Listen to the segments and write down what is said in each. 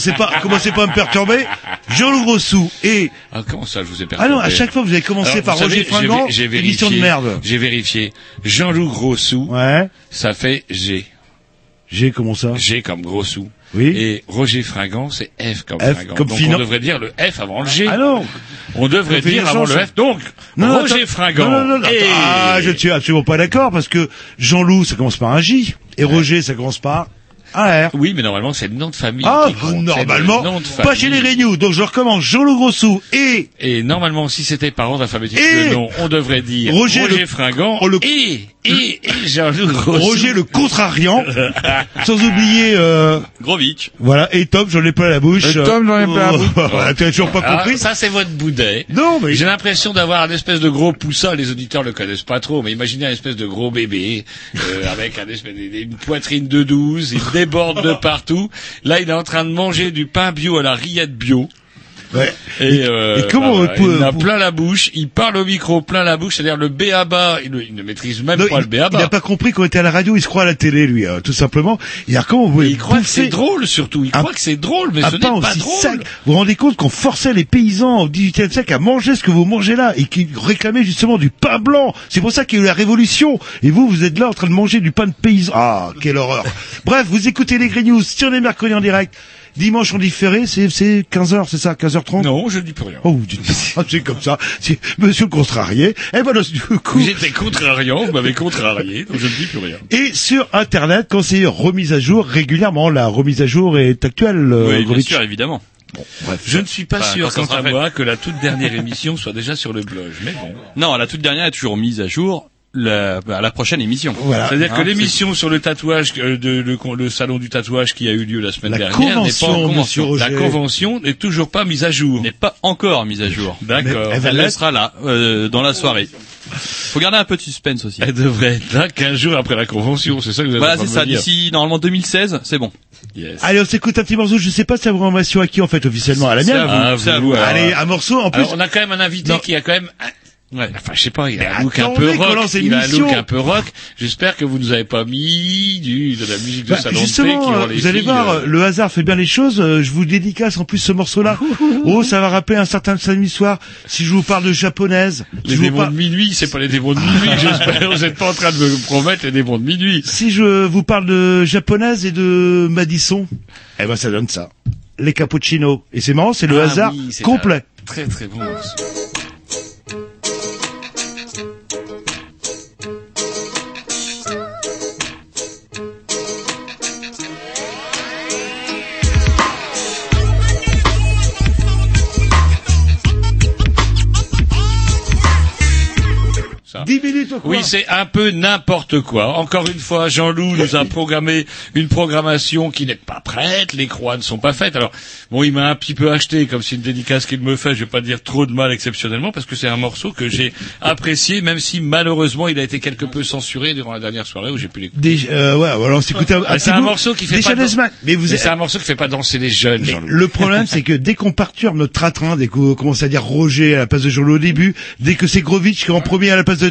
Commencez pas, commencez pas à me perturber. Jean-Loup Grossou et... Ah, comment ça, je vous ai Ah perturbé non, à chaque fois vous avez commencé Alors, par Roger Fringant, émission de vérifié- merde. J'ai vérifié. Jean-Loup Grossou, Ouais. ça fait G. J'ai comment ça G comme Grossou. Oui. Et Roger Fringant, c'est F comme F Fringant. comme Donc on devrait dire le F avant le G. Ah non On devrait dire avant le F. Donc, non, non, Roger. Fringant. Non, non, non, et... Ah, je ne suis absolument pas d'accord parce que Jean-Loup, ça commence par un J. Et Roger, ça commence par R. Oui, mais normalement, c'est le nom de famille. Ah, normalement, pas chez les. Réunions. Donc je recommence Jean-Loup Grossou et Et normalement, si c'était par ordre alphabétique de nom, on devrait dire Roger Roger, le- Fringant oh, le- et, et Jean-Loup. Roger le contrariant. sans oublier, euh, Grovitch. voilà, et Tom, j'en ai pas la bouche. Et Tom, j'en ai pas la bouche. Voilà, tu as toujours pas compris ça, c'est votre boudet. Non, mais J'ai l'impression d'avoir un espèce de gros poussin, les auditeurs le connaissent pas trop, mais imaginez un espèce de gros bébé, euh, avec un espèce de- une poitrine de 12, il déborde de partout. Là, il est en train de manger du pain bio à la rillette bio. Ouais. Et, euh, et comment voilà, vous- il a plein la bouche, il parle au micro plein la bouche, c'est-à-dire le béaba, il, ne- il ne maîtrise même Non, pas il, le béaba. il a pas compris qu'on était à la radio, il se croit à la télé, lui, euh, tout simplement. Et alors, comment vous il croit que c'est drôle surtout, il un- croit que c'est drôle, mais ce n'est pas aussi drôle. Vous vous rendez compte qu'on forçait les paysans au XVIIIe siècle à manger ce que vous mangez là et qu'ils réclamaient justement du pain blanc. C'est pour ça qu'il y a eu la révolution. Et vous, vous êtes là en train de manger du pain de paysan. Ah, quelle horreur. Bref, vous écoutez les Grey News sur les mercredis en direct. Dimanche en différé, c'est, c'est 15h, c'est ça, 15h30? Non, je dis plus rien. Oh, c'est comme ça. C'est monsieur le contrarié. Et voilà, du coup. J'étais contrariant, vous m'avez contrarié, donc je ne dis plus rien. Et sur Internet, quand c'est remise à jour régulièrement, la remise à jour est actuelle. euh, oui, bien sûr, évidemment. Je ne suis pas Enfin, sûr, quant à moi, que la toute dernière émission soit déjà sur le blog. Mais bon. Non, la toute dernière est toujours mise à jour la, à la prochaine émission. Voilà. C'est-à-dire que Hein, l'émission sur le tatouage, euh, de, le, le salon du tatouage qui a eu lieu la semaine La dernière, n'est pas convention, en convention. La convention n'est toujours pas mise à jour. n'est pas encore mise à jour. D'accord. Elle Elle sera là euh, dans la soirée. Faut garder un peu de suspense aussi. Elle devrait être là 15 jours après la convention, c'est ça que vous êtes Voilà, c'est ça. D'ici normalement 2016, c'est bon. Yes. Allez, on s'écoute un petit morceau. Je sais pas si ça vous information à qui en fait officiellement à la C'est mienne. à vous, Ah, c'est à vous, vous. Allez, un morceau en plus. Alors, on a quand même un invité Non. qui a quand même, un- Ouais. enfin, je sais pas, il a un look un peu rock. Il a un look un peu rock. J'espère que vous nous avez pas mis du, de la musique de Bah, salon de paix qui justement, euh, les vous allez filles, voir, euh, le hasard fait bien les choses. euh, je vous dédicace en plus ce morceau-là. Oh, ça va rappeler un certain samedi soir. Si je vous parle de japonaise, si Les vous démons de minuit, c'est pas les démons de minuit, j'espère. Vous êtes pas en train de me promettre les démons de minuit. si je vous parle de japonaise et de Madison, eh ben ça donne ça. Les cappuccinos. Et c'est marrant, c'est le Ah hasard oui, complet. Très très bon morceau. Ça. 10 minutes dis, toi, quoi Oui, c'est un peu n'importe quoi. Encore une fois, Jean-Loup nous a programmé une programmation qui n'est pas prête, les croix ne sont pas faites. Alors, bon, il m'a un petit peu acheté, comme c'est une dédicace qu'il me fait, je vais pas dire trop de mal exceptionnellement, parce que c'est un morceau que j'ai apprécié, même si malheureusement il a été quelque peu censuré durant la dernière soirée où j'ai pu l'écouter. Des, euh, ouais, alors un, Ah, c'est un morceau qui fait pas dan-. Mais vous Mais c'est un morceau qui fait pas danser les jeunes, Jean-Loup. le problème, c'est que dès qu'on perturbe notre train-train, dès qu'on commence à dire Roger à la place de Jean-Loup au début, dès que c'est Grovitch qui est en premier à la place de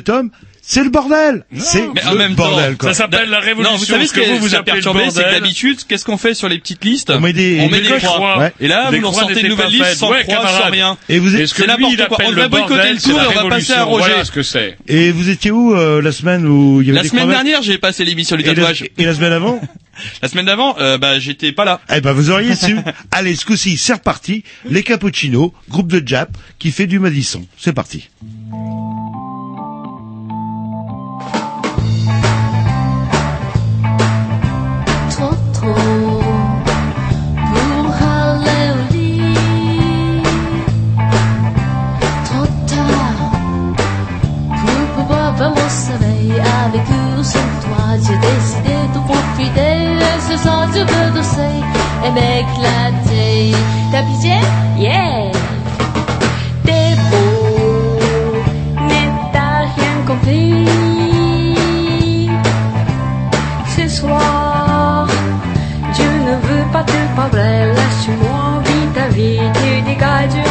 C'est le bordel. C'est mais en le même temps, bordel, quoi. Ça s'appelle la révolution. Non, vous savez ce que que vous, vous appelez le perturbé, c'est que bordel. d'habitude, qu'est-ce qu'on fait sur les petites listes On met des- on met des des croix. croix. Ouais. Et là, Les vous croix sortez une nouvelle liste sans Ouais, croix, camarade. sans rien. Et vous êtes, ce que C'est n'importe quoi. On devrait boycotter bordel, le tour la et on va passer à. Roger. Voilà ce que c'est. et vous étiez où euh, la semaine où il y avait La des semaine crevettes dernière, j'ai passé l'émission du la, tatouage. et la semaine avant La semaine d'avant, euh, bah, j'étais pas là. Eh ben, vous auriez su. Allez, ce coup-ci, c'est reparti. Les Cappuccinos, groupe de Jap, qui fait du Madison. C'est parti. Ce soir je veux danser et m'éclater. T'as pitié? Yeah! T'es beau, mais t'as rien compris. Ce soir, je ne veux pas te parler, laisse-moi vivre ta vie, tu dégages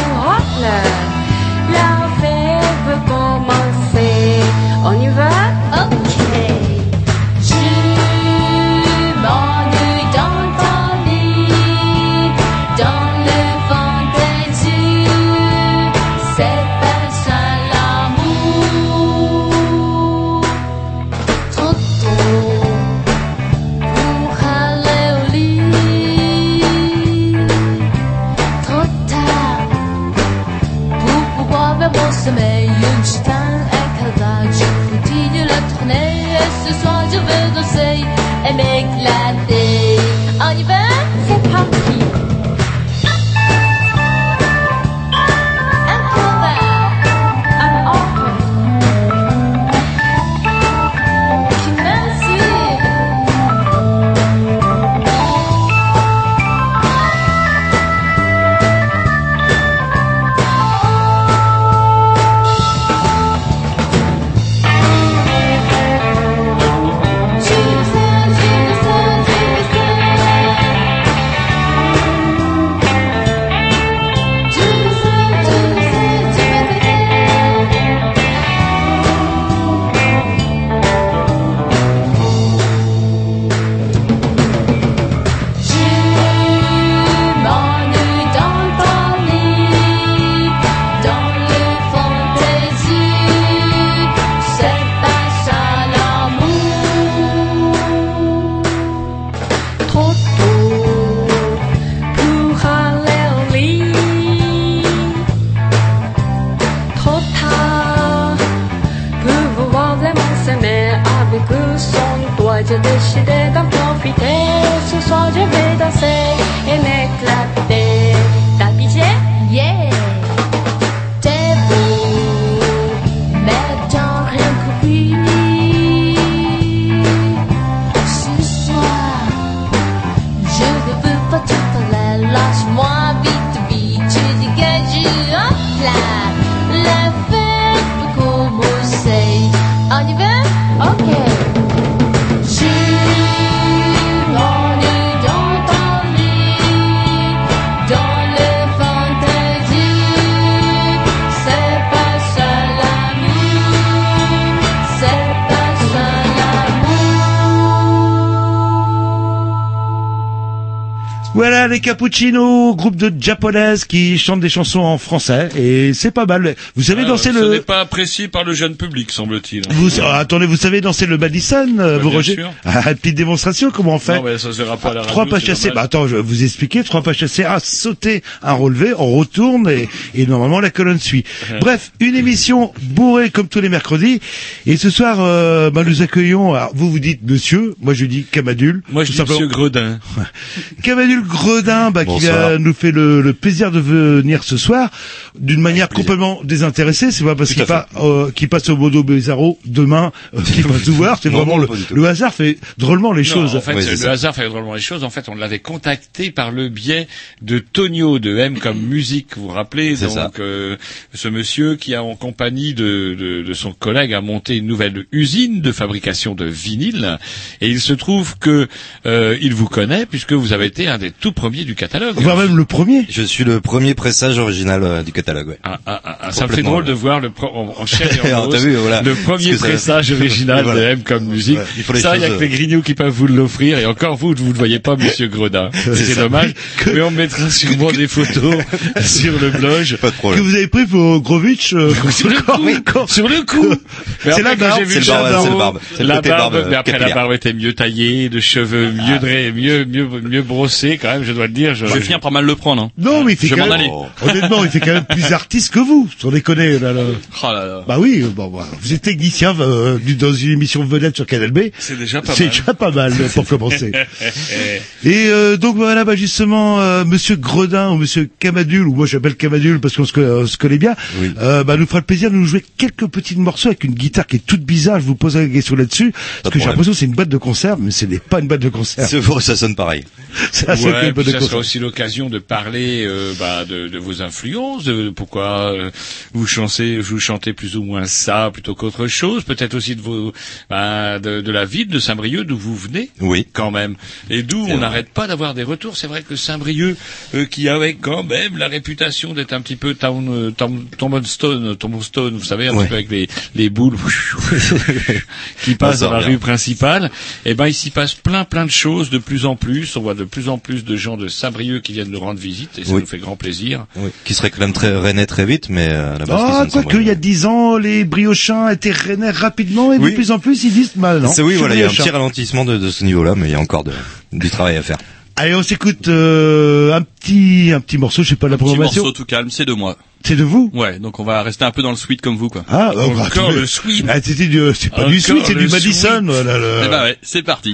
vers mon sommeil. Une chitane écarlate, je continue la tournée. Et ce soir je veux danser et m'éclater. On y va, c'est parti. Cappuccinos, groupe de japonaises qui chantent des chansons en français. Et c'est pas mal. Vous savez danser Euh, Ce n'est le... pas apprécié par le jeune public, semble-t-il. Vous, ah, attendez, vous savez danser le Madison, euh, Bah, vous Roger. Ah, petite démonstration, comment on fait Non, mais ça se verra pas à la radio. Trois pas chassés. Bah attends, je vais vous expliquer. Trois pas chassés. Ah, sauter, un relevé, on retourne et, et normalement la colonne suit. Bref, une émission bourrée comme tous les mercredis. Et ce soir, euh, bah, nous accueillons. Alors, vous vous dites Monsieur, moi je dis Camadul. Moi, je dis simplement. Monsieur Gredin. Camadul Monsieur Bah, qui va nous fait le, le plaisir de venir ce soir, d'une manière complètement désintéressée. C'est pas parce Tout qu'il euh, qu'il passe au Modo Bizarro demain euh, qu'il va nous voir. C'est vraiment non, le, tout. hasard fait drôlement les Non, choses. En fait, Oui, le ça. hasard fait drôlement les choses. En fait, on l'avait contacté par le biais de Tonio de M comme musique. Vous vous rappelez C'est donc ça. euh, ce monsieur qui a en compagnie de, de, de son collègue a monté une nouvelle usine de fabrication de vinyle. Et il se trouve que euh, il vous connaît puisque vous avez été un des tout premiers du catalogue. Voire même le premier. Je suis le premier pressage original euh, du catalogue, ouais. Ah, ah, ah, ah, ça me fait drôle ouais. de voir le pro- en, en chair et en Alors, os, vu, voilà. le premier que pressage original Voilà. de M comme musique. Ouais, il faut les ça, il y a que les grignoux qui peuvent vous l'offrir et encore vous, vous ne voyez pas Monsieur Gredin. C'est dommage. Que- Mais on mettra sûrement des photos sur le blog. Pas de Que problème. vous avez pris pour Grovitch euh, Sur le coup, sur le coup. C'est la barbe, j'ai vu c'est le barbe, la barbe, mais après la barbe était mieux taillée, de cheveux mieux dra- mieux, mieux, mieux brossés quand même, je dois le dire. Je, Je vais finir par mal le prendre. Hein. Non, mais il fait Je quand même, honnêtement, il fait quand même plus artiste que vous. On déconne, là, là. Oh là là. Bah oui, bon, bah, vous êtes technicien euh, dans une émission vedette sur Canal B. C'est déjà pas C'est mal. déjà pas mal pour commencer. Eh, Et euh, donc voilà, bah justement, euh, Monsieur Gredin ou Monsieur Camadule, ou moi j'appelle Camadule parce qu'on se, co- on se connaît bien, Oui. euh, bah, nous fera le plaisir de nous jouer quelques petits morceaux avec une guitare qui est toute bizarre. Je vous pose la question là-dessus parce que j'ai l'impression que c'est une boîte de concert, mais ce n'est pas une boîte de concert. C'est vrai, ça sonne pareil. Ça, c'est Ouais, une boîte de concert. Aussi l'occasion de parler euh, bah, de, de vos influences, de pourquoi euh, vous chantez, vous chantez plus ou moins ça plutôt qu'autre chose, peut-être aussi de vos, bah, de, de la ville de Saint-Brieuc d'où vous venez. Oui. Quand même. Et d'où on n'arrête pas d'avoir des retours. C'est vrai que Saint-Brieuc, euh, qui avait quand même la réputation d'être un petit peu town, town, Tombstone, Tombstone, vous savez, un Ouais. petit peu avec les, les boules qui passent dans la rue principale. Et ben, il s'y passe plein, plein de choses de plus en plus. On voit de plus en plus de gens de Saint-Brieuc qui viennent nous rendre visite et ça Oui. nous fait grand plaisir. Oui. Qui se réclame très rennais très vite, mais euh, à la base, Ah, qui sonne quoique, il y a dix ans, les briochins étaient rennais rapidement et de plus en plus, ils disent mal, non C'est oui, voilà, il y a un petit ralentissement de, de ce niveau-là, mais il y a encore de, du travail à faire. Allez, on s'écoute euh, un petit un petit morceau, je sais pas la Petit programmation. morceau tout calme, c'est de moi. C'est de vous Ouais, donc on va rester un peu dans le sweet comme vous, quoi. Ah, oh, bah, Encore attendez. le sweep. Ah, c'était du, c'est pas du sweet, c'est du Madison. Voilà, le- Eh ben ouais, c'est parti.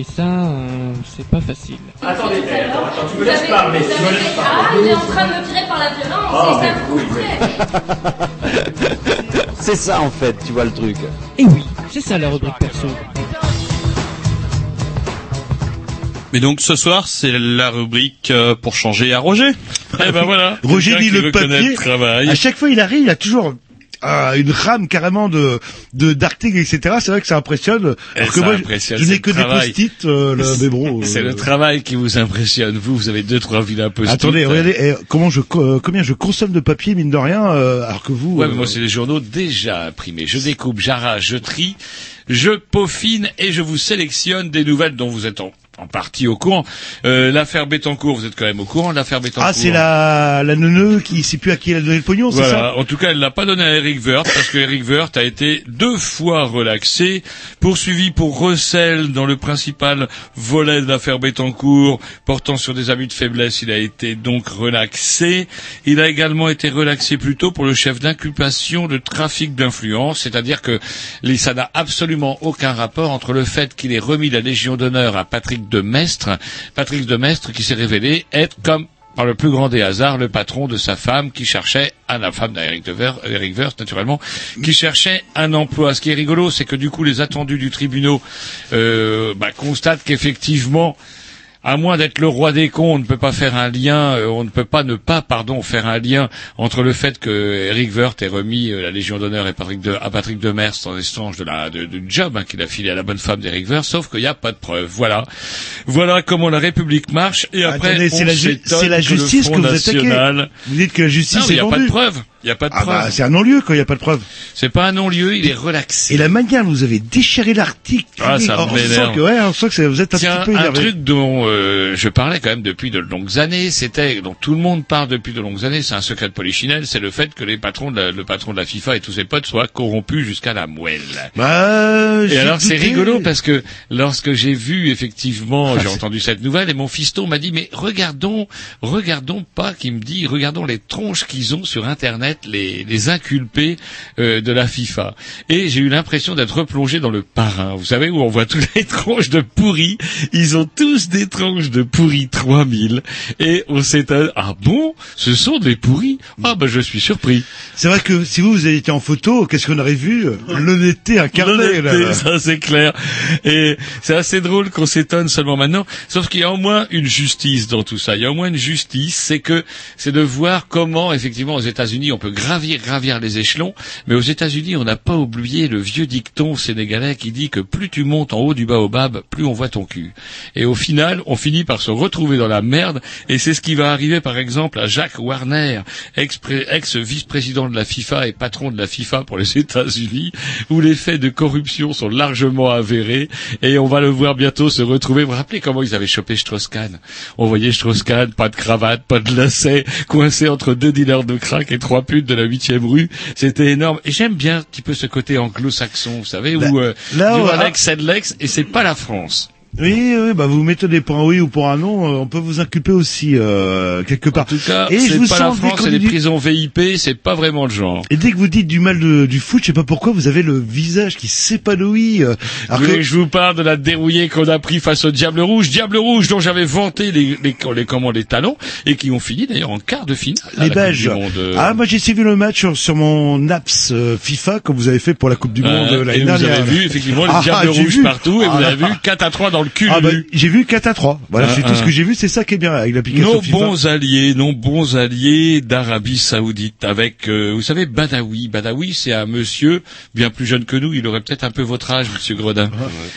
Et ça, euh, c'est pas facile. Attendez, attends, attends, tu me laisses parler, tu me laisses Ah, parler. il est en train de me tirer par la violence, Oh, et ça me coûterait. C'est ça en fait, tu vois le truc. Et oui, c'est ça la rubrique perso. Mais donc ce soir, c'est la rubrique euh, pour changer à Roger. Eh ben voilà. Roger lit le papier. le. À chaque fois, il arrive, il a toujours ah, une rame carrément de de d'articles, etc. C'est vrai que ça impressionne. Alors que ça moi, impressionne, je n'ai que des post-it, euh, mais bon. C'est euh, le travail qui vous impressionne. Vous, vous avez deux, trois vilains post-it. Attendez, regardez eh, comment je euh, combien je consomme de papier mine de rien, euh, alors que vous. Ouais, euh, mais moi, c'est des journaux déjà imprimés. Je découpe, j'arrache, je trie, je peaufine et je vous sélectionne des nouvelles dont vous êtes en, en partie au courant. Euh, l'affaire Bettencourt, vous êtes quand même au courant. L'affaire Bettencourt. ah, c'est la la neuneu qui sait plus à qui elle a donné le pognon, c'est ça? En tout cas, elle l'a pas donné à Eric Wirth parce que Eric Wirth a été deux fois relaxé, poursuivi pour recel dans le principal volet de l'affaire Bettencourt portant sur des abus de faiblesse. Il a été donc relaxé. Il a également été relaxé plus tôt pour le chef d'inculpation de trafic d'influence, c'est-à-dire que ça n'a absolument aucun rapport entre le fait qu'il ait remis la Légion d'honneur à Patrick de Mestre, Patrick de Mestre qui s'est révélé être comme par le plus grand des hasards, le patron de sa femme qui cherchait un, la femme d'Eric Eric Wirth, naturellement, qui cherchait un emploi. Ce qui est rigolo, c'est que du coup, les attendus du tribunal euh, bah, constatent qu'effectivement, à moins d'être le roi des cons, on ne peut pas faire un lien, euh, on ne peut pas ne pas, pardon, faire un lien entre le fait que Eric Wirth ait remis euh, la Légion d'honneur et Patrick de, à Patrick de Merst en échange de la, de, du job hein, qu'il a filé à la bonne femme d'Eric Wirth, sauf qu'il n'y a pas de preuves. Voilà. Voilà comment la République marche. Et après, c'est la, ju- justice que vous attaquez. Vous dites que la justice Non, mais il est n'y a pas de vendue. Il n'y a pas de Ah preuves. bah, c'est un non-lieu quand il n'y a pas de preuve. c'est pas un non-lieu, il est relaxé. Et la manière dont vous avez déchiré l'article, Ah, ça on sent que, ouais, on sent que vous êtes un Tiens, petit peu un énervé. truc dont euh, je parlais quand même depuis de longues années, c'était dont tout le monde parle depuis de longues années, c'est un secret de polichinelle, c'est le fait que les patrons de la- le patron de la FIFA et tous ses potes soient corrompus jusqu'à la moelle. Bah, Et alors c'est rigolo parce que lorsque j'ai vu effectivement, j'ai entendu cette nouvelle et mon fiston m'a dit mais regardons, regardons pas, qui me dit regardons les tronches qu'ils ont sur internet, les, les inculpés euh, de la FIFA. Et j'ai eu l'impression d'être replongé dans le parrain, vous savez où on voit toutes les tronches de pourris, ils ont tous des tronches de pourris 3000 et on s'étonne ah bon, ce sont des pourris ah bah je suis surpris. C'est vrai que si vous, vous avez été en photo, qu'est-ce qu'on aurait vu? L'honnêteté incarnée. L'honnêteté, ça c'est clair. Et c'est assez drôle qu'on s'étonne seulement maintenant. Sauf qu'il y a au moins une justice dans tout ça. Il y a au moins une justice, c'est que c'est de voir comment effectivement aux États-Unis on peut gravir, gravir les échelons, mais aux États-Unis on n'a pas oublié le vieux dicton sénégalais qui dit que plus tu montes en haut du baobab, plus on voit ton cul. Et au final, on finit par se retrouver dans la merde. Et c'est ce qui va arriver par exemple à Jacques Warner, ex-vice-président de la FIFA et patron de la FIFA pour les États-Unis, où les faits de corruption sont largement avérés. Et on va le voir bientôt se retrouver. Vous vous rappelez comment ils avaient chopé Strauss-Kahn? On voyait Strauss-Kahn, pas de cravate, pas de lacet, coincé entre deux dealers de crack et trois de la huitième rue. C'était énorme. Et j'aime bien un petit peu ce côté anglo-saxon, vous savez, Là- où euh, là, du on- Alex, c'est de l'ex, et c'est pas la France. Oui, oui, bah vous mettez pour un oui ou pour un non, euh, on peut vous inculper aussi euh, quelque part. En tout cas, Et c'est pas la France, c'est les prisons VIP, c'est pas vraiment le genre. Et dès que vous dites du mal de- du foot, je sais pas pourquoi, vous avez le visage qui s'épanouit. euh, alors Oui, que- je vous parle de la dérouillée qu'on a pris face au Diable Rouge. Diable Rouge dont j'avais vanté les, les, les, comment, les talents et qui ont fini d'ailleurs en quart de finale. les Belges. Monde, euh, Ah, moi j'ai suivi le match sur, sur mon apps euh, FIFA comme vous avez fait pour la Coupe du Monde euh, l'année et vous dernière. avez vu effectivement les Ah, Diables Rouges vu. partout et Ah, vous avez vu 4 à 3 dans le cul. Ah, bah, j'ai vu 4 à 3. Voilà, Ah, c'est tout ah. ce que j'ai vu, c'est ça qui est bien avec l'application Nos FIFA. bons alliés, nos bons alliés d'Arabie Saoudite avec, euh, vous savez, Badawi. Badawi, c'est un monsieur bien plus jeune que nous. Il aurait peut-être un peu votre âge, Monsieur Gredin.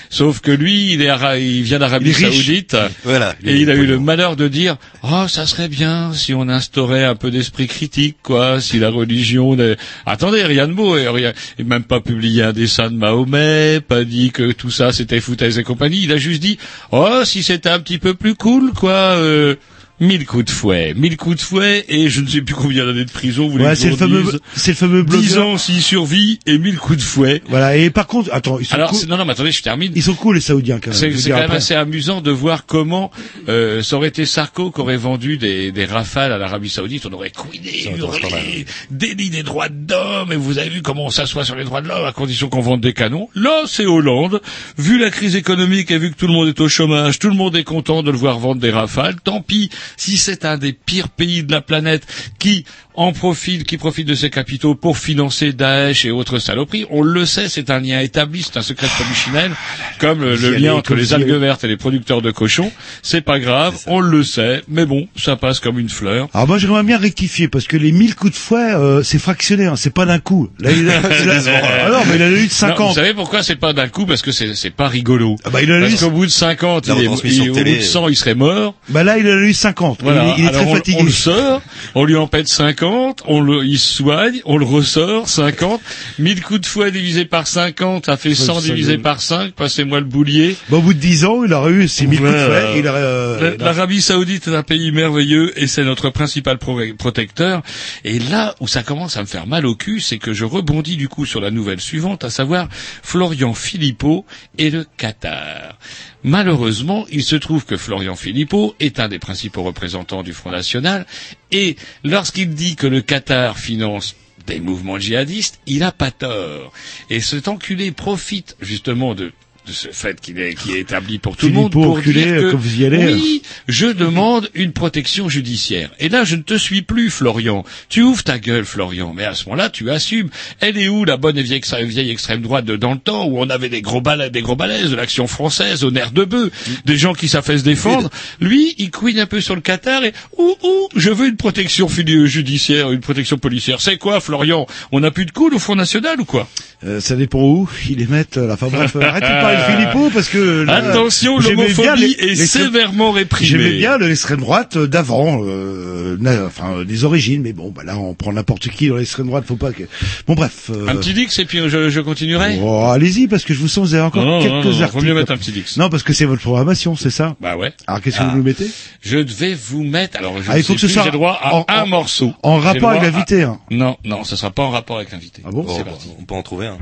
Sauf que lui, il est, ara- il vient d'Arabie. Saoudite. Voilà. Et il a eu le malheur de dire oh ça serait bien si on instaurait un peu d'esprit critique quoi si la religion attendez rien de beau et rien et même pas publié un dessin de Mahomet pas dit que tout ça c'était foutaise et compagnie il a juste juste dit, oh, si c'était un petit peu plus cool, quoi, euh, mille coups de fouet, mille coups de fouet, et je ne sais plus combien d'années de prison, vous Ouais, c'est le fameux, c'est le fameux 10 blogueur. ans s'il survit et mille coups de fouet. Voilà. Et par contre, attends, ils sont Alors, cool. non, non, mais attendez, je termine. Ils sont cool les Saoudiens quand même. C'est quand même assez amusant de voir comment euh, ça aurait été Sarko qui aurait vendu des, des rafales à l'Arabie Saoudite, on aurait couiné, hurlé, déni des droits d'homme, et vous avez vu comment on s'assoit sur les droits de l'homme à condition qu'on vende des canons. Là, c'est Hollande. Vu la crise économique et vu que tout le monde est au chômage, tout le monde est content de le voir vendre des rafales. Tant pis si c'est un des pires pays de la planète qui en profite, qui profite de ses capitaux pour financer Daesh et autres saloperies. On le sait, c'est un lien établi, c'est un secret de polichinelle, comme le, y le lien entre les algues vertes et les producteurs de cochons. C'est pas grave, on le sait, mais bon, ça passe comme une fleur. Alors moi j'aimerais bien rectifier parce que les 1000 coups de fouet euh, c'est fractionné, hein, c'est pas d'un coup. Là il a, il a- ah mais il en a eu de Non, vous 50. savez pourquoi c'est pas d'un coup? Parce que c'est c'est pas rigolo. Ah bah, il en a Parce eu- qu'au bout de 50, La il est, il- au bout de 100, il serait mort. Bah là il en a eu 50. Voilà. Il, est- il est Alors très on, fatigué. on le sort, on lui en pète 50, on le, il se soigne, on le ressort, 50. 1000 coups de fouet divisé par 50, ça fait 100 ça divisé par 5, passez-moi le boulier. Bah, au bout de 10 ans il aurait eu ses 1000 coups de fouet. Il aurait, euh, L'Arabie Saoudite est un pays merveilleux et c'est notre principal pro- protecteur. Et là où ça commence à me faire mal au cul, c'est que je rebondis du coup sur la nouvelle suivante, à savoir Florian Philippot et le Qatar. Malheureusement, il se trouve que Florian Philippot est un des principaux représentants du Front National et lorsqu'il dit que le Qatar finance des mouvements djihadistes, il a pas tort. Et cet enculé profite justement de de ce fait qu'il est, qui est établi pour tout le monde pour enculé, dire que vous y allez. oui, je demande une protection judiciaire. Et là, je ne te suis plus, Florian. Tu ouvres ta gueule, Florian. Mais à ce moment-là, tu assumes. Elle est où la bonne et vieille, ex- vieille extrême droite de dans le temps où on avait des gros balais, des gros balaises de l'action française au nerf de bœuf, des gens qui savent se défendre. Lui, il couine un peu sur le Qatar et ouh ouh, je veux une protection judiciaire, une protection policière. C'est quoi, Florian? On n'a plus de coude au Front National ou quoi? Euh, ça dépend où ils les mettent. Là. Enfin bref, arrêtez de parler de Philippot parce que là, Attention, j'aimais bien l'homophobie est sévèrement réprimée. J'aimais bien le- l'extrême droite euh, d'avant, euh, enfin des origines, mais bon, bah là on prend n'importe qui dans l'extrême droite, faut pas que. Bon bref. euh, Un petit dix et puis je, je continuerai. oh, allez-y parce que je vous sens vous avez encore Non, quelques non, non, articles. vaut mieux mettre un petit dix. Non parce que c'est votre programmation, c'est ça? Bah ouais. Alors qu'est-ce que Ah. vous nous mettez? Je devais vous mettre. Alors, je Ah, il faut sais que ce plus, soit J'ai droit à en- un en- morceau. en rapport avec l'invité, à- hein. Non, non, ce sera pas en rapport avec l'invité. Ah bon? C'est parti. on peut en trouver un.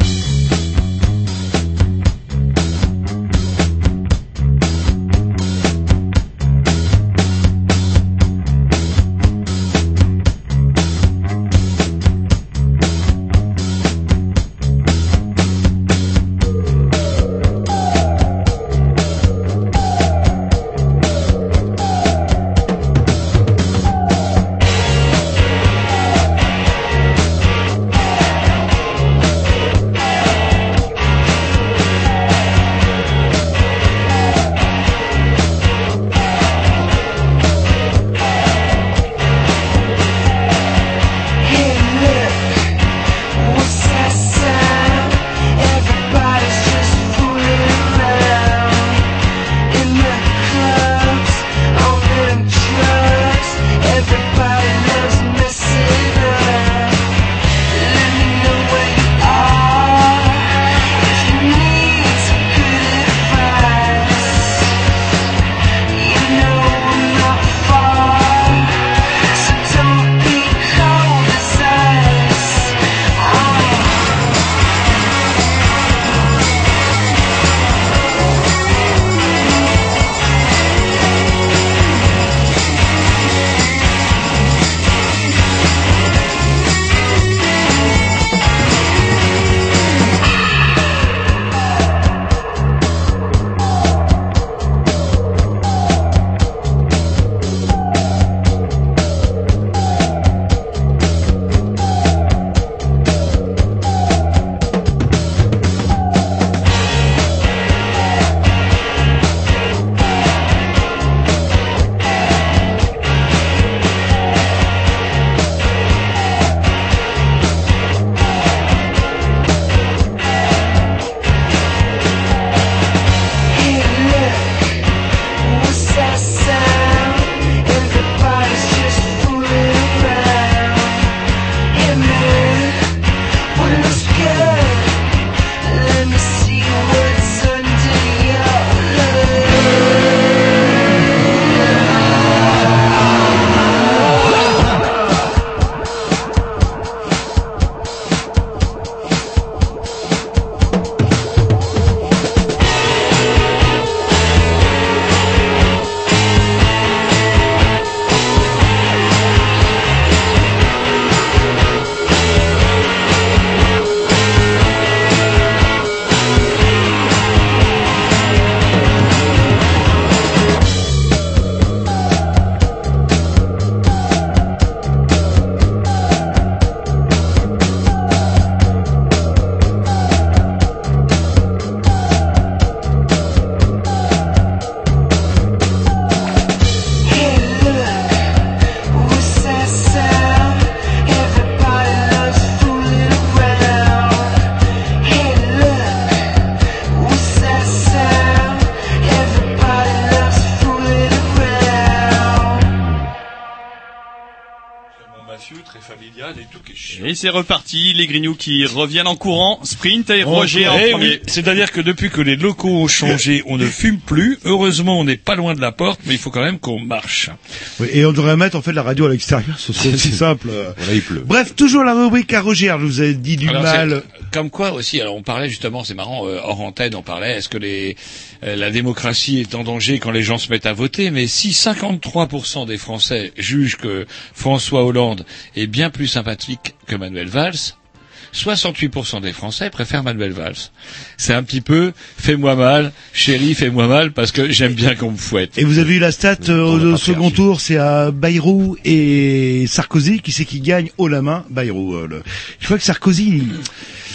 C'est reparti, les Grignoux qui reviennent en courant, sprint et Roger en premier. oui, C'est-à-dire que depuis que les locaux ont changé, on ne fume plus. Heureusement, on n'est pas loin de la porte, mais il faut quand même qu'on marche. Oui, et on devrait mettre en fait la radio à l'extérieur, ce serait aussi simple. Voilà, il pleut. Bref, toujours la rubrique à Roger, je vous ai dit du Alors, mal. Comme quoi aussi, alors on parlait justement, c'est marrant, euh, hors antenne, on parlait, est-ce que les, euh, la démocratie est en danger quand les gens se mettent à voter? Mais si 53% des Français jugent que François Hollande est bien plus sympathique que Manuel Valls, 68% des Français préfèrent Manuel Valls. C'est un petit peu, fais-moi mal, chérie, fais-moi mal, parce que j'aime bien qu'on me fouette. Et vous avez eu la stat euh, au second tour, c'est à Bayrou et Sarkozy, qui c'est qui gagne haut la main? Bayrou. euh, le- Je crois que Sarkozy,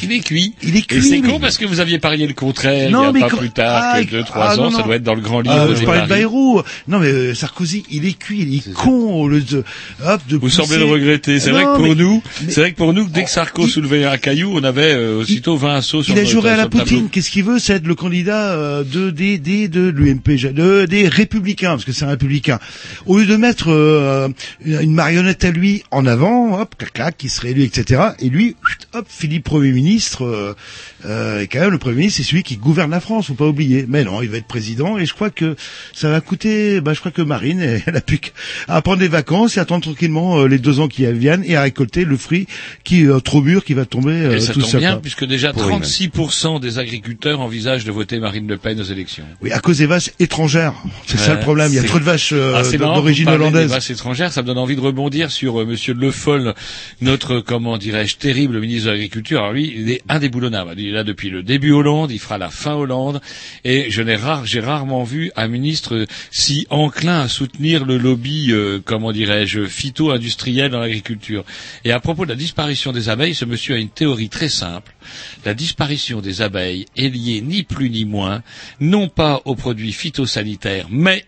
il- est cuit. il est Et cuit. c'est mais- con parce que vous aviez parié le contraire Non, il y mais a pas quand- plus tard Ah, que 2-3 ah, ans, non, ça doit être dans le grand Ah, livre je des parlais de. Bayrou. Non, mais euh, Sarkozy, il est cuit, il est con. au lieu de, hop, de Vous pousser- semblez le regretter. C'est vrai que pour mais- nous, mais- c'est vrai que pour nous, dès que Sarko il- soulevait un caillou, on avait euh, aussitôt 20 assauts sur Il a juré à la. Poutine. Qu'est-ce qu'il veut C'est être le candidat euh, de des des de l'UMP, de des républicains, parce que c'est un républicain. Au lieu de mettre euh, une marionnette à lui en avant, hop, clac, clac, qui serait élu, etc. Et lui, hop, Philippe Premier ministre. Euh, euh, et quand même, le Premier ministre, c'est celui qui gouverne la France, faut pas oublier. Mais non, il va être président. Et je crois que ça va coûter. Bah, je crois que Marine, elle a plus qu'à prendre des vacances et attendre tranquillement euh, les deux ans qui viennent et à récolter le fruit qui est euh, trop mûr, qui va tomber euh, Et ça tout tombe bien, quoi. puisque déjà Pourri, même. 36% des agriculteurs envisagent de voter Marine Le Pen aux élections. Oui, à cause des vaches étrangères. C'est ça le problème. Il y a trop de vaches euh, Ah, d'origine parlez des hollandaise. vaches étrangères, ça me donne envie de rebondir sur euh, Monsieur Le Foll, notre, comment dirais-je, terrible ministre de l'Agriculture. Alors lui, il est indéboulonnable. Il là depuis le début Hollande, il fera la fin Hollande, et je n'ai rare, j'ai rarement vu un ministre si enclin à soutenir le lobby, euh, comment dirais-je, phyto-industriel dans l'agriculture. Et à propos de la disparition des abeilles, ce monsieur a une théorie très simple. La disparition des abeilles est liée ni plus ni moins, non pas aux produits phytosanitaires, mais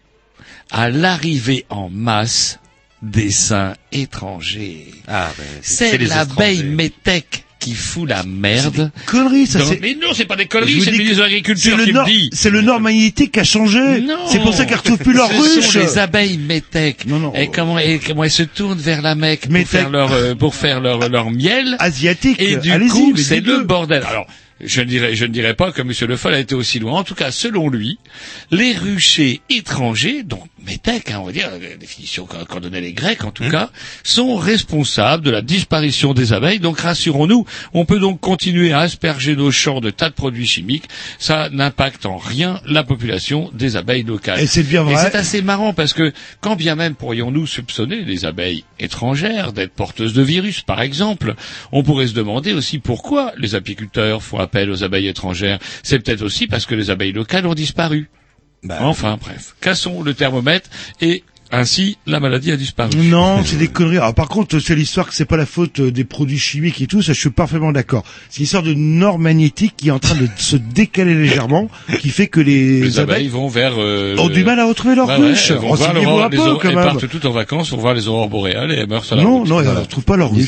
à l'arrivée en masse des saints étrangers. Ah, ben, C'est l'abeille métèque qui fout la merde. Conneries, ça c'est. Mais non, c'est pas des conneries, c'est le ministre de l'Agriculture qui le dit. C'est le nord magnétique qui a changé. Non. C'est pour ça qu'elles retrouvent plus leur Ce ruche. sont les abeilles métèques. Non, non. Et comment, et comment elles se tournent vers la Mecque pour faire leur, euh, pour faire leur, leur miel. Asiatique. Et du coup, c'est le bordel. Alors, je ne dirais, je ne dirais pas que M. Le Foll a été aussi loin. En tout cas, selon lui, les ruchers étrangers, dont métèques, hein, on va dire, la définition qu'en donnaient les Grecs en tout Hum. cas, sont responsables de la disparition des abeilles. Donc, rassurons-nous, on peut donc continuer à asperger nos champs de tas de produits chimiques. Ça n'impacte en rien la population des abeilles locales. Et c'est bien Et vrai. c'est assez marrant parce que quand bien même pourrions-nous soupçonner les abeilles étrangères d'être porteuses de virus, par exemple, on pourrait se demander aussi pourquoi les apiculteurs font appel aux abeilles étrangères. C'est peut-être aussi parce que les abeilles locales ont disparu. Bah, Enfin bref, cassons le thermomètre et ainsi la maladie a disparu. Non, c'est des conneries. Alors, par contre, c'est l'histoire que c'est pas la faute euh, des produits chimiques et tout, ça je suis parfaitement d'accord. C'est l'histoire de nord magnétique qui est en train de se décaler légèrement, qui fait que les, Les abeilles vont vers... euh, ont du mal à retrouver leur Ouais, ouais, vont voir Renseignez-vous l'aurore- un les peu aurores- quand elles même. partent toutes en vacances pour voir les aurores boréales et elles meurent sur la Non, route. non, elles Voilà. ne retrouvent pas leur de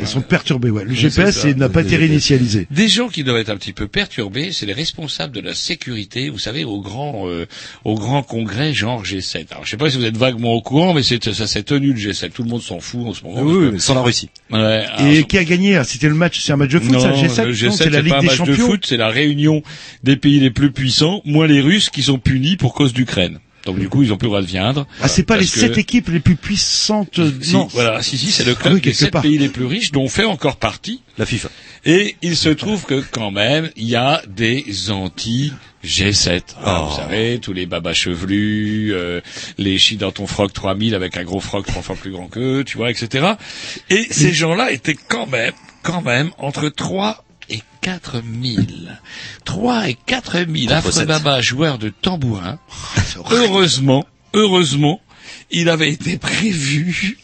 Elles sont perturbées, ouais. Le Oui, GPS n'a pas été réinitialisé. Des gens qui doivent être un petit peu perturbés, c'est les responsables de la sécurité, vous savez, au grand, euh, au grand congrès genre G7. Alors, je sais pas si vous êtes vaguement au courant, mais c'est, ça s'est tenu le G7. Tout le monde s'en fout en ce moment. oui, parce oui, sans la Russie. que- Ouais, alors, Et qui a gagné hein C'était le match, c'est un match de foot, non, ça, le G7, le G7, non, c'est la Ligue pas un des match de foot, c'est la réunion des pays les plus puissants, moins les Russes qui sont punis pour cause d'Ukraine. Donc du coup, ils ont plus le droit de viendre. Ah, c'est pas les que- sept équipes les plus puissantes. Si, non. voilà, si, si, c'est le Ah club oui, des sept part. pays les plus riches, dont on fait encore partie. La FIFA. Et il se trouve que quand même, il y a des anti G7. Alors, Oh. Vous savez, tous les babas chevelus, euh, les chis dans ton froc 3000 avec un gros froc trois fois plus grand qu'eux, tu vois, etc. Et ces gens-là étaient quand même, quand même, entre 3 et 4 000. 3 et 4 000 Contre affreux sept. babas joueurs de tambourin. heureusement, heureusement, il avait été prévu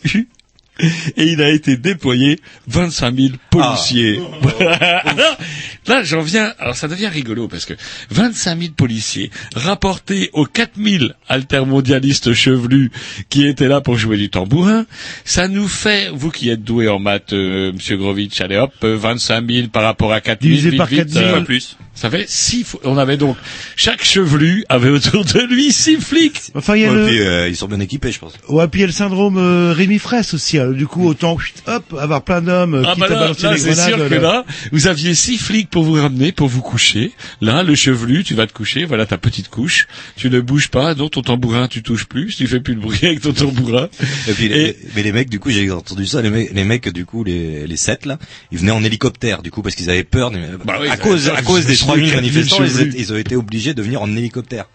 et il a été déployé 25 000 policiers. alors, là, j'en viens. Alors, ça devient rigolo parce que 25 000 policiers rapportés aux 4 000 altermondialistes chevelus qui étaient là pour jouer du tambourin, ça nous fait, vous qui êtes doué en maths, euh, Monsieur Grovitch, allez hop, euh, 25 000 par rapport à 4 000, Divisé vite, par vite, 4 000. euh, plus. Ça fait six. On avait donc chaque chevelu avait autour de lui six flics. Enfin, il y a Ouais, le... puis, euh, ils sont bien équipés, je pense. Ouais, puis il y a le syndrome euh, Rémi Fraisse aussi. hein. Du coup, autant, chut, hop, avoir plein d'hommes euh, Ah bah là, c'est sûr que là. là, vous aviez six flics pour vous ramener, pour vous coucher. Là, le chevelu, tu vas te coucher, voilà ta petite couche. Tu ne bouges pas, donc ton tambourin, tu touches plus, tu fais plus de bruit avec ton tambourin. Et puis, les- mais les mecs, du coup, j'ai entendu ça, les mecs, les mecs, du coup, les, les sept, là, ils venaient en hélicoptère, du coup, parce qu'ils avaient peur, mais- Bah oui, à cause, à cause des qu'ils 3000 se manifestants, ils, chevelu. étaient- ils ont été obligés de venir en hélicoptère.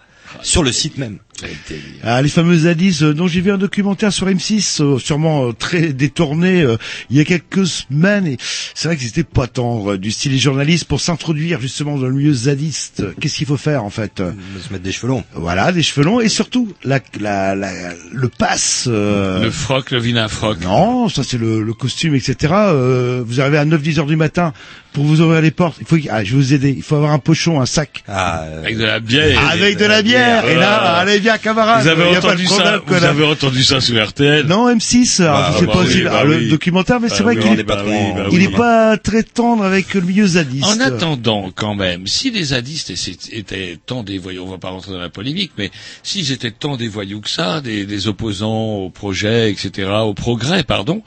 Sur le site même. Ah, les fameux zadis euh, dont j'ai vu un documentaire sur M6, euh, sûrement euh, très détourné, euh, il y a quelques semaines. Et c'est vrai qu'ils étaient pas tendres, euh, du style les journalistes, pour s'introduire justement dans le milieu zadiste. euh, Qu'est-ce qu'il faut faire en fait euh, Se mettre des cheveux longs. Voilà, des cheveux longs et surtout la, la, la- le pass. euh, Le froc, le vinafroc. Non, ça c'est le, le costume, etc. Euh, vous arrivez à 9-10 heures du matin pour vous ouvrir les portes. Il faut, ah, je vais vous aider. Il faut avoir un pochon, un sac. Ah, euh, Avec de la bière. Avec de la bière. Et là, allez Vous avez Il y a pas de entendu problème, ça, vous avez entendu ça sur RTL. Non, M6, alors, Bah, sais bah pas oui, si bah le oui. documentaire, mais Bah c'est vrai oui, qu'il est, pas bah il est pas très tendre avec le milieu zadiste. En attendant, quand même, si les zadistes étaient- étaient tant des voyous, on va pas rentrer dans la polémique, mais s'ils étaient tant des voyous que ça, des, des opposants au projet, etc., au progrès, pardon,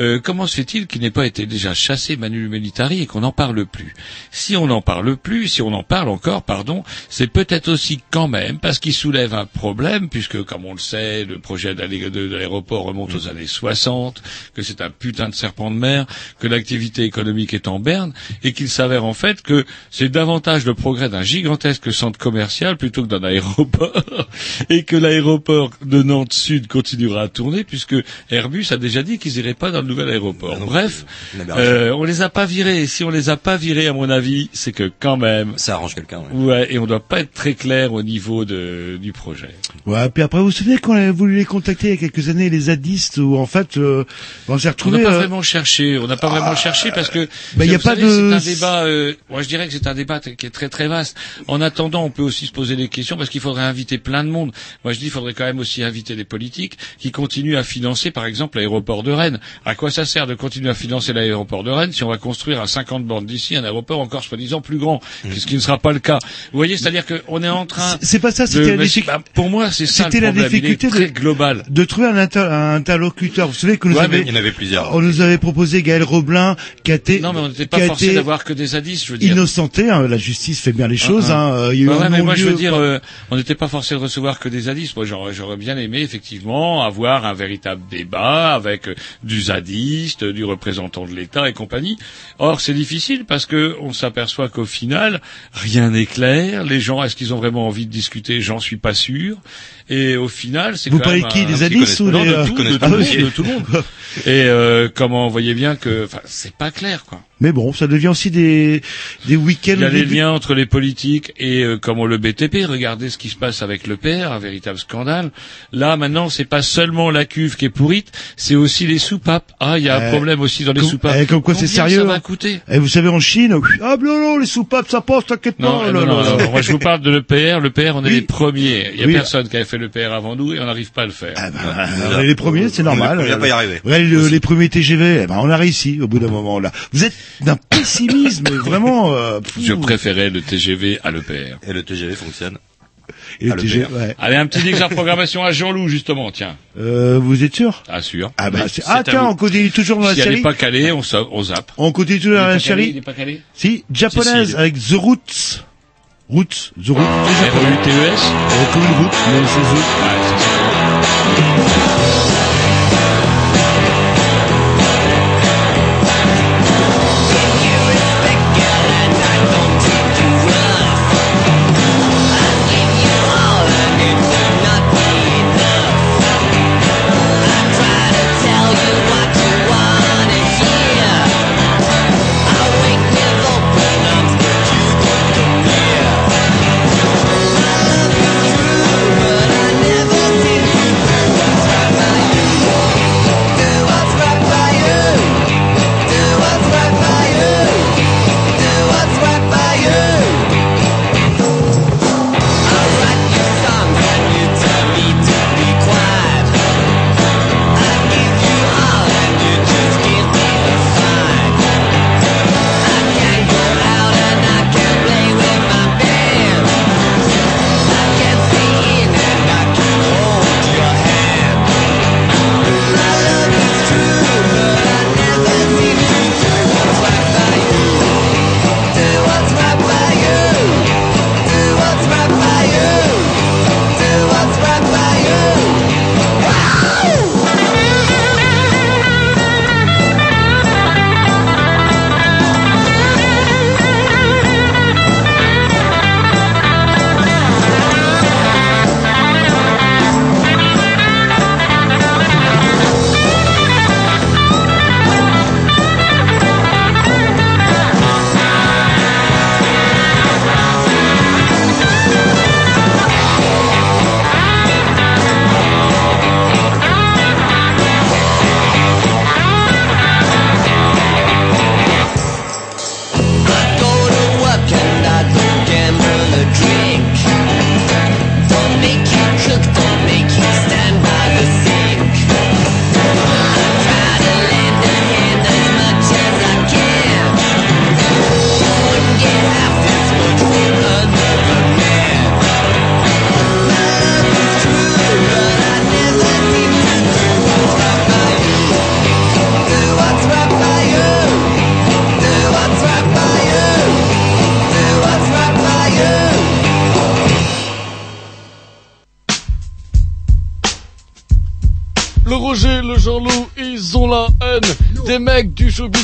euh, comment se fait-il qu'il n'ait pas été déjà chassé Manu Militari et qu'on n'en parle plus? Si on n'en parle plus, si on en parle encore, pardon, c'est peut-être aussi quand même parce qu'il soulève un problème, puisque, comme on le sait, le projet de, l'aéroport remonte aux années 60, que c'est un putain de serpent de mer, que l'activité économique est en berne, et qu'il s'avère en fait que c'est davantage le progrès d'un gigantesque centre commercial plutôt que d'un aéroport, et que l'aéroport de Nantes Sud continuera à tourner, puisque Airbus a déjà dit qu'ils iraient pas dans le nouvel aéroport. Ah non, Bref, euh, on les a pas virés, et si on les a pas virés, à mon avis, c'est que quand même, ça arrange quelqu'un, ouais. ouais, et on doit pas être très clair au niveau de, du projet. Ouais, puis après, vous vous souvenez qu'on avait voulu les contacter il y a quelques années, les zadistes, où en fait, euh, on s'est On retrouvé. n'a pas euh, vraiment cherché. On n'a pas vraiment cherché parce que bah, y a pas savez, de- C'est un débat. euh, moi, je dirais que c'est un débat qui est très très vaste. En attendant, on peut aussi se poser des questions parce qu'il faudrait inviter plein de monde. Moi, je dis, il faudrait quand même aussi inviter les politiques qui continuent à financer, par exemple, l'aéroport de Rennes. À quoi ça sert de continuer à financer l'aéroport de Rennes si on va construire à 50 bornes d'ici un aéroport encore soi-disant plus grand, ce qui ne sera pas le cas. Vous voyez, c'est-à-dire qu'on est en train. C'est pas ça, c'était Pour moi, c'est ça C'était la difficulté très de- global. de trouver un, inter- un interlocuteur. Vous savez que nous Ouais, avait- Il y en avait plusieurs. on nous avait proposé Gaël Roblin, qui a été, Non, mais on n'était pas forcé d'avoir que des zadistes, je veux dire. innocenté. hein, la justice fait bien les choses. Ah, hein, euh, il y a eu Bah ouais, mais moi je veux dire, euh, on n'était pas forcé de recevoir que des zadistes. Moi j'aurais, j'aurais bien aimé effectivement avoir un véritable débat avec euh, du zadiste, du représentant de l'État et compagnie. Or c'est difficile parce que on s'aperçoit qu'au final rien n'est clair. Les gens, est-ce qu'ils ont vraiment envie de discuter? J'en suis pas sûr. Et au final, c'est Vous quand parlez même qui un- zadistes ou des, de tout, de, le monde, métier. de tout le monde. Et euh, comment on voyait bien que, enfin, c'est pas clair quoi. Mais bon, ça devient aussi des des week-ends. Il y a les début- liens entre les politiques et euh, comment le BTP. Regardez ce qui se passe avec le père, un véritable scandale. Là, maintenant, c'est pas seulement la cuve qui est pourrite, c'est aussi les soupapes. Ah, il y a un Euh, problème aussi dans les comme- soupapes. eh, comme quoi c'est sérieux, Ça va hein. coûter? Et vous savez en Chine, ah non non les soupapes ça passe, t'inquiète Non, pas. euh, là, non, non, là. non, moi je vous parle de l'EPR. L'EPR, on est Oui. les premiers. Il y a Oui. personne qui avait fait l'EPR avant nous et on n'arrive pas à le faire. Ah bah, euh, les premiers, c'est normal. On va pas y arriver. Ouais, le- les premiers TGV, eh ben, on a réussi au bout d'un moment là. Vous êtes d'un pessimisme vraiment. euh. Je préférais le TGV à l'EPR. Et le TGV fonctionne. Et le Ah, le TGV, ouais. Allez, un petit dix de programmation à Jean-Loup, justement, tiens. Euh, vous êtes sûr? Assure. Ah bah c'est- c'est ah tiens, vous. on continue toujours dans la Si elle série. n'est pas calée, on, sa- on zappe. On continue toujours dans la pas calé, il série. est pas calé Si, japonaise Si, si. avec The Roots. Roots, The Roots. R-E-U-T-E-S Euh, Comme une route, mais c'est The. Ouais, ça, c'est cool.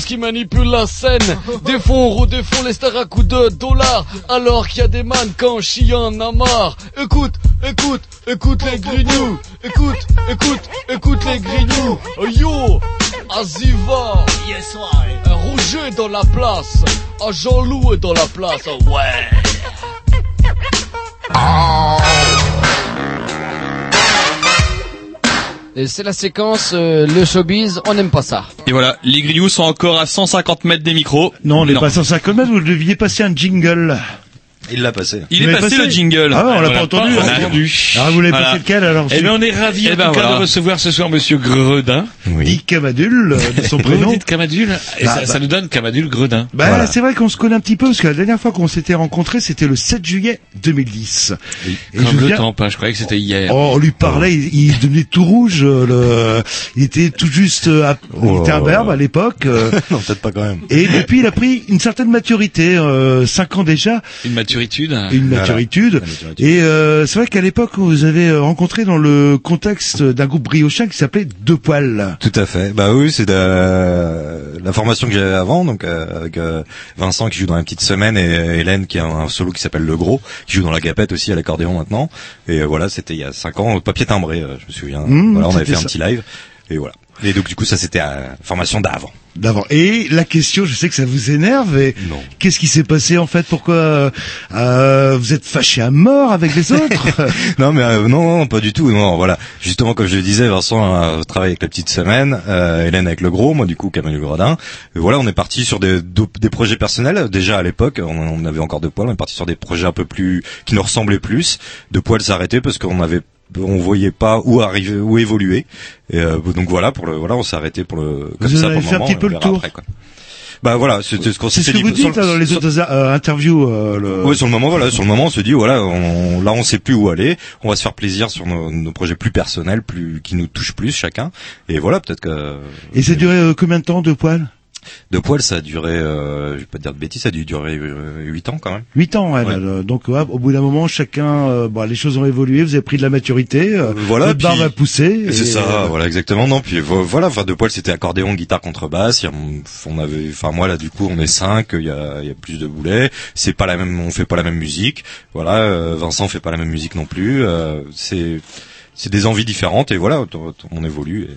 Qui manipulent la scène. Des fonds redéfont les stars à coups de dollars. Alors qu'il y a des mannequins chiant en a marre. Écoute, écoute, écoute les grignoux. Écoute, écoute, écoute les grignoux. Yo, Aziva. Un Rouget dans la place. Ah, Jean-Loup est dans la place. Ouais. C'est la séquence, euh, le showbiz, on n'aime pas ça. Et voilà, les grillous sont encore à 150 mètres des micros. Non, on n'est pas à 150 mètres, vous deviez passer un jingle. Il l'a passé. Il Vous est passé, passé le jingle. Ah ouais, on l'a pas Voilà. entendu. On hein. a entendu. Alors vous l'avez Voilà. passé lequel alors Eh bien, on est ravis Eh en ben, tout cas voilà. de recevoir ce soir Monsieur Gredin. Dit Camadule, euh, de son Vous prénom. dites Camadule et Bah, ça, bah. ça nous donne Camadule Gredin. Bah, Voilà. c'est vrai qu'on se connaît un petit peu parce que la dernière fois qu'on s'était rencontrés, c'était le 7 juillet 2010. Et Comme me le temps je croyais que c'était hier. Oh, on lui parlait, il, il devenait tout rouge. euh, Le, il était tout juste, euh, à- il Oh. était à l'époque. euh, non, peut-être pas quand même. et depuis, il a pris une certaine maturité, euh, cinq ans déjà, Une maturitude. une Voilà. maturitude. La maturité. Et euh, c'est vrai qu'à l'époque, vous avez rencontré dans le contexte d'un groupe briochin qui s'appelait Deux Poils. Tout à fait. Bah oui, c'est de la formation que j'avais avant, donc euh, avec euh, Vincent qui joue dans la petite semaine et Hélène qui a un solo qui s'appelle Le Gros, qui joue dans la gapette aussi à l'accordéon maintenant. Et euh, voilà, c'était il y a cinq ans, au papier timbré, euh, je me souviens. Mmh, voilà, on avait fait un petit live et voilà. Et donc du coup, ça c'était euh, formation d'avant. D'avant. Et la question, je sais que ça vous énerve. Et Non. qu'est-ce qui s'est passé en fait? Pourquoi euh, euh, vous êtes fâché à mort avec les autres? Non mais euh, non, non, pas du tout. Non, voilà. Justement, comme je le disais, Vincent a travaillé avec la petite semaine, euh, Hélène avec le gros, moi du coup Camille Gredin. Et voilà, on est parti sur des, des projets personnels. Déjà à l'époque, on, on avait encore de poils. On est parti sur des projets un peu plus qui nous ressemblaient plus. De poils s'arrêter parce qu'on avait on voyait pas où arriver, où évoluer. Et euh, donc voilà, pour le voilà, on s'est arrêté pour le comme Vous ça pour le un petit peu le tour. après, quoi. Bah voilà, c'était ce qu'on C'est ce que vous dit. Dites le- là, dans les autres euh, interviews. euh, le... Ouais, sur le moment, voilà, sur le moment, on se dit, voilà, on, là, on sait plus où aller. On va se faire plaisir sur nos, nos projets plus personnels, plus qui nous touchent plus chacun. Et voilà, peut-être que Et ça a duré euh, combien de temps, Deux Poils? De poil, ça a duré, euh, je vais pas te dire de bêtises, ça a dû durer euh, huit ans quand même. Huit ans, ouais, Ouais. là, là. donc ouais, au bout d'un moment, chacun, euh, bon, les choses ont évolué, vous avez pris de la maturité, euh, voilà, votre barbe a poussé. C'est ça, euh, voilà, exactement. Non, puis vo- voilà, enfin, de poil, c'était accordéon, guitare, contrebasse. On avait, enfin, moi là, du coup, on est cinq. Il y a, y a plus de boulets. C'est pas la même, on fait pas la même musique. Voilà, euh, Vincent fait pas la même musique non plus. euh, c'est, c'est des envies différentes et voilà, on, on évolue.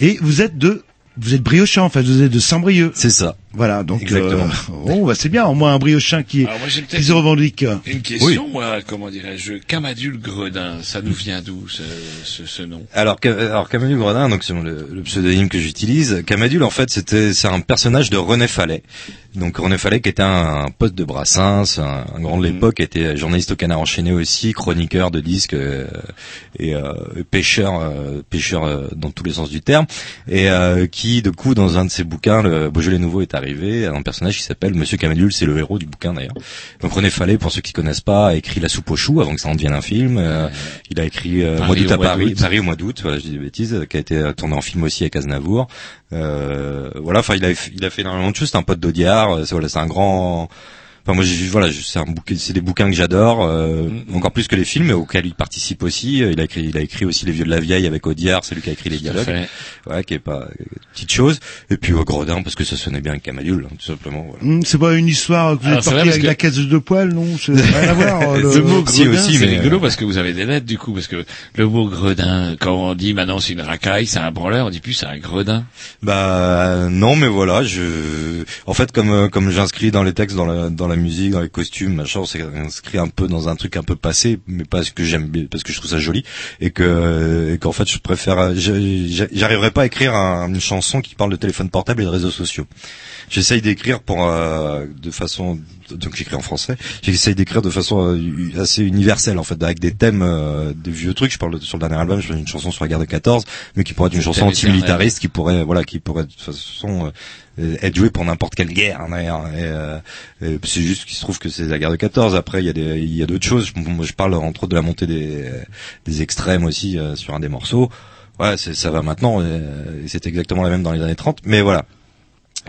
et- Et vous êtes de, vous êtes briochin, en fait, vous êtes de Saint-Brieuc. C'est ça. Voilà, donc Exactement. euh, bon, bah, c'est bien, au moins un briochin qui, Alors moi j'ai qui peut-être se revendique. une question, moi, comment dirais-je, Camadule Gredin, ça nous vient d'où ce, ce, ce nom? Alors, alors Camadule Gredin, donc c'est le, le pseudonyme que j'utilise. Camadule, en fait, c'était c'est un personnage de René Fallet. Donc René Fallet, qui était un, un pote de Brassens, un, un grand de l'époque, était journaliste au Canard enchaîné aussi, chroniqueur de disques euh, et euh, pêcheur, euh, pêcheur euh, dans tous les sens du terme, et euh, qui, de coup, dans un de ses bouquins, le Beaujolais nouveau est arrivé, un personnage qui s'appelle Monsieur Camadule, c'est le héros du bouquin d'ailleurs. Donc René Fallet, pour ceux qui connaissent pas, a écrit La soupe aux choux avant que ça en devienne un film. Euh, il a écrit euh, Paris Mois d'août à mois Paris, d'août. Paris au mois d'août, voilà, je dis des bêtises, euh, qui a été euh, tourné en film aussi avec Aznavour. Euh, voilà, enfin il a il a fait énormément de choses. C'est un pote d'Audiard. C'est voilà, c'est un grand. Enfin moi j'ai- voilà, je- c'est un bouquin, c'est des bouquins que j'adore, euh, Mm. encore plus que les films, auxquels il participe aussi. Euh, Il a écrit il a écrit aussi Les Vieux de la Vieille avec Audiard, c'est lui qui a écrit les dialogues. Ouais, qui est pas euh, petite chose. Et puis euh, Gredin parce que ça sonnait bien avec Camadule, hein, tout simplement. Voilà. Hum, c'est pas une histoire que vous Alors, êtes parti avec que- la caisse de deux poils, non? C'est rien à voir. euh, Le mot Si, Gredin, aussi, c'est rigolo euh, parce que vous avez des lettres du coup, parce que le mot Gredin, quand on dit maintenant c'est une racaille, c'est un branleur, on dit plus c'est un Gredin. Bah non, mais voilà, je en fait comme comme j'inscris dans les textes, dans la dans la musique, dans les costumes, machin, c'est inscrit un peu dans un truc un peu passé, mais parce que j'aime parce que je trouve ça joli et que et qu'en fait je préfère j'arriverai pas à écrire un- une chanson qui parle de téléphone portable et de réseaux sociaux. J'essaye d'écrire pour euh, de façon donc j'écris en français. J'essaye d'écrire de façon euh, assez universelle en fait avec des thèmes euh, des vieux trucs. Je parle sur le dernier album, je fais une chanson sur la guerre de 14, mais qui pourrait être une chanson antimilitariste qui pourrait voilà qui pourrait de toute façon euh, être jouée pour n'importe quelle guerre. hein, d'ailleurs. Euh, c'est juste qu'il se trouve que c'est la guerre de 14. Après il y a des il y a d'autres choses. Moi je parle entre autres de la montée des des extrêmes aussi euh, sur un des morceaux. Ouais, ça va maintenant. euh, et c'est exactement la même dans les années 30. Mais voilà.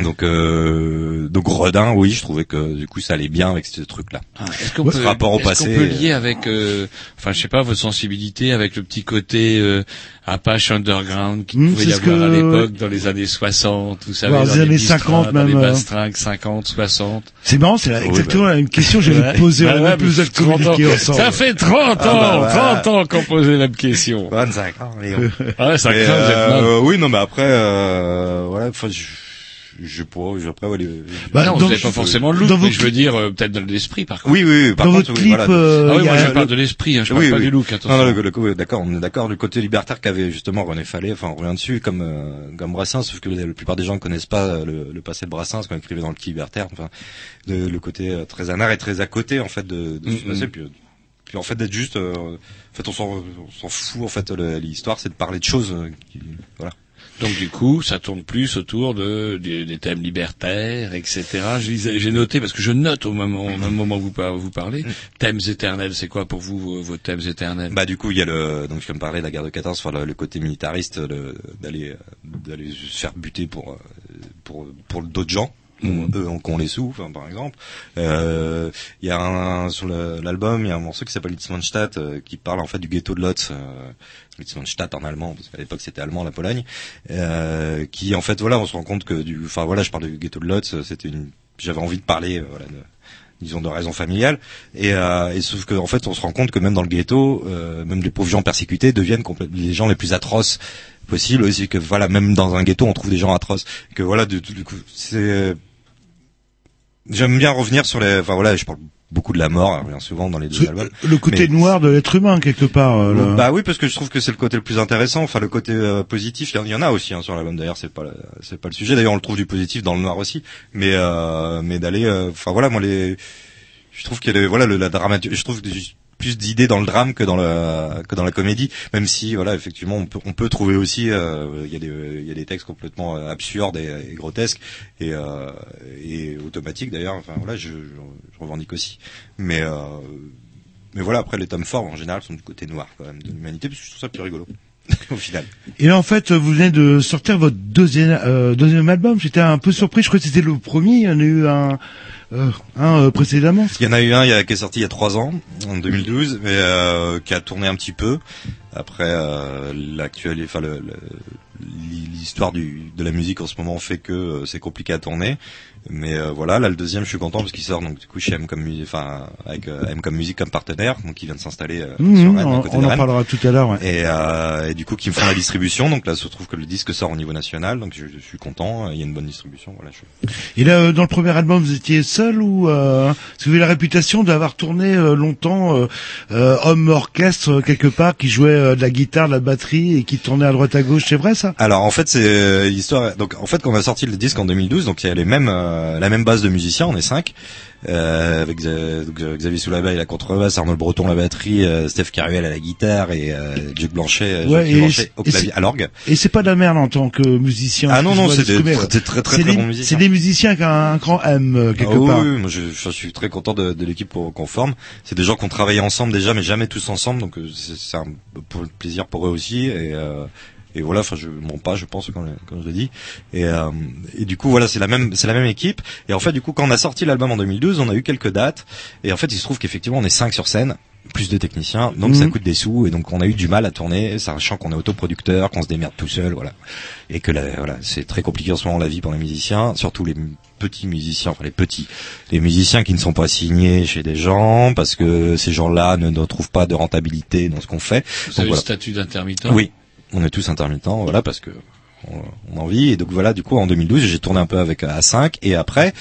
Donc, euh, donc Rodin, oui, je trouvais que du coup ça allait bien avec ce truc-là. Ah, Est-ce qu'on Ouais, peut, ce rapport au est-ce passé. qu'on peut lier avec, euh, enfin, je sais pas, votre sensibilité avec le petit côté euh, Apache Underground qu'il Hmm, pouvait y avoir à que- l'époque dans les années 60, vous savez, Voire dans les années bistrots, 50 dans les même, euh. bastringues 50, 60. C'est marrant, c'est la- Oui, exactement bah. la même question que j'allais te poser. Bah a plus mais 30 ans. communiqué ensemble. Ça fait 30 Ah bah ans, ouais. 30 ans qu'on posait la même question. 25 ans, Léon. Ah ouais, mal. euh, oui, non, mais après, euh, voilà, enfin, je, je pourrais, je ouais, les- Bah non, vous n'avez pas forcément le look, mais je veux dire, euh, peut-être dans l'esprit, par contre. Oui, oui, oui, par Dans contre, votre oui, clip, voilà. euh, Ah oui, moi je le- parle de l'esprit, hein, je parle Oui, pas oui. du look, attention. Non, non, le, le- oui, d'accord, on est d'accord. Le côté libertaire qu'avait justement René Fallet, enfin, on revient dessus, comme, euh, comme Brassens, sauf que la, plupart des gens ne connaissent pas euh, le, le passé de Brassens quand il écrivait dans le libertaire, enfin, de- le côté euh, très anard et très à côté, en fait, de, de ce Mhm. passé. Puis, euh, puis en fait, d'être juste, euh, en fait, on s'en, fout, en fait, l'histoire, c'est de parler de choses, euh, qui, voilà. Donc du coup, ça tourne plus autour de des, thèmes libertaires, etc. J'ai noté parce que je note au moment, au même moment où vous, par- vous parlez. Thèmes éternels, c'est quoi pour vous vos, thèmes éternels? Bah du coup il y a le donc je me parlais de la guerre de 14 enfin le, le côté militariste le- d'aller euh, d'aller se faire buter pour euh, pour pour d'autres gens Mhm. eux qu'on les sous enfin, par exemple. Euh, il y a un sur l'album il y a un morceau qui s'appelle Litzmannstadt euh, qui parle en fait du ghetto de Lotz euh, Litzmannstadt en allemand parce qu'à l'époque c'était allemand la Pologne euh, qui en fait voilà on se rend compte que du enfin voilà je parle du ghetto de Lotz euh, c'était une j'avais envie de parler euh, voilà de, disons de raisons familiales. Et, euh, et sauf que en fait on se rend compte que même dans le ghetto euh, même les pauvres gens persécutés deviennent les gens les plus atroces possibles. Aussi que voilà même dans un ghetto on trouve des gens atroces. Que voilà du, du coup c'est j'aime bien revenir sur les enfin voilà je parle beaucoup de la mort hein, bien souvent dans les deux albums le côté Mais- noir de l'être humain quelque part. euh, là. bah oui, parce que je trouve que c'est le côté le plus intéressant. Enfin, le côté euh, positif, il y en- a aussi hein, sur l'album. D'ailleurs, c'est pas c'est pas le sujet. D'ailleurs, on le trouve du positif dans le noir aussi. Mais euh, mais d'aller, euh, enfin voilà, moi les, je trouve qu'il y a les- voilà le, la dramaturgie. Je trouve que plus d'idées dans le drame que dans le que dans la comédie. Même si voilà, effectivement, on peut on peut trouver aussi euh, il y a des il y a des textes complètement euh, absurdes et, et grotesques et euh, et automatiques d'ailleurs. Enfin voilà, je, je, je revendique aussi. Mais euh, mais voilà, après les tomes forts en général sont du côté noir quand même de l'humanité, parce que je trouve ça plus rigolo au final. Et là, en fait, vous venez de sortir votre deuxième euh, deuxième album. J'étais un peu surpris. Je crois que c'était le premier. Il y en a eu un euh, un euh, précédemment. Il y en a eu un y a, qui est sorti il y a trois ans, en 2012, mais euh, qui a tourné un petit peu. Après, euh, l'actuel, enfin le- le- l'histoire du de la musique en ce moment fait que euh, c'est compliqué à tourner. Mais euh, voilà, là le deuxième, je suis content parce qu'il sort donc du coup chez M comme musique, enfin avec euh, M comme musique comme partenaire, donc il vient de s'installer euh, Mmh, sur mmh, Rennes, à on côté on de en Rennes. parlera tout à l'heure. ouais. Et, euh, et du coup qui me font la distribution donc là se trouve que le disque sort au niveau national donc je, je suis content il y a une bonne distribution voilà je... Et là, euh, dans le premier album, vous étiez seul ou euh, vous avez la réputation d'avoir tourné euh, longtemps homme orchestre quelque part, qui jouait euh, de la guitare, de la batterie et qui tournait à droite à gauche. C'est vrai ça? Alors en fait c'est euh, l'histoire. Donc en fait quand on a sorti le disque en 2012, donc il y a les mêmes euh, la même base de musiciens, on est cinq, euh, avec donc, euh, Xavier Soulabaille à la contrebasse, Arnaud Breton à la batterie, euh, Steph Caruel à la guitare et euh, Jacques Blanchet, Ouais, et Blanchet au et clavier, à l'orgue. Et c'est pas de la merde en tant que musicien. Ah non non c'est des, très très très, bons musiciens. C'est des musiciens qui ont un grand M quelque Ah part. oui, moi je, je suis très content de, de l'équipe qu'on qu'on forme. C'est des gens qui ont travaillé ensemble déjà, mais jamais tous ensemble, donc c'est un plaisir pour eux aussi. Et, euh, et voilà, enfin je mens pas, je pense quand, quand je le dis. Et, euh, et du coup voilà, c'est la même c'est la même équipe. Et en fait du coup quand on a sorti l'album en 2012, on a eu quelques dates. Et en fait il se trouve qu'effectivement on est cinq sur scène plus de techniciens, donc Mhm. ça coûte des sous et donc on a eu du mal à tourner, sachant qu'on est autoproducteur, qu'on se démerde tout seul, voilà, et que là, voilà, c'est très compliqué en ce moment la vie pour les musiciens, surtout les petits musiciens, enfin les petits, les musiciens qui ne sont pas signés chez des gens parce que ces gens-là ne, ne trouvent pas de rentabilité dans ce qu'on fait. Vous Donc, avez voilà. le statut d'intermittent? Oui, on est tous intermittents, voilà, parce que on, on en vit. Et donc voilà, du coup, en 2012, j'ai tourné un peu avec A5. Et après,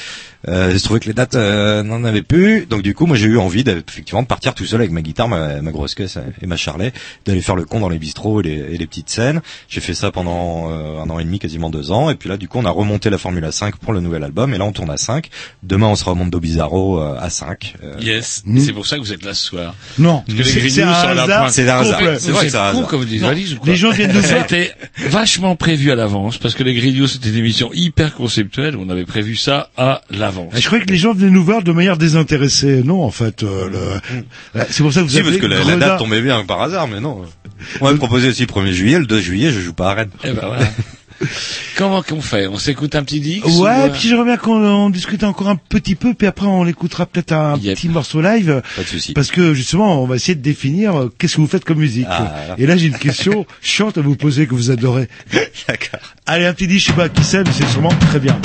euh, j'ai trouvé que les dates euh, n'en avaient plus. Donc du coup, moi, j'ai eu envie effectivement de partir tout seul avec ma guitare, ma, ma grosse caisse et ma charlet, d'aller faire le con dans les bistrots et les, et les petites scènes. J'ai fait ça pendant euh, un an et demi, quasiment deux ans. Et puis là, du coup, on a remonté la Formule A 5 pour le nouvel album. Et là, on tourne à 5. Demain, on se remonte do Bizarro euh, à 5. Euh, Yes, c'est pour ça que vous êtes là ce soir. Non, Parce que les c'est un hasard. C'est un hasard. C'est vrai que c'est un hasard. comme des valises les gens viennent de été vachement prévu à l'avance parce que les Grignoux c'était une émission hyper conceptuelle. On avait prévu ça à l'avance. Je croyais que les gens venaient nous voir de manière désintéressée. Non, en fait, euh, le- c'est pour ça que vous Si, parce que la, date tombait bien par hasard, mais non. On m'a proposé aussi le 1er juillet, le 2 juillet, je joue pas à Rennes. Eh ben voilà. Comment qu'on fait On s'écoute un petit Dix Ouais, ou, euh, puis j'aimerais bien qu'on discute encore un petit peu, puis après on écoutera peut-être un petit morceau live. Pas de souci. Parce que justement, on va essayer de définir euh, qu'est-ce que vous faites comme musique. Ah. Et là, j'ai une question chiante à vous poser que vous adorez. D'accord. Allez, un petit dit, je sais pas qui c'est, mais c'est sûrement très bien.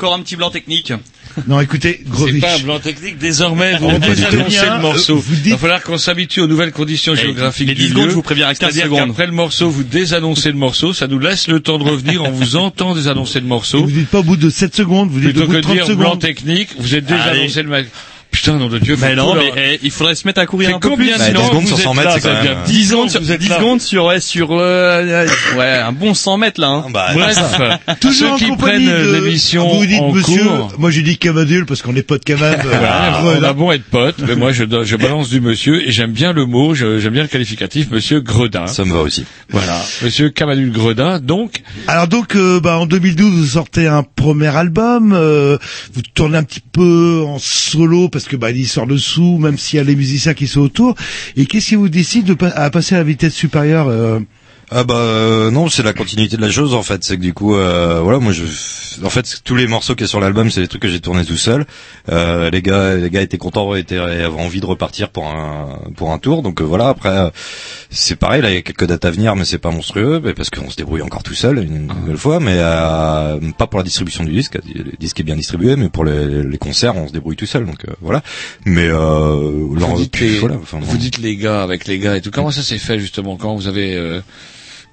Encore un petit blanc technique. Non, écoutez, C'est Grovich. pas un blanc technique. Désormais, vous dire, le morceau. euh, vous Il va falloir qu'on s'habitue aux nouvelles conditions géographiques les du 10 secondes, lieu. je vous préviens à 15 C'est-à-dire secondes. qu'après le morceau, vous désannoncez le morceau. Ça nous laisse le temps de revenir. On vous entend désannoncer le morceau. Vous dites pas au bout de 7 secondes, vous dites Plutôt au bout que de de 30 dire blanc secondes. technique, vous êtes déjà Allez. annoncé le mec. Putain, nom de Dieu, Mais non, mais eh, il faudrait se mettre à courir un peu combien plus. Bah, sinon 10 secondes sur êtes 100 mètres, c'est quand même, dire euh, 10 secondes sur, que vous êtes 10 là. secondes sur, ouais, sur, euh, ouais, un bon 100 mètres, là, hein. Bah, Bref, Toujours ceux en qui compagnie prennent de... l'émission Vous dites en monsieur, cours. moi j'ai dit Cavadule parce qu'on est potes quand même. euh, Voilà, Gredin. on a bon être potes, mais moi je, je balance du monsieur et j'aime bien le mot, j'aime bien le qualificatif, monsieur Gredin. Ça me va aussi. Voilà, monsieur Camadul Gredin. Donc, Alors donc, euh, bah, en 2012, vous sortez un premier album, euh, vous tournez un petit peu en solo parce que bah, l'histoire de sous, même s'il y a les musiciens qui sont autour. Et qu'est-ce qui vous décide de à passer à la vitesse supérieure euh, Ah bah euh, non, c'est la continuité de la chose en fait. C'est que du coup, euh, voilà, moi je, en fait, tous les morceaux qui sont sur l'album, c'est des trucs que j'ai tournés tout seul. Euh, les gars, les gars étaient contents, étaient avaient envie de repartir pour un pour un tour. Donc euh, voilà. Après, euh, c'est pareil. Là, il y a quelques dates à venir, mais c'est pas monstrueux, mais parce qu'on se débrouille encore tout seul une nouvelle fois. Mais euh, pas pour la distribution du disque. Le disque est bien distribué, mais pour les, les concerts, on se débrouille tout seul. Donc euh, voilà. Mais euh, vous dites, puis, les, voilà, enfin, vous dites les gars avec les gars et tout. Comment ça s'est fait justement Comment vous avez euh,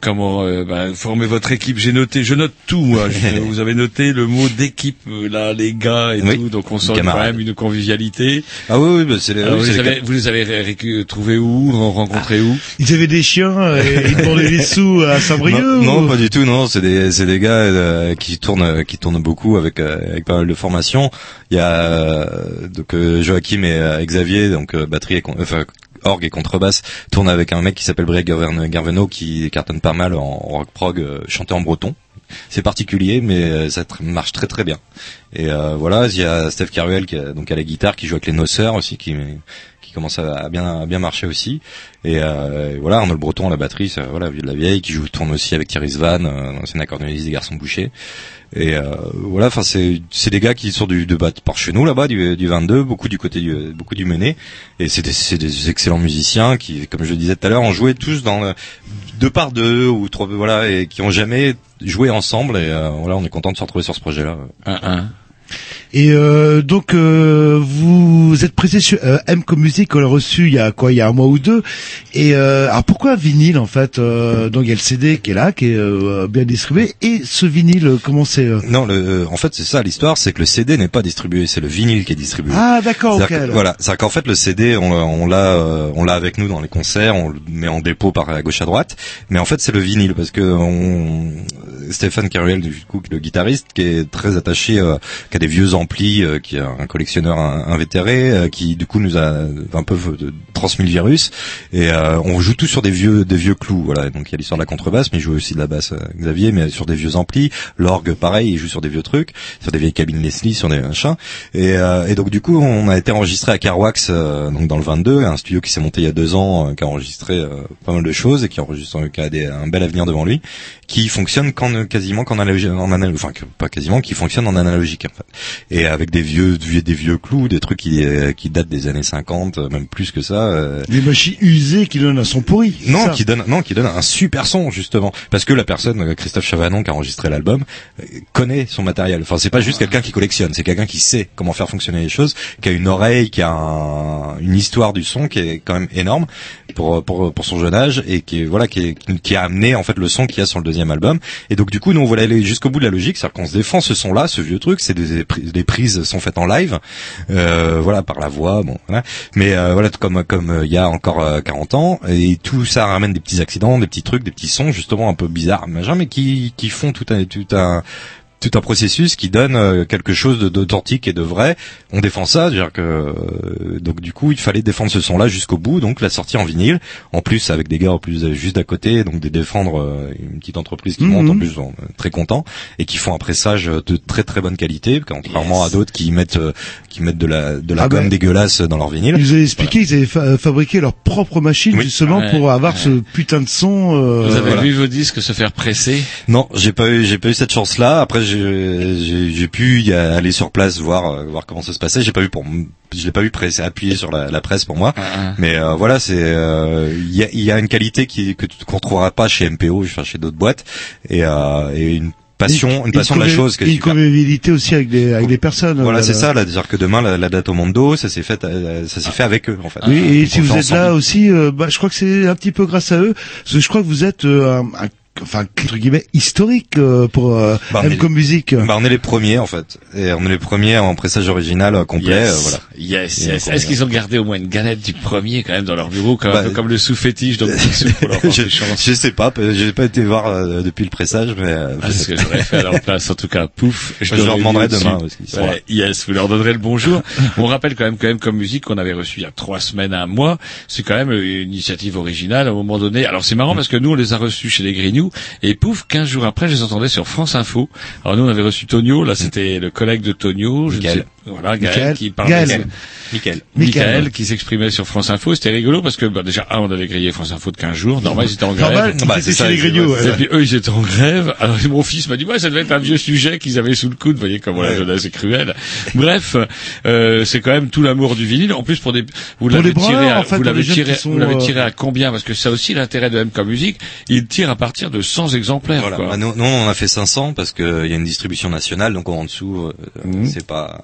comment euh, bah, formé votre équipe J'ai noté, je note tout. Moi. Je- vous avez noté le mot d'équipe euh, là, les gars et Oui, tout. Donc on sent quand même une convivialité. Ah oui, oui, bah, c'est Alors, oui, vous, c'est les avez, vous les avez trouvés où Rencontrés où? Ils avaient des chiens euh, et ils demandaient des sous à Saint-Brieuc Non, ou- non, pas du tout. Non, c'est des c'est des gars euh, qui tournent qui tournent beaucoup avec euh, avec pas mal de formations. Il y a euh, donc euh, Joachim et euh, Xavier donc euh, batterie et con- enfin orgue et contrebasse tournent avec un mec qui s'appelle Garven- Garveno qui cartonne pas mal en rock prog euh, chanté en breton c'est particulier, mais euh, ça marche très très bien. Et euh, voilà, il y a Steph Caruel qui a, donc à la guitare, qui joue avec les Noceurs aussi, qui qui commence à, bien à bien marcher aussi. Et, euh, et voilà, Arnaud Breton à la batterie, ça, voilà, vieux de la vieille, qui joue tourne aussi avec Thierry Svan, euh, ancien accordéoniste des Garçons Bouchés. Et euh, voilà, enfin c'est c'est des gars qui sont du de bas par chez nous là-bas du, du 22, beaucoup du côté du beaucoup du Mené. Et c'est des c'est des excellents musiciens qui, comme je le disais tout à l'heure, ont joué tous dans le, deux par deux ou trois voilà et qui ont jamais joué ensemble. Et euh, voilà, on est content de se retrouver sur ce projet-là. Et euh, donc euh, vous êtes pressé sur euh, M comme musique, on l'a reçu il y a quoi, il y a un mois ou deux. Et euh, alors pourquoi vinyle en fait euh, Donc il y a le CD qui est là, qui est euh, bien distribué, et ce vinyle, comment c'est Non, le, en fait c'est ça l'histoire, c'est que le CD n'est pas distribué, c'est le vinyle qui est distribué. Ah d'accord, ok. Voilà, c'est qu'en fait le CD, on, l'a, on l'a avec nous dans les concerts, on le met en dépôt par à gauche à droite, mais en fait c'est le vinyle parce que on, Stéphane Caruel, du coup le guitariste, qui est très attaché, euh, qui a des vieux amplis, euh, qui un collectionneur in- invétéré, euh, qui du coup nous a un peu transmis virus, et euh, on joue tout sur des vieux, des vieux clous, voilà. Donc il y a l'histoire de la contrebasse, mais il joue aussi de la basse, euh, Xavier, mais sur des vieux amplis, l'orgue pareil, il joue sur des vieux trucs, sur des vieilles cabines Leslie, sur des machins, et, euh, et donc du coup on a été enregistré à Carwax, euh, donc dans le 22, un studio qui s'est monté il y a deux ans, qui a enregistré euh, pas mal de choses et qui enregistre, qui a des- un bel avenir devant lui, qui fonctionne quasiment qu'en analogique, en anal- enfin pas quasiment, qui fonctionne en analogique en fait, et avec des vieux, des vieux clous, des trucs qui, qui datent des années 50, euh, même plus que ça. Euh, Des machines usées qui donnent un son pourri. non, qui donne non, qui donne un super son justement, parce que la personne euh, Christophe Chavanon qui a enregistré l'album euh, connaît son matériel. Enfin, c'est pas juste quelqu'un qui collectionne, c'est quelqu'un qui sait comment faire fonctionner les choses, qui a une oreille, qui a un- une histoire du son qui est quand même énorme pour pour pour son jeune âge et qui voilà qui est- qui a amené en fait le son qu'il y a sur le deuxième album. Et donc du coup, nous on voulait aller jusqu'au bout de la logique, c'est-à-dire qu'on se défend ce son-là, ce vieux truc, c'est des, des prises sont faites en live, euh, voilà par la voix, bon voilà. Mais euh, voilà comme comme euh, il y a encore euh, 40 ans et tout ça ramène des petits accidents, des petits trucs, des petits sons justement un peu bizarres, mais qui qui font tout un tout un tout un processus qui donne euh, quelque chose de- d'authentique et de vrai. On défend ça, c'est-à-dire que euh, donc du coup il fallait défendre ce son-là jusqu'au bout, donc la sortie en vinyle, en plus avec des gars en plus juste à côté, donc de défendre euh, une petite entreprise qui Mhm. monte en plus, on est très content et qui font un pressage de très très bonne qualité, contrairement à d'autres qui mettent euh, qui mettent de la de la Ah gomme ben, dégueulasse dans leur vinyle. Ils nous avaient expliqué qu'ils avaient fa- fabriqué leur propre machine justement Ouais, pour avoir ce putain de son. euh, Vous avez voilà. vu vos disques se faire presser? Non, j'ai pas eu, j'ai pas eu cette chance-là. Après, j'ai, j'ai, j'ai pu y aller sur place voir, euh, voir comment ça se passait. J'ai pas vu pour, je l'ai pas vu presser, appuyer sur la, la presse pour moi. Mais euh, voilà, c'est, euh, il y, a, il y a une qualité qui que tu- qu'on retrouvera pas chez MPO, enfin chez d'autres boîtes, et, euh, et une passion, une passion de la chose. et une convivialité aussi avec des avec des personnes. Voilà, euh, c'est ça. Là, c'est-à-dire que demain, la, la date au Mondo, ça s'est fait, euh, ça s'est fait avec eux, en fait. Oui, et si vous êtes là aussi, euh, bah, je crois que c'est un petit peu grâce à eux, parce que je crois que vous êtes euh, un, un- enfin entre guillemets historique euh, pour euh, Bah, MCO Musique. Bah, on est les premiers en fait, et on est les premiers en pressage original euh, complet, Yes. euh, voilà. Yes, Est-ce qu'ils ont gardé au moins une galette du premier quand même dans leur bureau, comme, un Bah, peu comme le dans Sous pour leur je, porter chance je sais pas, j'ai pas été voir euh, depuis le pressage, mais euh, Ah, c'est ce que j'aurais fait à leur place. En tout cas, pouf. Je leur l'aurais demanderai demain, parce qu'ils sont Ouais, là. yes, vous leur donnerez le bonjour. On rappelle quand même, quand même, comme musique qu'on avait reçu il y a trois semaines, un mois. C'est quand même une initiative originale à un moment donné. Alors c'est marrant parce que nous, on les a reçus chez les Grignoux et pouf, 15 jours après, je les entendais sur France Info. Alors nous, on avait reçu Tonio. Là, c'était le collègue de Tonio. Je ne sais- Voilà, Gaël, Michael. qui parlait. Gaël. Michael, Michael. qui s'exprimait sur France Info, c'était rigolo parce que bah, déjà un, on avait grillé France Info de 15 jours, normal ils étaient en grève. Normal, Bah, c'était c'est ça, les Grignoux. ouais, ouais. Et puis eux, ils étaient en grève. Alors mon fils m'a dit, ouais, ça devait être un vieux sujet qu'ils avaient sous le coude. Vous voyez comment la jeunesse est cruelle. Bref, euh, c'est quand même tout l'amour du vinyle. En plus, pour des, vous l'avez tiré, à, en fait, vous l'avez les jeunes tiré, qui sont, vous l'avez euh, tiré à combien? Parce que ça aussi l'intérêt de MK Music, il tire à partir de 100 exemplaires. Voilà. quoi. Bah, nous, nous, on a fait 500 parce qu'il y a une distribution nationale, donc en dessous, euh, Mhm. c'est pas,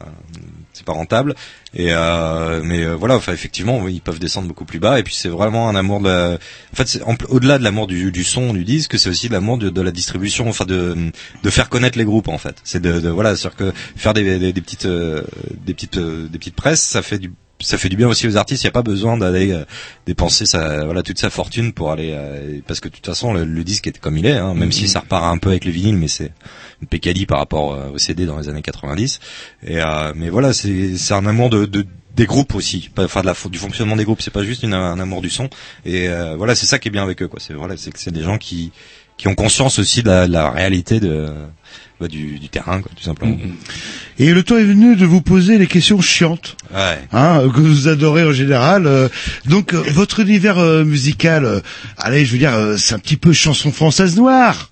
c'est pas rentable. Et euh, mais euh, voilà, enfin effectivement, ils peuvent descendre beaucoup plus bas. Et puis c'est vraiment un amour de la. En fait, au-delà de l'amour du, du son, du disque, c'est aussi l'amour de, de la distribution, enfin de de faire connaître les groupes en fait. C'est de, de voilà, c'est-à-dire que faire des, des, des petites euh, des petites euh, des petites presses, ça fait du ça fait du bien aussi aux artistes. Il n'y a pas besoin d'aller euh, dépenser sa, voilà, toute sa fortune pour aller, euh, parce que de toute façon le, le disque est comme il est, hein, même si ça repart un peu avec le vinyle, mais c'est une pécadille par rapport euh, au CD dans les années 90. Et euh, mais voilà, c'est c'est un amour de, de des groupes aussi, enfin de la, du fonctionnement des groupes. C'est pas juste une- un amour du son. Et euh, voilà, c'est ça qui est bien avec eux, quoi. C'est voilà, c'est que c'est des gens qui qui ont conscience aussi de la, la réalité de bah, du, du terrain, quoi, tout simplement. Et le temps est venu de vous poser les questions chiantes, Ouais. hein, que vous adorez en général. euh. donc, euh, votre univers euh, musical, allez, je veux dire, c'est un petit peu chanson française noire.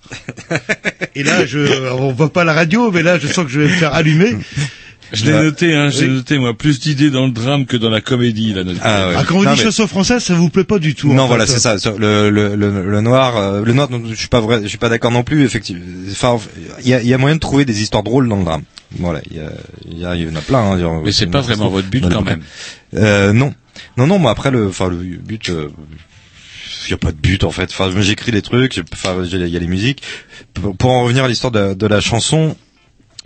Et là, je, on voit pas la radio, mais là, je sens que je vais me faire allumer. Je l'ai noté, hein, j'ai Oui. noté moi plus d'idées dans le drame que dans la comédie là. notre- Ah, ouais. Ah, quand on Non, dit mais- chanson française, ça vous plaît pas du tout. Non, en voilà, c'est ça. Le, le, le, le noir, euh, le noir, non, je suis pas vrai, je suis pas d'accord non plus. Effectivement, enfin, il y a, il y a moyen de trouver des histoires drôles dans le drame. Voilà, il y, a, il y, y en a plein. Hein, genre, Mais c'est pas vraiment votre but quand même. Euh, non, non, non. Moi après le, enfin le but, euh, il y a pas de but en fait. Enfin, j'écris des trucs. Enfin, il y a les musiques. Pour, pour en revenir à l'histoire de, de la chanson.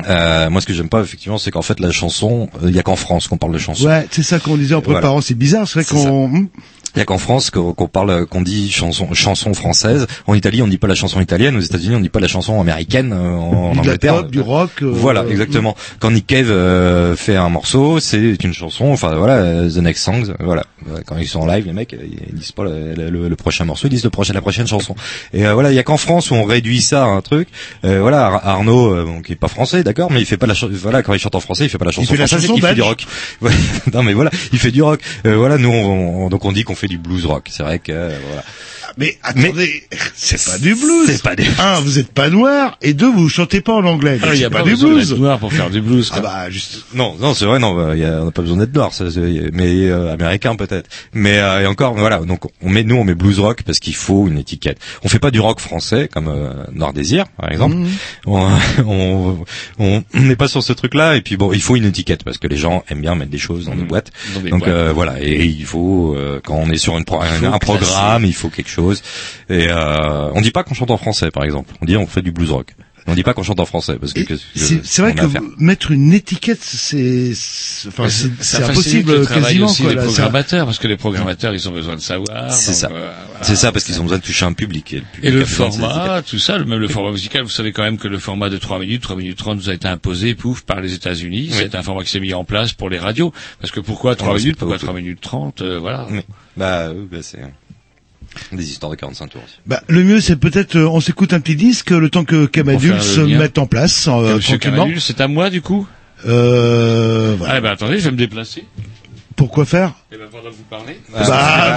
Euh, moi, ce que j'aime pas, effectivement, c'est qu'en fait, la chanson, euh, il y a qu'en France qu'on parle de chanson. Ouais, c'est ça qu'on disait en Voilà. préparant. C'est bizarre, c'est vrai qu'on. Il y a qu'en France qu'on parle, qu'on dit chanson, chanson française. En Italie, on dit pas la chanson italienne. Aux États-Unis, on dit pas la chanson américaine. euh, En, en de la Angleterre, pop, du rock. euh, voilà, exactement. Quand Nick Cave euh, fait un morceau, c'est une chanson. Enfin voilà, euh, the next song. Voilà. Euh, Quand ils sont en live, les mecs, euh, ils disent pas le, le- le prochain morceau, ils disent le prochain, la prochaine chanson. Et euh, voilà, il y a qu'en France où on réduit ça à un truc. Euh, voilà, Ar- Arnaud, euh, bon, qui est pas français, d'accord, mais il fait pas la chanson. Voilà, quand il chante en français, il fait pas la chanson fait la chanson il fait du rock. Non mais voilà, il fait du rock. Euh, voilà, nous, on, on- donc on dit qu'on fait du blues rock. C'est vrai que euh, voilà. Mais attendez, c'est pas du blues. C'est pas du. Un, vous êtes pas noir, et deux, vous chantez pas en anglais. Ah, il y a c'est pas pas du blues. noir pour faire du blues. Ah bah juste. Non, non, c'est vrai, non, bah, y a- on n'a pas besoin d'être noir, ça, mais euh, américain peut-être. Mais euh, et encore, voilà, donc on met, nous, on met blues rock parce qu'il faut une étiquette. On fait pas du rock français comme euh, Noir Désir, par exemple. Mhm. On on on on n'est pas sur ce truc-là. Et puis bon, il faut une étiquette parce que les gens aiment bien mettre des choses dans des Mhm. boîtes. Dans des Donc boîtes. euh, voilà, et il faut euh, quand on est sur une pro- un, programme, il faut quelque chose. Et euh, on dit pas qu'on chante en français, par exemple. On dit on fait du blues rock. On dit pas qu'on chante en français parce que C'est vrai que mettre une étiquette, c'est, enfin, c'est impossible quasiment aussi quoi. là, ça- programmateurs parce que les programmateurs ils ont besoin de savoir. C'est ça. euh, voilà. C'est ça parce qu'ils ont besoin de toucher un public. Et le, public Et format, tout ça, même le format musical, vous savez quand même que le format de 3 minutes, 3 minutes 30 nous a été imposé, pouf, par les États-Unis. C'est un format qui s'est mis en place pour les radios. Parce que pourquoi 3 Ouais, minutes, pourquoi beaucoup. 3 minutes 30, euh, voilà. Oui. Bah, oui, bah c'est des histoires de 45 tours aussi. Bah, le mieux, c'est peut-être, euh, on s'écoute un petit disque, le temps que Camadul se mette en place, euh, Monsieur tranquillement. Camadul, c'est à moi du coup Euh, voilà. Ah ben attendez, je vais me déplacer. Pourquoi faire Et ben pendant que vous parlez. Bah,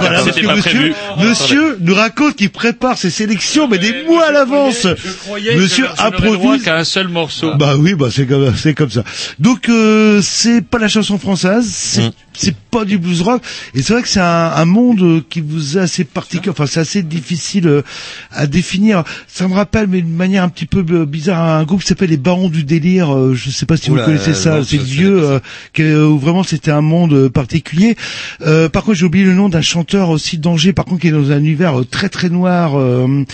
voilà, parce C'était que pas monsieur, prévu. monsieur nous raconte qu'il prépare ses sélections, mais des mois à l'avance. Je croyais Monsieur que je n'aurais le droit improvise. qu'à un seul morceau. Bah oui, bah c'est comme c'est comme ça. Donc euh, c'est pas la chanson française, c'est Mm. C'est pas du blues rock, et c'est vrai que c'est un, un monde qui vous est assez particulier. Enfin, c'est assez difficile euh, à définir. Ça me rappelle, mais d'une manière un petit peu euh, bizarre, un groupe qui s'appelle les Barons du délire. euh, je sais pas si Oula, vous connaissez ça. C'est vieux, euh, que, où vraiment c'était un monde particulier. Euh, par contre, j'ai oublié le nom d'un chanteur aussi d'Angers, par contre, qui est dans un univers très très noir. euh,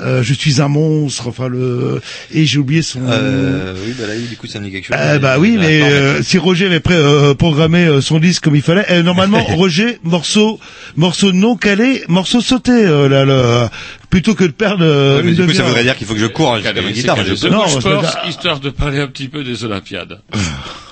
euh, je suis un monstre. Enfin le et j'ai oublié son. Euh, oui, bah là, du coup, ça me dit quelque chose. Eh bah oui, mais euh, si Roger avait pré- euh, programmé son disque comme il fallait, eh, normalement Roger morceau morceau non calé, morceau sauté euh, là, là, plutôt que de perdre euh, Ouais, une du coup, ça voudrait dire qu'il faut que je cours jusqu'à ma guitare. je Non, je regarde- histoire de parler un petit peu des Olympiades.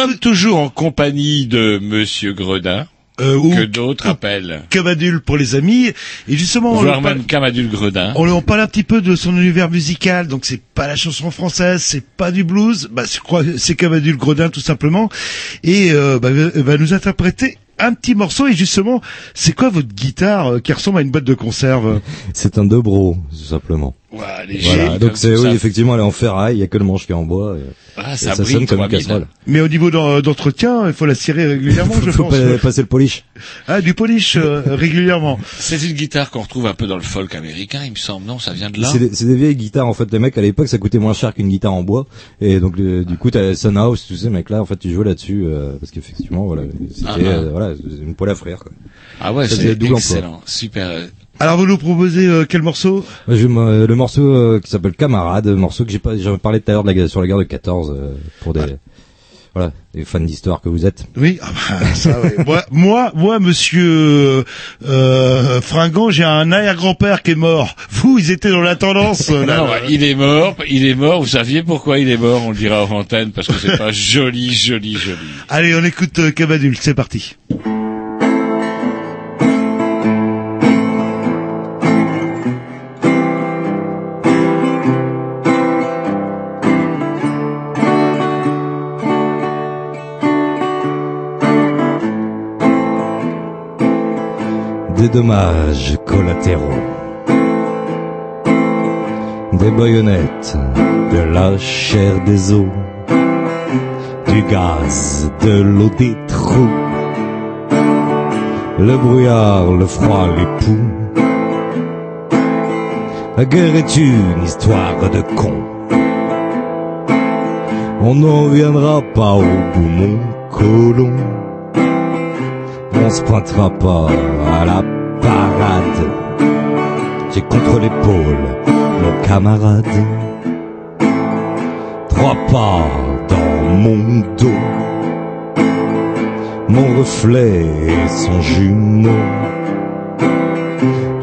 sommes toujours en compagnie de Monsieur Gredin, Euh, ou que d'autres appellent Cavadul pour les amis. Et justement, on, voire parle- même Camadul Gredin. on, on parle un petit peu de son univers musical. Donc c'est pas la chanson française, c'est pas du blues. Bah, je crois que c'est Cavadul Gredin tout simplement. Et euh, bah, va- va nous interpréter un petit morceau. Et justement, c'est quoi votre guitare euh, qui ressemble à une boîte de conserve? C'est un dobro, tout simplement. Ouais, les Voilà, donc c'est ça. oui, effectivement, elle est en ferraille, il y a que le manche qui est en bois. Et, Ah, et ça ça brille sonne comme une 3000. casserole. Mais au niveau d'en- d'entretien, il faut la cirer régulièrement, je Faut pense. pa- passer le polish. Ah, du polish euh, régulièrement. C'est une guitare qu'on retrouve un peu dans le folk américain, il me semble, non? Ça vient de là? C'est des, c'est des vieilles guitares en fait. Les mecs à l'époque ça coûtait moins cher qu'une guitare en bois et donc le- du coup t'as Sunhouse, tous ces mecs là en fait tu jouais là-dessus euh, parce qu'effectivement voilà c'était Ah, ah. euh, voilà une poêle à frire. Quoi. Ah ouais, Ça c'est double emploi. excellent, super. Alors vous nous proposez euh, quel morceau? Je me- le morceau euh, qui s'appelle Camarade, morceau que j'ai pas j'avais parlé tout à l'heure de la guerre- sur la guerre de 14 euh, pour des voilà des fans d'histoire que vous êtes. Oui, ah bah, ça, ouais. moi, moi, moi, monsieur euh, Fringant, j'ai un arrière-grand-père qui est mort. Vous, ils étaient dans la tendance. euh, là, Non, là. il est mort, il est mort, vous saviez pourquoi il est mort, on le dira en antenne, parce que c'est pas joli, joli, joli. Allez, on écoute euh, Cavadul, c'est parti. Des dommages collatéraux. Des baïonnettes, de la chair des os, du gaz, de l'eau des trous, le brouillard, le froid, les poux. La guerre est une histoire de con. On n'en reviendra pas au bout, mon colon. On se pointera pas à la. J'ai contre l'épaule mon camarade. Trois pas dans mon dos. Mon reflet et son jumeau.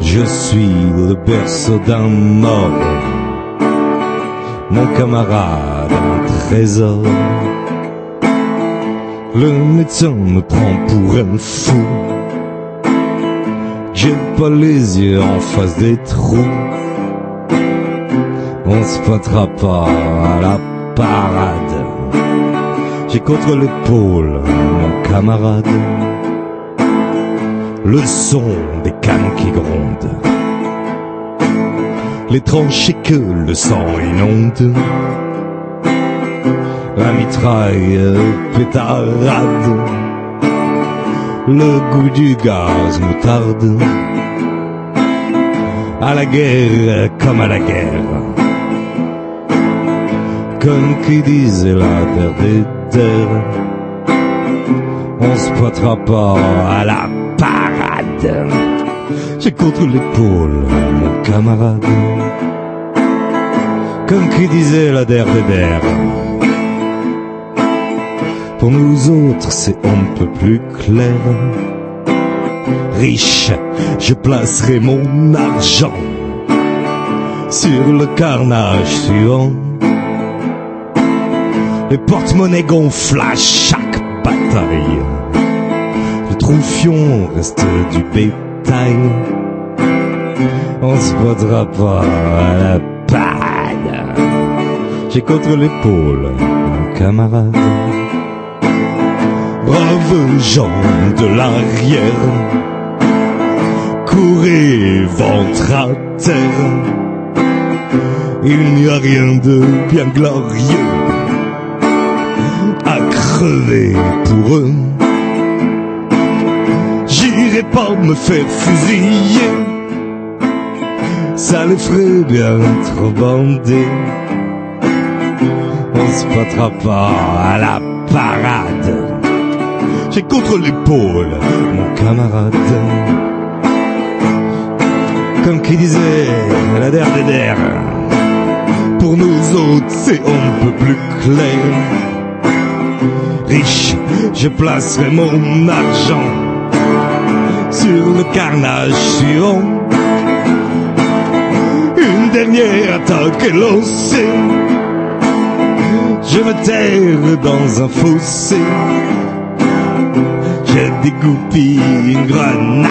Je suis le berceau d'un mort. Mon camarade, un trésor. Le médecin me prend pour un fou. J'ai pas les yeux en face des trous. On se pointera pas à la parade. J'ai contre l'épaule mon camarade. Le son des canons qui grondent. Les tranchées que le sang inonde la mitraille pétarade, le goût du gaz moutarde, à la guerre comme à la guerre, comme qui disait la terre des terres, on se pointera pas à la parade, j'ai contre l'épaule mon camarade, comme qui disait la der des der. Pour nous autres, c'est un peu plus clair. Riche, je placerai mon argent sur le carnage suivant. Les porte-monnaies gonflent chaque bataille. Le troufion reste du bétail. On se battra pas à la panne. J'ai contre l'épaule un camarade. Braves gens de l'arrière, courez ventre à terre. Il n'y a rien de bien glorieux à crever pour eux. J'irai pas me faire fusiller, ça les ferait bien trop bander. On se battra pas à la parade. J'ai contre l'épaule mon camarade. Comme qui disait la der des der. Pour nous autres, c'est un peu plus clair. Riche, je placerai mon argent sur le carnage suivant. Une dernière attaque lancée. Je me terre dans un fossé. Je dégoupille une grenade.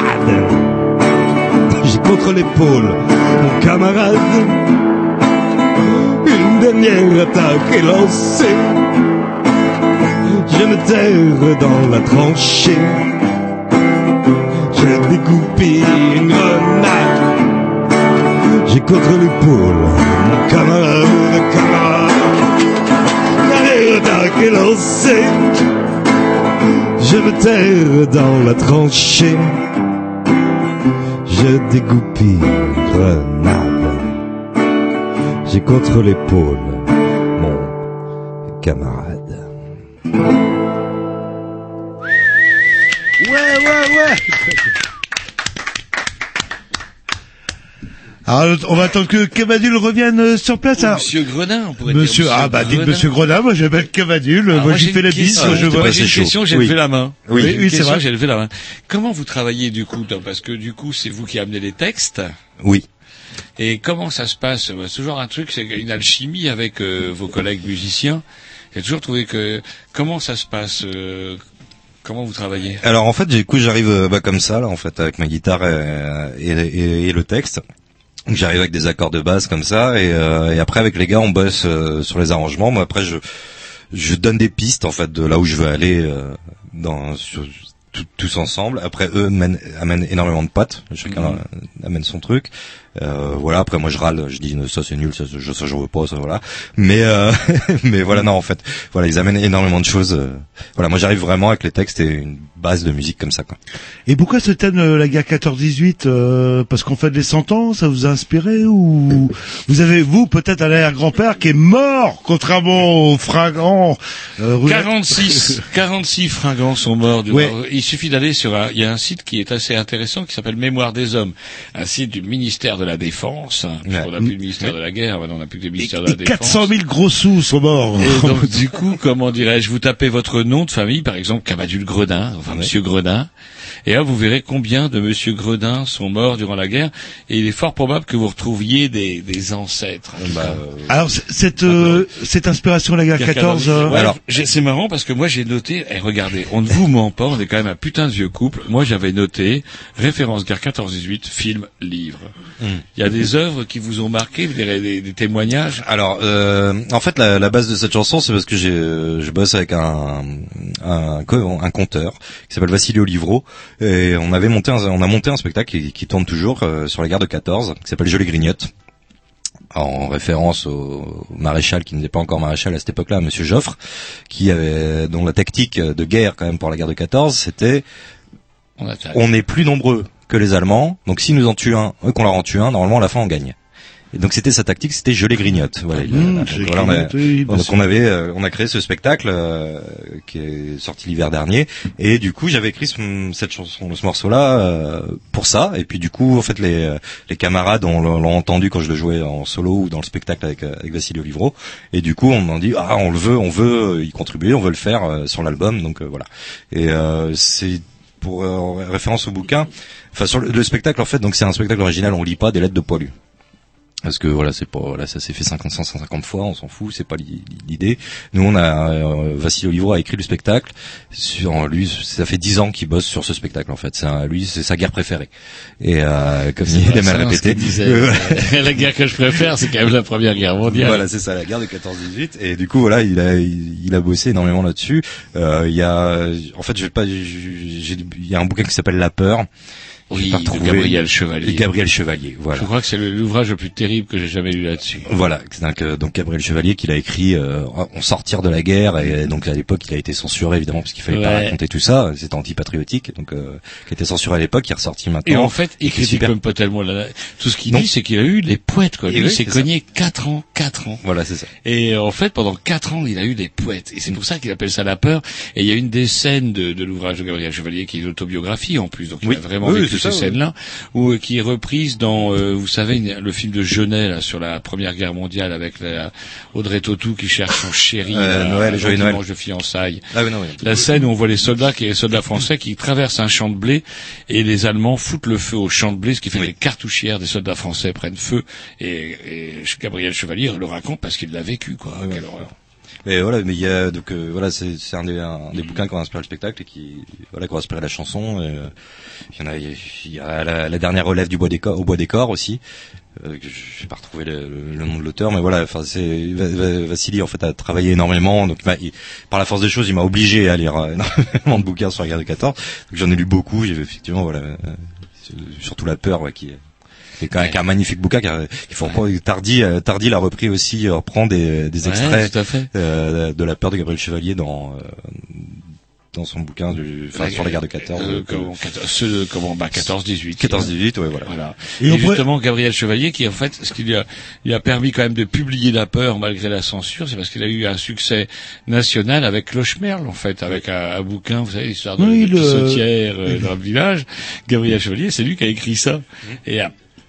J'ai contre l'épaule mon camarade. Une dernière attaque est lancée. Je me terre dans la tranchée. Je dégoupille une grenade. J'ai contre l'épaule mon camarade, camarade. La dernière attaque est lancée. Je me terre dans la tranchée. Je dégoupille une grenade. J'ai contre l'épaule mon camarade. Alors, on va attendre que Cavadul revienne euh, sur place. alors. Monsieur Gredin, on pourrait Monsieur, dire. ah bah dites Monsieur Gredin, moi j'appelle Cavadul, Alors, moi j'ai j'y fais la bise, moi, je j'ai vois. une question, j'ai Oui. levé la main. Oui. Oui, c'est vrai. j'ai levé la main. Comment vous travaillez du coup Parce que du coup, c'est vous qui amenez les textes. Oui. Et comment ça se passe? C'est toujours un truc, c'est une alchimie avec euh, vos collègues musiciens. J'ai toujours trouvé que comment ça se passe euh, Comment vous travaillez? Alors en fait, du coup, j'arrive bah, comme ça, là, en fait, avec ma guitare et, et, et- et le texte. J'arrive avec des accords de base comme ça, et, euh, et après avec les gars, on bosse euh, sur les arrangements. Moi, après, je je donne des pistes en fait de là où je veux aller euh, dans sur- tous ensemble. Après, eux mènent- amènent énormément de potes. Chacun Mhm. amène son truc. Euh, voilà. Après, moi, je râle. Je dis ça c'est nul, ça, je ça je veux pas, ça voilà. Mais euh, mais voilà, non, en fait, voilà, ils amènent énormément de choses. euh. voilà, moi, j'arrive vraiment avec les textes et une base de musique comme ça, quoi. Et pourquoi ce thème, euh, la guerre 14-18 euh, Parce qu'on fait des 100 ans, ça vous a inspiré ou vous avez vous peut-être un arrière-grand-père qui est mort, contrairement aux fringants euh, roulette 46, 46 fringants sont morts. Du Ouais. Il suffit d'aller sur un, il y a un site qui est assez intéressant qui s'appelle Mémoire des hommes, un site du ministère de la Défense. hein, puisqu'on n'a plus le ministère de la guerre, maintenant on n'a plus que le ministère de la Et Défense. 400 000 gros sous sont morts. Et donc, du coup, comment dirais-je, vous tapez votre nom de famille, par exemple, Cavadul Gredin, enfin, Monsieur Gredin, et là, vous verrez combien de Monsieur Gredin sont morts durant la guerre, et il est fort probable que vous retrouviez des, des ancêtres. Bah, Alors c- cette euh, cette inspiration de la guerre Guerre 14, euh, Ouais, j'ai- c'est marrant parce que moi j'ai noté, et regardez, on ne vous ment pas, on est quand même un putain de vieux couple. Moi j'avais noté référence guerre 14-18, film, livre. Hmm. Il y a des œuvres qui vous ont marqué, des, des- des témoignages. Alors, euh, en fait, la, la base de cette chanson, c'est parce que j'ai, euh, je bosse avec un, un, un conteur qui s'appelle Vassilio Livro, et on avait monté, un, on a monté un spectacle qui, qui tourne toujours euh, sur la guerre de 14, qui s'appelle Je les grignote, en référence au maréchal qui n'était pas encore maréchal à cette époque-là, Monsieur Joffre, qui avait, dont la tactique de guerre quand même pour la guerre de 14, c'était On on est plus nombreux que les Allemands, donc si nous en tuent un, eux qu'on leur en tue un, normalement à la fin on gagne. Et donc c'était sa tactique, c'était je les grignote. Voilà, il- Mmh, donc voilà, on a- oui, donc on avait, euh, on a créé ce spectacle euh, qui est sorti l'hiver dernier, et du coup j'avais écrit ce- cette chanson, ce morceau-là euh, pour ça. Et puis du coup en fait les, euh, les camarades ont- l'ont entendu quand je le jouais en solo ou dans le spectacle avec, euh, avec Vassilio Livro, et du coup on m'a dit ah on le veut, on veut y contribuer, on veut le faire euh, sur l'album, donc euh, voilà. Et c'est pour euh, référence au bouquin, enfin sur le, le spectacle en fait, donc c'est un spectacle original, on lit pas des lettres de poilus. Parce que voilà, c'est pas, voilà, ça s'est fait 50, 150 fois, on s'en fout, c'est pas l'i- l'idée. Nous, on a, euh, Vassilio Livro a écrit le spectacle. Sur lui, ça fait 10 ans qu'il bosse sur ce spectacle en fait. C'est lui, c'est sa guerre préférée. Et euh, comme il répéter, qu'il disait. la guerre que je préfère, c'est quand même la première guerre mondiale. voilà, c'est ça, la guerre de 14-18. Et du coup, voilà, il a, il, il a bossé énormément là-dessus. Euh, il y a, en fait, je vais pas, j'ai, il y a un bouquin qui s'appelle La peur. Oui, pas de Gabriel Chevalier. Gabriel Chevalier, voilà. Je crois que c'est le- l'ouvrage le plus terrible que j'ai jamais lu là-dessus. Voilà, donc, euh, donc Gabriel Chevalier qui l'a écrit euh, en sortir de la guerre et donc à l'époque il a été censuré évidemment parce qu'il fallait pas raconter tout ça, c'était antipatriotique donc euh, qui était censuré à l'époque, qui est ressorti maintenant. Et en fait, il critique super- même pas tellement la... tout ce qu'il dit, c'est qu'il a eu des poètes, quoi. Et Lui, oui, il s'est cogné 4 ans, 4 ans. Voilà, c'est ça. Et en fait, pendant 4 ans, il a eu des poètes. Et c'est pour ça qu'il appelle ça la peur. Et il y a une des scènes de, de l'ouvrage de Gabriel Chevalier qui est une autobiographie en plus. Donc il Oui. a vraiment Oui, vécu c'est ces ça, oui. scènes-là. Ou euh, qui est reprise dans, euh, vous savez, une- le film de Genet, là, sur la première guerre mondiale avec la, Audrey Tautou qui cherche son chéri. Euh, Noël, un Joyeux Noël. de fiançailles. Ah oui, non, oui. La scène où on voit les soldats, qui les soldats français, qui traversent un champ de blé et les Allemands foutent le feu au champ de blé, ce qui fait que les cartouchières des soldats français prennent feu. Et, et Gabriel Chevalier le raconte parce qu'il l'a vécu, quoi. Quelle horreur. Mais voilà, mais il y a donc euh, voilà, c'est c'est un des un des bouquins qui ont inspiré le spectacle et qui voilà qui ont inspiré la chanson. Euh, il y en a il y a la, la dernière relève du bois des au bois des corps aussi. Euh, je n'ai pas retrouvé le, le- nom de l'auteur, mais voilà, enfin c'est Va- Va- Vassili en fait a travaillé énormément, donc il par la force des choses, il m'a obligé à lire euh, énormément de bouquins sur la guerre de 14. Donc j'en ai lu beaucoup, j'ai effectivement voilà, euh, surtout la peur ouais, qui est qui est quand même qui est un magnifique bouquin qui a- qu'il faut reprendre. Tardy, euh, Tardy l'a repris aussi, euh, reprend des, des Ouais, extraits euh, de la peur de Gabriel Chevalier dans euh, dans son bouquin du, enfin, sur la guerre de 14. Euh, comment, 14, ceux, comment, bah, 14-18. 14-18, ouais, voilà. Voilà. Et Et, on pourrait- justement, Gabriel Chevalier, qui en fait, ce qui lui a, lui a permis quand même de publier la peur malgré la censure, c'est parce qu'il a eu un succès national avec Clochemerle, en fait, avec un, un bouquin, vous savez, l'histoire de, Oui, de le- euh, dans le village. Gabriel Chevalier, c'est lui qui a écrit ça. Et,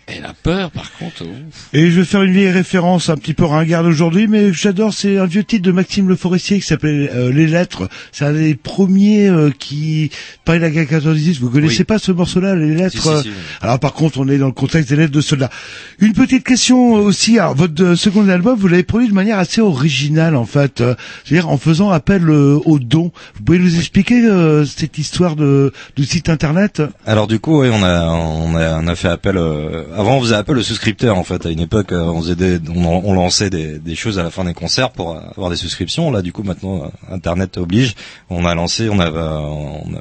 et la peur, par contre, ouf. Et je vais faire une vieille référence un petit peu ringarde aujourd'hui, mais j'adore, c'est un vieux titre de Maxime Le Forestier qui s'appelait euh, Les Lettres. C'est un des premiers euh, qui parlait de la guerre 14-18. Vous connaissez Oui. pas ce morceau-là, Les Lettres Si, si, euh, si, oui. Alors par contre, on est dans le contexte des lettres de soldats. Une petite question aussi. Alors, votre euh, second album, vous l'avez produit de manière assez originale, en fait. Euh, C'est-à-dire en faisant appel euh, aux dons. Vous pouvez nous expliquer euh, cette histoire de, du site internet? Alors du coup, oui, on a on a on a fait appel. Avant, on faisait appel aux souscripteurs en fait. À une époque, euh, on faisait des, on, on lançait des, des choses à la fin des concerts pour euh, avoir des souscriptions. Là, du coup, maintenant, euh, Internet oblige. On a lancé, on a on a,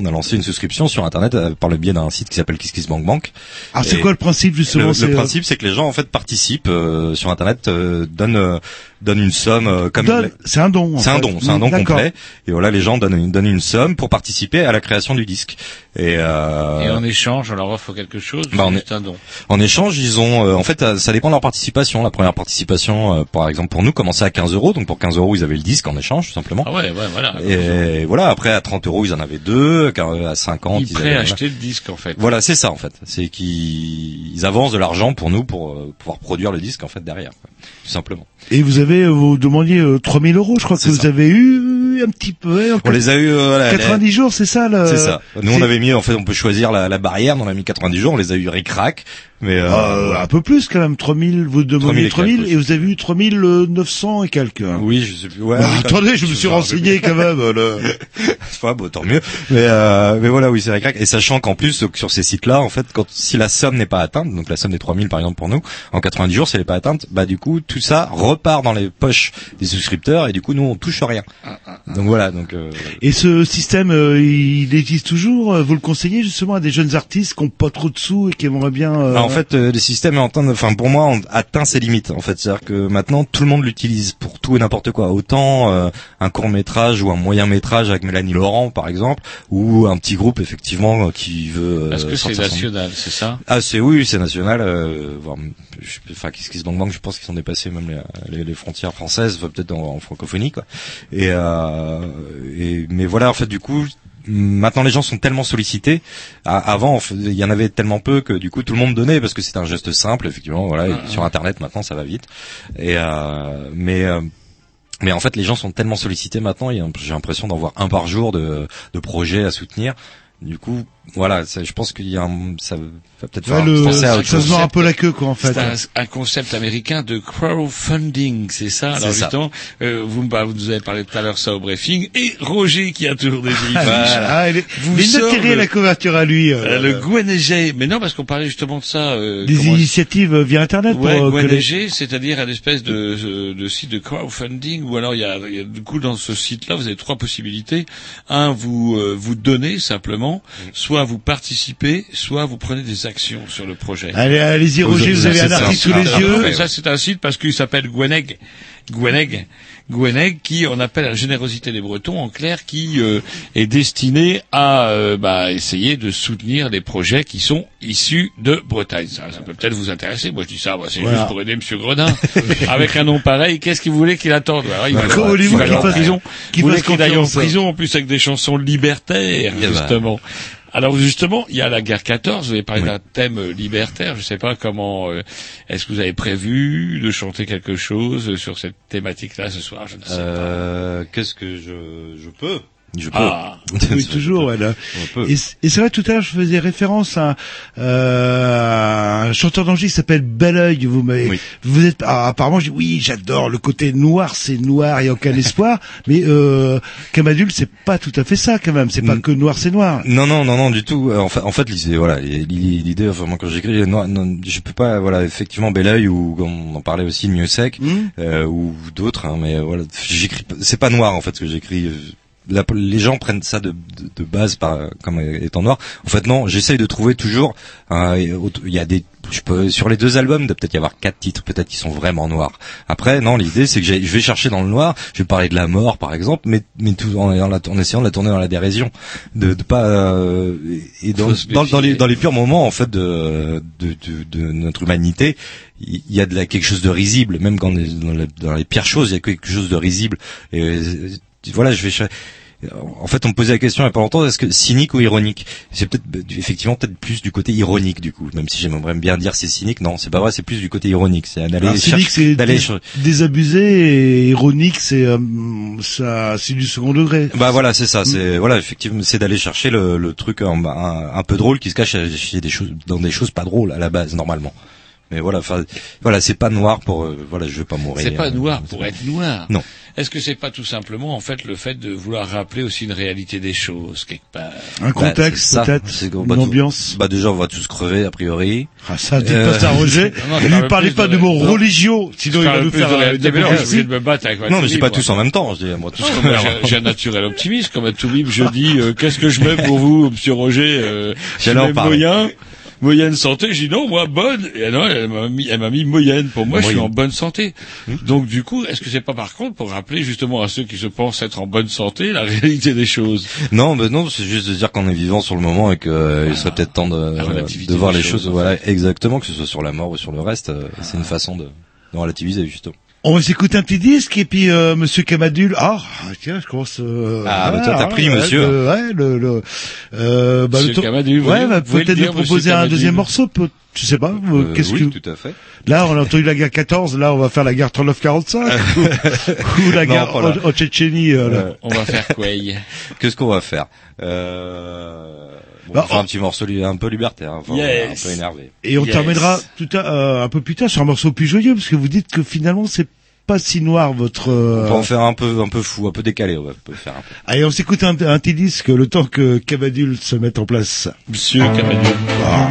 on a lancé une souscription sur Internet par le biais d'un site qui s'appelle KissKissBankBank. Alors c'est Et quoi le principe justement le, c'est, le principe, c'est que les gens en fait participent euh, sur Internet, euh, donnent donnent une somme euh, comme donne- C'est un don. en c'est un don, c'est un don D'accord. complet. Et voilà, les gens donnent une, donnent une somme pour participer à la création du disque. Et, euh, Et en échange, on leur offre quelque chose, Bah, on c'est est- juste un don. en échange, ils ont, euh, en fait, euh, ça dépend de leur participation. La première participation, euh, par exemple, pour nous, commençait à 15 euros. Donc pour 15 euros, ils avaient le disque en échange, tout simplement. Ah ouais, ouais, voilà. Et voilà, après à 30 euros, ils en avaient deux. car, euh, À 50, Ils ils avaient- à voilà. acheter le disque, en fait. Voilà, c'est ça en fait. C'est qu'ils ils avancent de l'argent pour nous pour euh, pouvoir produire le disque en fait derrière, quoi. Tout simplement. Et vous avez, euh, vous demandiez euh, 3000 euros, je crois que vous ça. avez eu un petit peu. en On les a eu. euh, voilà, 90 jours, c'est ça le... C'est ça. Nous, on avait mis, en fait, on peut choisir la, la barrière. On a mis 90 jours. On les a eu ric-rac. Mais euh, Euh, un peu plus quand même, 3000, vous 3000 demandiez et 3000 quelques, et vous avez eu 3900 et quelques. oui, je sais plus. Ouais, Bah, attendez, je me suis renseigné quand même. le- Enfin, bon, tant mieux. Mais, euh, mais voilà, oui, c'est ric-rac. Et sachant qu'en plus, sur ces sites-là, en fait, quand si la somme n'est pas atteinte, donc la somme des 3000 par exemple pour nous, en 90 jours, si elle n'est pas atteinte, bah du coup, tout ça repart dans les poches des souscripteurs et du coup, nous, on touche rien. Donc voilà, donc. euh, Et ce système, euh, il existe toujours? Vous le conseillez justement à des jeunes artistes qui ont pas trop de sous et qui aimeraient bien... euh, en fait, euh, le système est en train de, enfin pour moi, on atteint ses limites. En fait, c'est-à-dire que maintenant tout le monde l'utilise pour tout et n'importe quoi. Autant euh, un court métrage ou un moyen métrage avec Mélanie Laurent, par exemple, ou un petit groupe effectivement euh, qui veut. euh, Parce que c'est national, c'est ça? Ah c'est oui, c'est national. Euh, enfin, qu'est-ce qui se banque Je pense qu'ils sont dépassés même les, les- les frontières françaises, peut-être en, en francophonie, quoi. Et, euh, et mais voilà, en fait, du coup. Maintenant, les gens sont tellement sollicités. Avant, il y en avait tellement peu que du coup, tout le monde donnait parce que c'était un geste simple, effectivement. Voilà, et sur Internet, maintenant, ça va vite. Et euh, mais euh, mais en fait, les gens sont tellement sollicités maintenant. J'ai l'impression d'en voir un par jour de, de projets à soutenir. Du coup, voilà, ça- je pense qu'il y a un, ça va peut-être ouais, le- penser à autre ça se chose. un peu la queue quoi en fait. C'est un, un concept américain de crowdfunding, c'est ça? Alors justement, euh, vous, bah, vous nous avez parlé tout à l'heure ça au briefing, et Roger qui a toujours des fiches. Ah, il est, Vous le- la couverture à lui. euh, Euh, le Gwenegé, mais non parce qu'on parlait justement de ça. Euh, des initiatives euh, via Internet pour Ouais, euh, que les- c'est-à-dire un espèce de, de site de crowdfunding ou alors il y a, y a du coup dans ce site-là vous avez trois possibilités. Un, vous euh, vous donnez simplement, soit vous participez, soit vous prenez des actions sur le projet. Allez, allez-y Roger, vous avez un article sous les ah, yeux. Ça c'est un site parce qu'il s'appelle Gweneg. Gweneg. Gweneg qui on appelle la générosité des Bretons en clair qui euh, est destiné à euh, bah, essayer de soutenir les projets qui sont issus de Bretagne. Ça, ça peut peut-être vous intéresser. Moi je dis ça, moi, c'est Voilà. juste pour aider Monsieur Gredin. Avec un nom pareil, qu'est-ce qu'il voulait qu'il attende? Alors, il Bah, va- il va en prison. voulez fasse qu'il aille en confiance prison en plus avec des chansons libertaires Eh ben. justement. Alors justement, il y a la guerre 14, vous avez parlé d'un thème libertaire, je ne sais pas comment, euh, est-ce que vous avez prévu de chanter quelque chose sur cette thématique-là ce soir, je ne sais Euh, Qu'est-ce que je, je peux Je peux. Ah, oui, toujours, ouais, là. Et, c'est vrai, tout à l'heure, je faisais référence à euh, un chanteur d'Angers qui s'appelle Belleuil. Vous m'avez, vous êtes, ah, apparemment, j'ai oui, j'adore le côté noir, c'est noir, il n'y a aucun espoir. Mais euh, Camadul, c'est pas tout à fait ça, quand même. C'est pas que noir, c'est noir. Non, non, non, non, du tout. Euh, En fait, en fait, l'idée, voilà, l'idée, vraiment, quand j'écris, je peux pas, voilà, effectivement, Belleuil ou on en parlait aussi, Mieux Sec, euh, ou d'autres, hein, mais voilà, j'écris, c'est pas noir en fait ce que j'écris. La- les gens prennent ça de, de, de base par, comme étant noir. En fait, non, j'essaye de trouver toujours. euh, Il y a des, je peux sur les deux albums, il doit peut-être y avoir quatre titres, peut-être qui sont vraiment noirs. Après, non, l'idée c'est que je vais chercher dans le noir. Je vais parler de la mort, par exemple, mais mais tout en, ayant la- en essayant de la tourner dans la dérision, de, de pas euh, et dans, dans, dans les dans les purs moments en fait de de, de, de notre humanité, il y a de la, quelque chose de risible, même quand dans, les, dans les pires choses, il y a quelque chose de risible. Et euh, voilà, je vais cher- en fait, on me posait la question il y a pas longtemps, est-ce que cynique ou ironique? C'est peut-être bah, effectivement peut-être plus du côté ironique du coup, même si j'aimerais bien dire c'est cynique, non, c'est pas vrai, c'est plus du côté ironique, c'est d'aller cynique, chercher- c'est d'aller désabusé et ironique, c'est euh, ça, c'est du second degré. Bah voilà, c'est ça. C'est voilà, effectivement, c'est d'aller chercher le, le truc un, un, un peu drôle qui se cache chez des choses, dans des choses pas drôles à la base normalement. Mais voilà, enfin, voilà, c'est pas noir pour, euh, voilà, je veux pas mourir. C'est pas Euh, noir pour être noir. Non. Est-ce que c'est pas tout simplement en fait le fait de vouloir rappeler aussi une réalité des choses quelque part? Un contexte, c'est ça. peut-être, C'est une va tout- ambiance? Bah déjà, on va tous crever a priori. Ah, ça, dites pas ça, Roger. Non, Ne lui parle parlez pas de- de mots religieux, sinon il va nous faire de euh, réalité, mais là, je suis obligé de me battre avec ma Non, mais je dis Toubib, pas tous en même temps. Je dis moi tous. J'ai- j'ai un naturel optimiste comme un Toubib. Je dis euh, qu'est-ce que je mets pour vous, Monsieur Roger euh, parler. moyen, moyenne santé. Je dis non, moi bonne. Et non, elle m'a mis, elle m'a mis moyenne. Pour moi, je suis en bonne santé. Donc du coup, est-ce que c'est pas par contre pour rappeler justement à ceux qui se pensent être en bonne santé la réalité des choses? Non, mais non, c'est juste de dire qu'on est vivant sur le moment et que euh, il serait peut-être temps de, de voir les choses, Voilà, exactement, que ce soit sur la mort ou sur le reste, euh, c'est une façon de, de relativiser justement. On va s'écouter un petit disque et puis euh, Monsieur Camadul. Ah tiens, je commence. Euh, Ah, bah, toi, t'as pris, ouais, monsieur. le- ouais, le, le, euh, bah, Monsieur le temps- Camadul, vous Ouais, bah, peut-être le nous proposer un Camadul deuxième morceau. Peut, je sais pas. euh, Qu'est-ce oui, que tout à fait. Là, on a entendu la guerre 14. Là, on va faire la guerre 39-45 ou, ou la Non, guerre en, en Tchétchénie. euh, là. Euh, On va faire quoi Qu'est-ce qu'on va faire? Euh... bon, Bah, on va faire on- un petit morceau un peu libertaire, hein, enfin, Yes. un peu énervé. Et on Yes. terminera tout à, euh, un peu plus tard sur un morceau plus joyeux parce que vous dites que finalement c'est pas si noir votre. euh, On peut en faire un peu, un peu fou, un peu décalé. On va peut faire un peu. Allez, on s'écoute un, un petit disque le temps que Camadul se mette en place. Monsieur Camadul. Ah.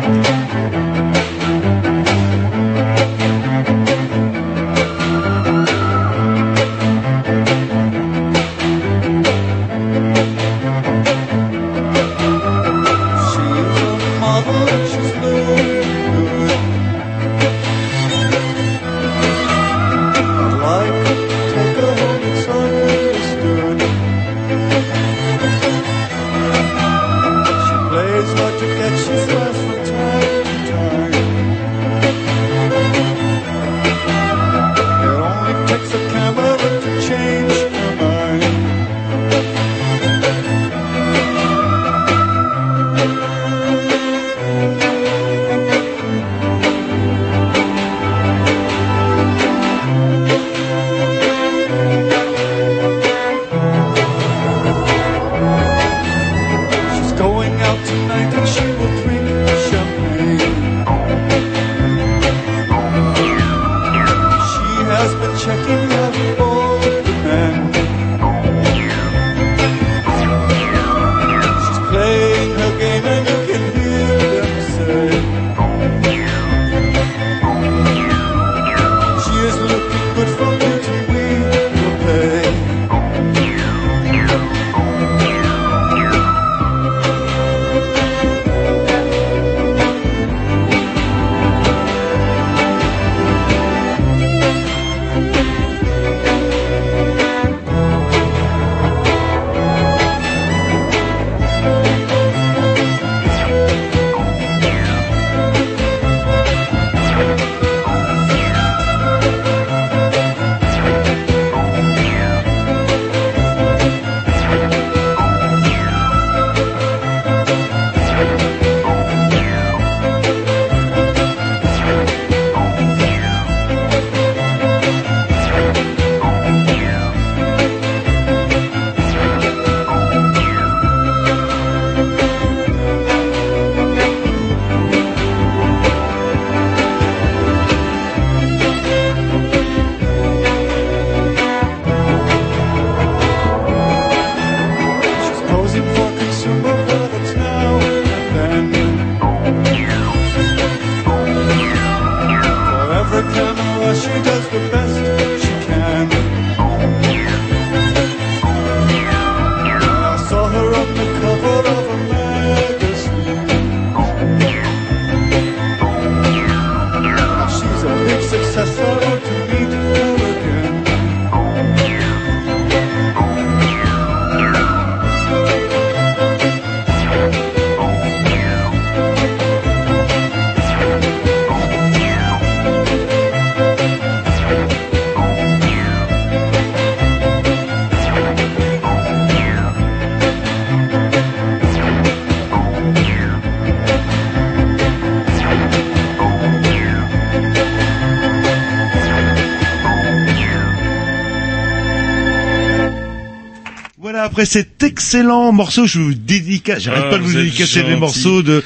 Après cet excellent morceau, je vous dédicace, j'arrête Oh, pas de vous vous dédicacer les morceaux de,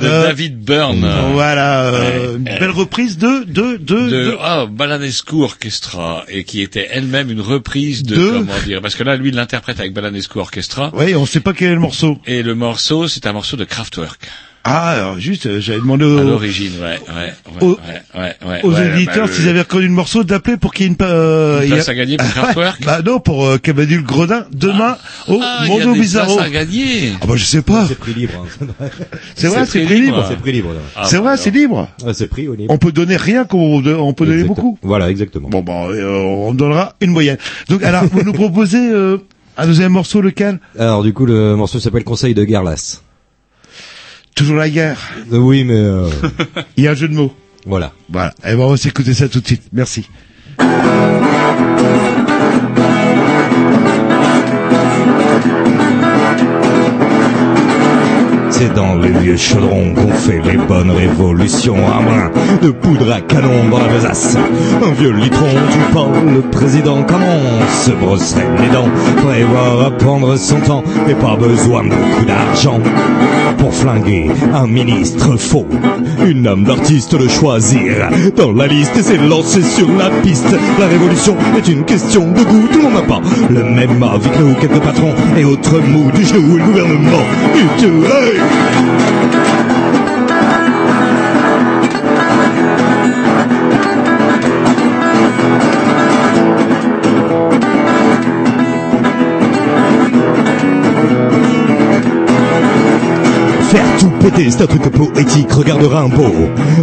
De David Byrne. Voilà, euh, Ouais. une belle reprise de, de, de, de, de- ah, Balanescu Orchestra et qui était elle-même une reprise de, De- comment dire parce que là lui il l'interprète avec Balanescu Orchestra Oui, on sait pas quel est le morceau. et le morceau c'est un morceau de Kraftwerk Ah, alors juste, euh, j'avais demandé aux, à l'origine ouais ouais ouais Aux- ouais, ouais, ouais, aux ouais, éditeurs bah, s'ils avaient reconnu le morceau d'appeler pour qu'il y ait une, euh, Une il y a- place à gagner pour Kraftwerk Bah non, pour euh, Cavadul Gredin demain au Ah, il y a Mondo des Bizarro. places à gagner. Ah bah je sais pas. C'est prix libre. hein. C'est vrai, c'est prix libre. C'est prix libre. Ah, c'est vrai, c'est libre. Ouais, c'est prix au libre. On peut donner rien qu'on on peut donner beaucoup. Voilà, exactement. Bon bah euh, on donnera une moyenne. Donc alors vous nous proposez euh, un deuxième morceau lequel? Alors du coup, le morceau s'appelle Conseil de Guerlas. Toujours la guerre. Euh, oui, mais euh, Il y a un jeu de mots. voilà. Voilà. Et ben on va s'écouter ça tout de suite. Merci. C'est dans les vieux chaudrons qu'on fait les bonnes révolutions. Un brin de poudre à canon dans la besace. Un vieux litron du pain. Le président commence se brosserait les dents? Prévoir à prendre son temps. Et pas besoin de beaucoup d'argent. Pour flinguer un ministre faux. Une âme d'artiste le choisir. Dans la liste et s'est lancé sur la piste. La révolution est une question de goût. Tout le monde n'a pas le même avis que nous, quelques patrons et autres mous du où le gouvernement du Thank you. C'est un truc poétique, regarde Rimbaud.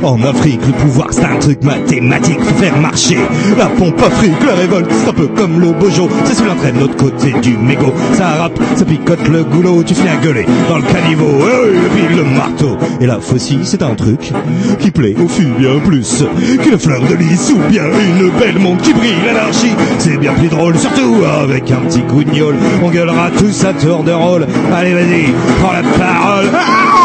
En Afrique, le pouvoir, c'est un truc mathématique, faut faire marcher. La pompe afrique, la révolte, c'est un peu comme le bojo. C'est celui l'entraîne de l'autre côté du mégot. Ça rappe, ça picote le goulot, tu finis à gueuler dans le caniveau. Et puis le marteau. Et la faucille, c'est un truc qui plaît aux filles bien plus qu'une fleur de lys ou bien une belle montre qui brille. L'anarchie, c'est bien plus drôle, surtout avec un petit coup de gnôle. On gueulera tous à tour de rôle. Allez, vas-y, prends la parole. Ah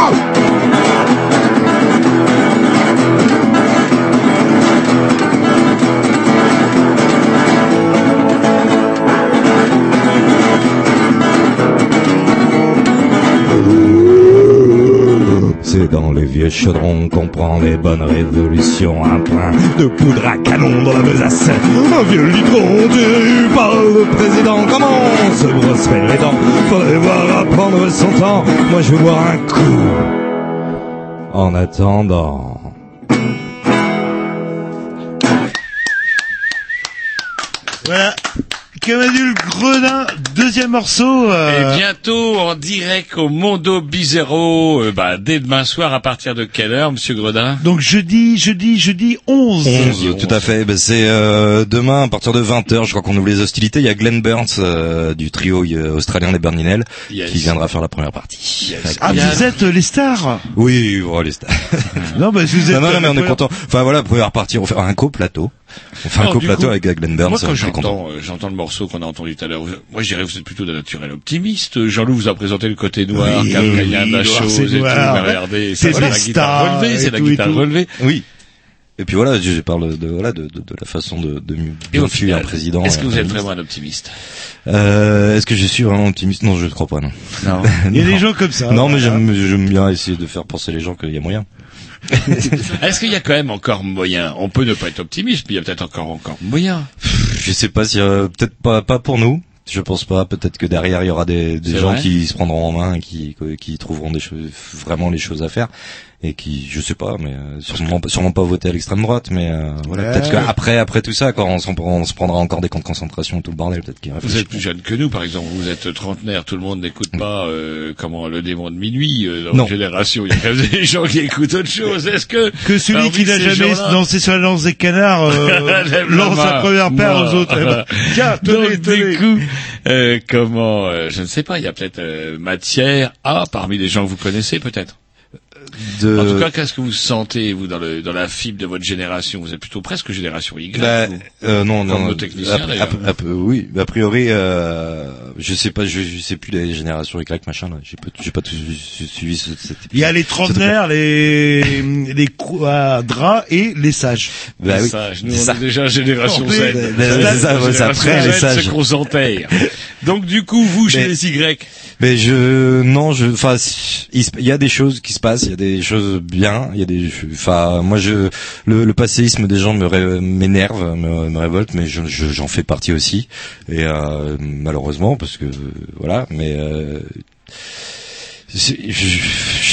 dans les vieux chaudrons qu'on prend les bonnes révolutions. Un point de poudre à canon dans la besace. Un vieux litron du par le président. Comment on se brosserait les dents Faudrait voir à prendre son temps? Moi je veux boire un coup. En attendant. Voilà. Cavadul Gredin, deuxième morceau. euh, Et bientôt en direct au Mondo Bizarro, euh, bah, dès demain soir à partir de quelle heure, Monsieur Gredin? Donc jeudi, jeudi, jeudi 11. 11, tout à fait. Ben, c'est euh, demain à partir de 20h, je crois qu'on ouvre les hostilités. Il y a Glenn Burns euh, du trio euh, australien des Berninel Yes. qui viendra faire la première partie. Ah, vous êtes euh, les stars? Oui, voilà les stars. Non, bah, vous êtes... Non, non, non, mais on est content. Enfin voilà, vous pouvez repartir, on fait un co-plateau. On fait un Alors, du co-plateau avec Glenn Burns. Moi, quand j'entends, euh, j'entends le morceau qu'on a entendu tout à l'heure, moi, je dirais que vous êtes plutôt d'un naturel optimiste. Jean-Loup vous a présenté le côté noir, Oui, la noir, chose c'est et tout. noir. Regardez, C'est la guitare relevée, c'est la guitare relevée. Oui. Et puis voilà, je parle de voilà de, de, de la façon de, de fuir un président. est-ce que un vous êtes vraiment un optimiste euh, Est-ce que je suis vraiment optimiste? Non, je ne crois pas. Non. Non. Il y a Non. des gens comme ça. Non, mais j'aime bien essayer de faire penser les gens qu'il y a moyen. Est-ce qu'il y a quand même encore moyen? On peut ne pas être optimiste, mais il y a peut-être encore encore moyen. Je sais pas si euh, peut-être pas pas pour nous. Je pense pas. Peut-être que derrière il y aura des, des gens qui se prendront en main, et qui qui trouveront des choses vraiment les choses à faire et qui je sais pas, mais euh, sûrement pas- sûrement pas voter à l'extrême droite, mais euh, voilà. Ouais. Peut-être qu'après après tout ça, quand on, s'en- on se prendra encore des camps de concentration et tout le bordel, peut-être qu'il Vous êtes plus jeune que nous, par exemple. Vous êtes trentenaire. Tout le monde n'écoute pas euh, comment le démon de minuit euh, dans Non. génération. Il y a quand même des gens qui écoutent autre chose. Est-ce que Que celui qui n'a jamais dansé sur la lance des canards euh, lance la première paire aux autres. Eh ben, tiens, tenez, tenez. euh, comment, euh, je ne sais pas, il y a peut-être euh, matière à parmi les gens que vous connaissez, peut-être. De... En tout cas, qu'est-ce que vous sentez, vous, dans, le, dans la fibre de votre génération? Vous êtes plutôt presque génération Y. Bah, euh, non, Comme non, non. A- d'ailleurs. a- a- oui, a priori, euh, je sais pas, je, je sais plus les générations éclac machin là. J'ai pas, j'ai pas tout su- suivi ce, cette. Il y a les trentenaires, les, les quadras et les sages. Bah Les oui. sages. Nous, C'est on ça. est déjà génération Z. c'est ça, ouais, c'est après, les sages. c'est qu'on s'enterre. Donc du coup, vous chez les Y, Mais je non je enfin il y a des choses qui se passent, y a des choses bien, il y a des enfin moi je le, le passéisme des gens me ré- m'énerve, me, me révolte mais je je- j'en fais partie aussi et euh, malheureusement parce que voilà mais euh, je-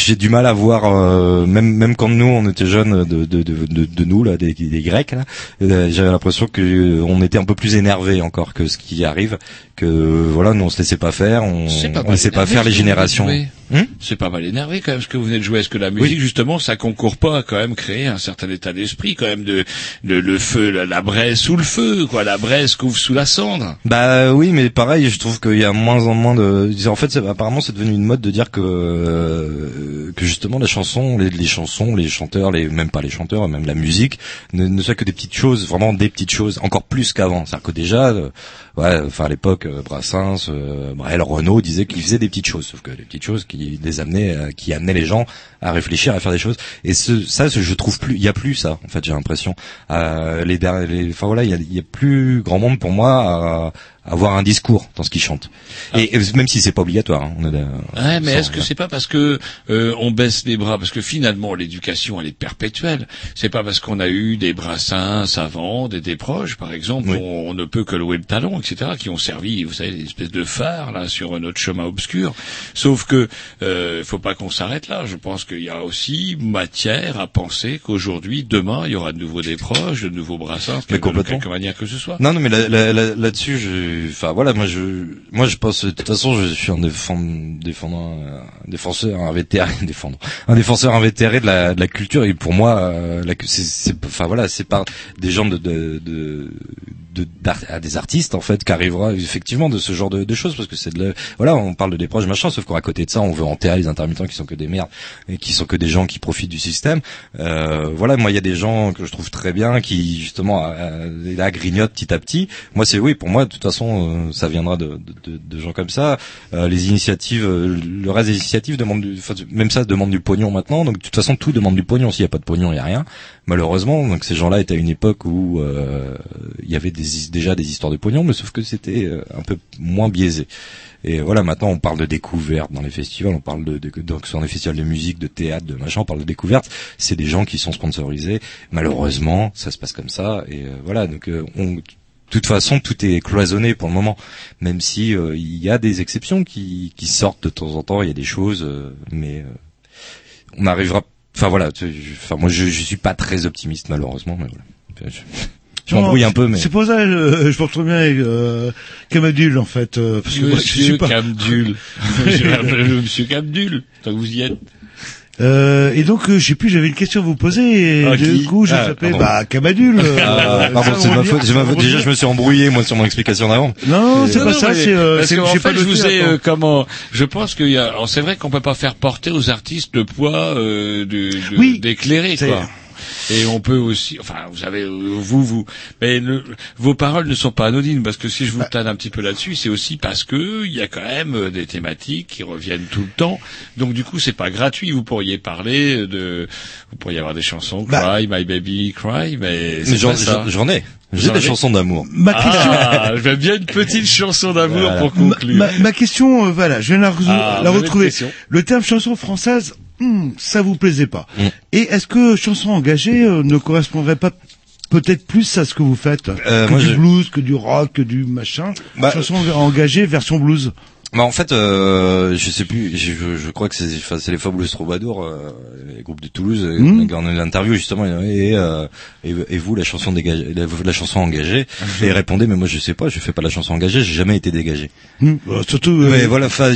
j'ai du mal à voir euh, même même quand nous on était jeunes de de de, de, nous là des, des grecs là euh, j'avais l'impression que euh, on était un peu plus énervé encore que ce qui arrive que voilà nous on se laissait pas faire on pas on laissait pas faire les générations. Hmm c'est pas mal énervé quand même ce que vous venez de jouer. Est-ce que la musique justement ça concourt pas à quand même créer un certain état d'esprit quand même de, de le feu, la, la braise sous le feu quoi, la braise couvre sous la cendre? Bah oui, mais pareil, je trouve qu'il y a moins en moins de. En fait, apparemment, c'est devenu une mode de dire que euh, que justement la chanson, les, les chansons, les chanteurs, les même pas les chanteurs, même la musique, ne, ne soit que des petites choses, vraiment des petites choses, encore plus qu'avant. C'est-à-dire que déjà, euh, ouais, enfin à l'époque, euh, Brassens, euh, Brel, Renaud disaient qu'ils faisaient des petites choses, sauf que des petites choses qui les amenaient, euh, qui amenaient les gens à réfléchir, à faire des choses. Et ce, ça, je trouve plus, il y a plus ça. En fait, j'ai l'impression. Euh, les, derniers- les, enfin voilà, il y a, y a plus grand monde pour moi à avoir un discours dans ce qu'ils chantent. Et, et même si c'est pas obligatoire. hein, on est, Ouais, mais est-ce que c'est pas parce que euh, on baisse les bras? Parce que finalement l'éducation elle est perpétuelle. C'est pas parce qu'on a eu des brassins savants, des, des proches par exemple, Oui. on, on ne peut que louer le talon, etc. qui ont servi, vous savez, des espèces de phares là sur notre chemin obscur. Sauf que euh, faut pas qu'on s'arrête là. Je pense qu'il y a aussi matière à penser qu'aujourd'hui, demain, il y aura de nouveau des proches, de nouveaux brassins, Mais de quelque manière que ce soit. Non, non, mais là- là- là- là-dessus, enfin voilà, moi je, moi je pense, de toute façon, je suis un défend- défendant, euh, un défenseur invétéré, défendant, un défenseur invétéré de la, de la culture. Et pour moi, euh, la, c'est, c'est- enfin voilà, c'est par des gens de, de, de, de- à des artistes en fait qui arrivera effectivement de ce genre de, de choses parce que c'est de la- voilà on parle de des proches machin sauf qu'à côté de ça on veut enterrer les intermittents qui sont que des merdes et qui sont que des gens qui profitent du système. Euh, voilà moi il y a des gens que je trouve très bien qui justement euh, là grignotent petit à petit. Moi c'est oui pour moi de toute façon euh, ça viendra de, de, de- gens comme ça. Euh, les initiatives euh, le reste des initiatives demande du, même ça demande du pognon maintenant donc de toute façon tout demande du pognon. S'il y a pas de pognon il y a rien malheureusement donc ces gens-là étaient à une époque où euh, il y avait des, déjà des histoires de pognon mais sauf que c'était euh, un peu moins biaisé et voilà, maintenant on parle de découverte dans les festivals, on parle de, de donc dans les festivals de musique, de théâtre, de machin, on parle de découverte. C'est des gens qui sont sponsorisés. Malheureusement, ça se passe comme ça. Et euh, voilà, donc euh, on, de toute façon, tout est cloisonné pour le moment. Même si euh, il y a des exceptions qui, qui sortent de temps en temps, il y a des choses, mais on arrivera. Enfin voilà, enfin moi je, je suis pas très optimiste malheureusement, mais voilà. Je, je m'embrouille un peu, mais C'est pour ça, je, je pense très bien avec euh, Camadul, en fait. euh, parce que moi, je Monsieur suis pas... Camdul. Monsieur Monsieur Camdul. Tant que vous y êtes. Euh, et donc, euh, je sais plus, j'avais une question à vous poser, et Ah, du coup, j'ai Ah, pardon. bah, Camadul. euh, Ah, pardon, ça, c'est ma faute. ma faute. Déjà, je me suis embrouillé moi sur mon explication d'avant. Non, c'est Non, pas non, ça, c'est, euh, c'est, fait, pas je vous ai euh, comment Je pense qu'il y a. alors, C'est vrai qu'on peut pas faire porter aux artistes le poids euh, de, de- Oui, d'éclairer c'est- quoi. Et on peut aussi, enfin, vous savez, vous, vous, mais le- vos paroles ne sont pas anodines parce que si je Bah. vous tanne un petit peu là-dessus, c'est aussi parce que il y a quand même euh, des thématiques qui reviennent tout le temps. Donc du coup, c'est pas gratuit. Vous pourriez parler de, vous pourriez avoir des chansons, Bah. Cry, My Baby, Cry, mais Mais c'est j'en, ai. J'ai des chansons d'amour. Ma question, Ah, j'aime bien une petite chanson d'amour Voilà. pour conclure. ma- ma question, euh, voilà, je viens de la, Ah, la retrouver. Le terme chanson française, hmm, ça vous plaisait pas. Mm. Et est-ce que chanson engagée euh, ne correspondrait pas peut-être plus à ce que vous faites Euh, que moi, du je- blues, que du rock, que du machin Bah, Chanson engagée version blues. Bah en fait, euh, je sais plus. Je, je, je crois que c'est, enfin, c'est les Fabulous Troubadours, euh, les groupes de Toulouse, qui ont eu l'interview justement. Et, euh, et, et vous, la chanson dégagée, la, la chanson engagée. et répondez, mais moi je sais pas, je fais pas la chanson engagée, j'ai jamais été dégagé. Hmm, euh, surtout, euh, Mais voilà, enfin,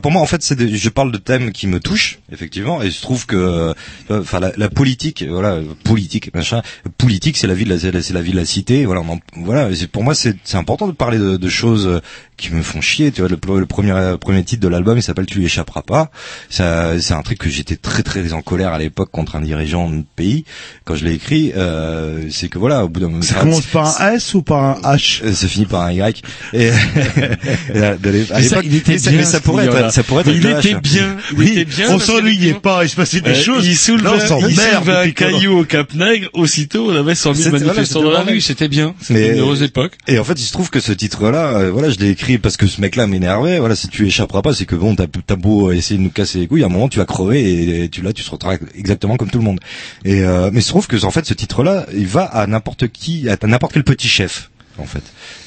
pour moi, en fait, c'est, je parle de thèmes qui me touchent, effectivement, et je trouve que, euh, enfin, la, la politique, voilà, politique, machin, politique, c'est la vie de la, c'est la- vie de la cité, voilà, on en- voilà. pour moi, c'est, c'est important de parler de, de choses qui me font chier. Tu vois, le, le premier, euh, premier titre de l'album, il s'appelle Tu y échapperas pas. Ça, c'est un truc que j'étais très, très en colère à l'époque contre un dirigeant de pays quand je l'ai écrit. Euh, c'est que voilà, au bout d'un moment, ça commence par un S ou par un H? Euh, ça finit par un Y. Et, et à- l'époque, il était bien, mais ça pourrait être, ça pourrait être il était H. bien, il Oui, était bien. on s'ennuyait pas, il se passait des euh, choses. Il soulevait, il soulevait un caillou au Cap Nègre, aussitôt on avait 100 000 C'était- voilà, manifestants dans la rue, c'était bien. C'était une heureuse époque. Et en fait, il se trouve que ce titre-là, euh, voilà, je l'ai écrit parce que ce mec-là m'énervait. Voilà, si tu échapperas pas, c'est que bon, t'as beau essayer de nous casser les couilles, à un moment tu vas crever et, et tu là tu se retrouveras exactement comme tout le monde. Et euh, mais il se trouve que en fait ce titre-là, il va à n'importe qui, à n'importe quel petit chef en fait.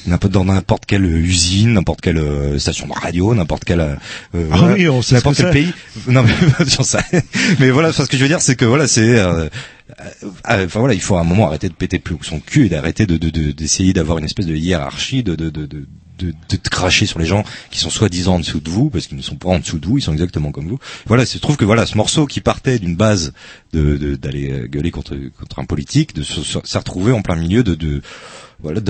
N'importe dans n'importe quelle usine, n'importe quelle euh, station de radio, n'importe quelle euh, Ah voilà, oui, on sait ce n'importe que quel pays. Non mais sais. Mais voilà, ce que je veux dire, c'est que voilà, c'est euh, enfin voilà, il faut à un moment arrêter de péter plus son cul et d'arrêter de de- de- d'essayer d'avoir une espèce de hiérarchie, de de de, de de, de cracher sur les gens qui sont soi-disant en dessous de vous, parce qu'ils ne sont pas en dessous de vous, ils sont exactement comme vous. Voilà, je trouve que voilà, ce morceau qui partait d'une base de de- d'aller euh, gueuler contre contre un politique, de se- se- s'est retrouvé en plein milieu de de voilà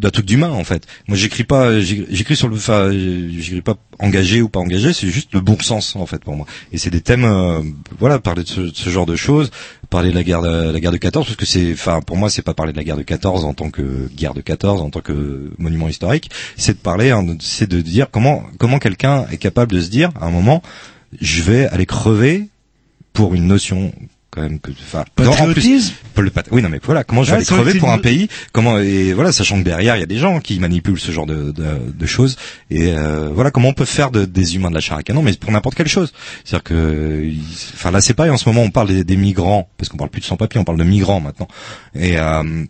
d'un truc d'humain en fait. Moi j'écris pas j'écris sur le j'écris pas engagé ou pas engagé, c'est juste le bon sens en fait pour moi. Et c'est des thèmes euh, voilà parler de ce, de ce genre de choses, parler de la guerre de la guerre de 14 parce que c'est enfin pour moi c'est pas parler de la guerre de 14 en tant que guerre de 14 en tant que monument historique, c'est de parler hein, c'est de dire comment comment quelqu'un est capable de se dire à un moment je vais aller crever pour une notion quand même que enfin non, en plus- Patriotisme le pat- oui non mais voilà comment je vais aller crever pour un pays comment et voilà sachant que derrière il y a des gens qui manipulent ce genre de, de, de choses et euh, voilà comment on peut faire de- des humains de la chair à canon mais pour n'importe quelle chose. C'est à dire que enfin là c'est pareil en ce moment on parle des, des migrants parce qu'on parle plus de sans papier on parle de migrants maintenant. Et euh,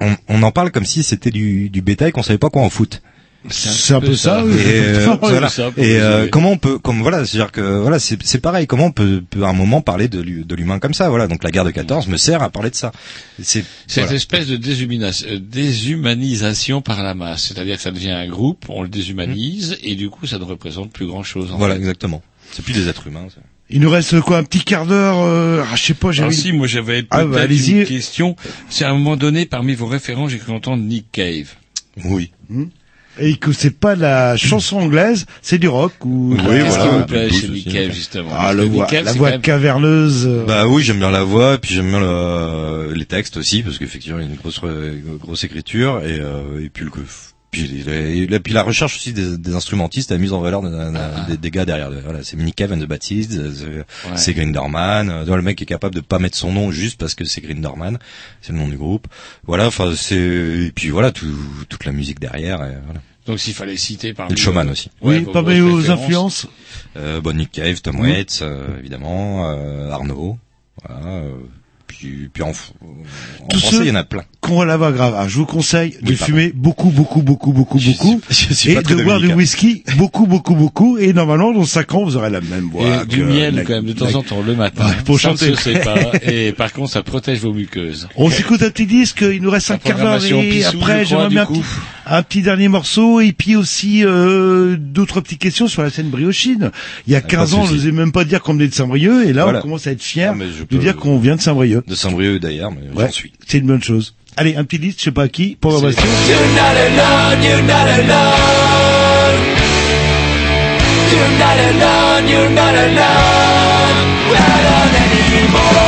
on, on en parle comme si c'était du, du bétail qu'on savait pas quoi en foot C'est un peu ça, oui. et, euh, voilà. pour Et, euh, comment on peut, comme voilà, c'est-à-dire que voilà, c'est c'est pareil. Comment on peut, peut à un moment parler de, l'hu- de l'humain comme ça, voilà. Donc la guerre de 14 me sert à parler de ça. C'est Cette voilà. espèce de déshumina- euh, déshumanisation par la masse, c'est-à-dire que ça devient un groupe, on le déshumanise et du coup ça ne représente plus grand-chose. en Voilà, fait. exactement. C'est plus des êtres humains. ça. Il nous reste quoi un petit quart d'heure euh, ah, Je sais pas, j'ai Ah si, moi j'avais Ah, peut-être bah, allez-y. une question. C'est à un moment donné, parmi vos références, j'ai cru entendre Nick Cave. Oui. Et que c'est pas de la chanson anglaise, c'est du rock ou Oui, Qu'est-ce voilà, qui vous plaît chez justement. Ah, le voix, la voix même- caverneuse. euh, Bah oui, j'aime bien la voix, puis j'aime bien le- les textes aussi, parce qu'effectivement il y a une grosse une grosse écriture et euh, et puis le puis, et puis la recherche aussi des, des instrumentistes, la mise en valeur de- de- de- des, des gars derrière. Voilà, c'est Nick Cave and the Baptiste, c'est- c'est Grinderman. euh, Le mec est capable de pas mettre son nom juste parce que c'est Grinderman, c'est le nom du groupe. Voilà, enfin c'est et puis voilà tout, toute la musique derrière. Et, voilà. Donc s'il fallait citer par Et le showman aussi. Oui, parmi vos influences. Euh, bon, Nick Cave, Tom. Waits, euh, évidemment, euh, Arnaud. Voilà, euh, puis, puis en, en Tous français, ceux il y en a plein. qu'on la voix grave. Ah, je vous conseille de Oui, pardon. fumer beaucoup, beaucoup, beaucoup, beaucoup, beaucoup, je suis et pas de boire du whisky beaucoup, beaucoup, beaucoup. Et normalement, dans 5 ans, vous aurez la même voix. Et du que miel la- quand même de temps la- en temps le matin. Ouais, pour ça chanter. ne se sait pas. Et par contre, ça protège vos muqueuses. On s'écoute un petit disque, il nous reste un quart d'heure et après j'aimerais bien un petit, dernier morceau et puis aussi euh, d'autres petites questions sur la scène briochine. Il y a pas de 15 ans, je souci. n'osais même pas dire qu'on venait de Saint-Brieuc et là Voilà. on commence à être fier Ah, de peux- dire qu'on vient de Saint-Brieuc. De Saint-Brieuc d'ailleurs, mais Ouais, j'en suis. c'est une bonne chose. Allez, un petit disque, je sais pas à qui, programmation. You're not alone, you're not alone. You're not alone, you're not alone. We're not alone anymore.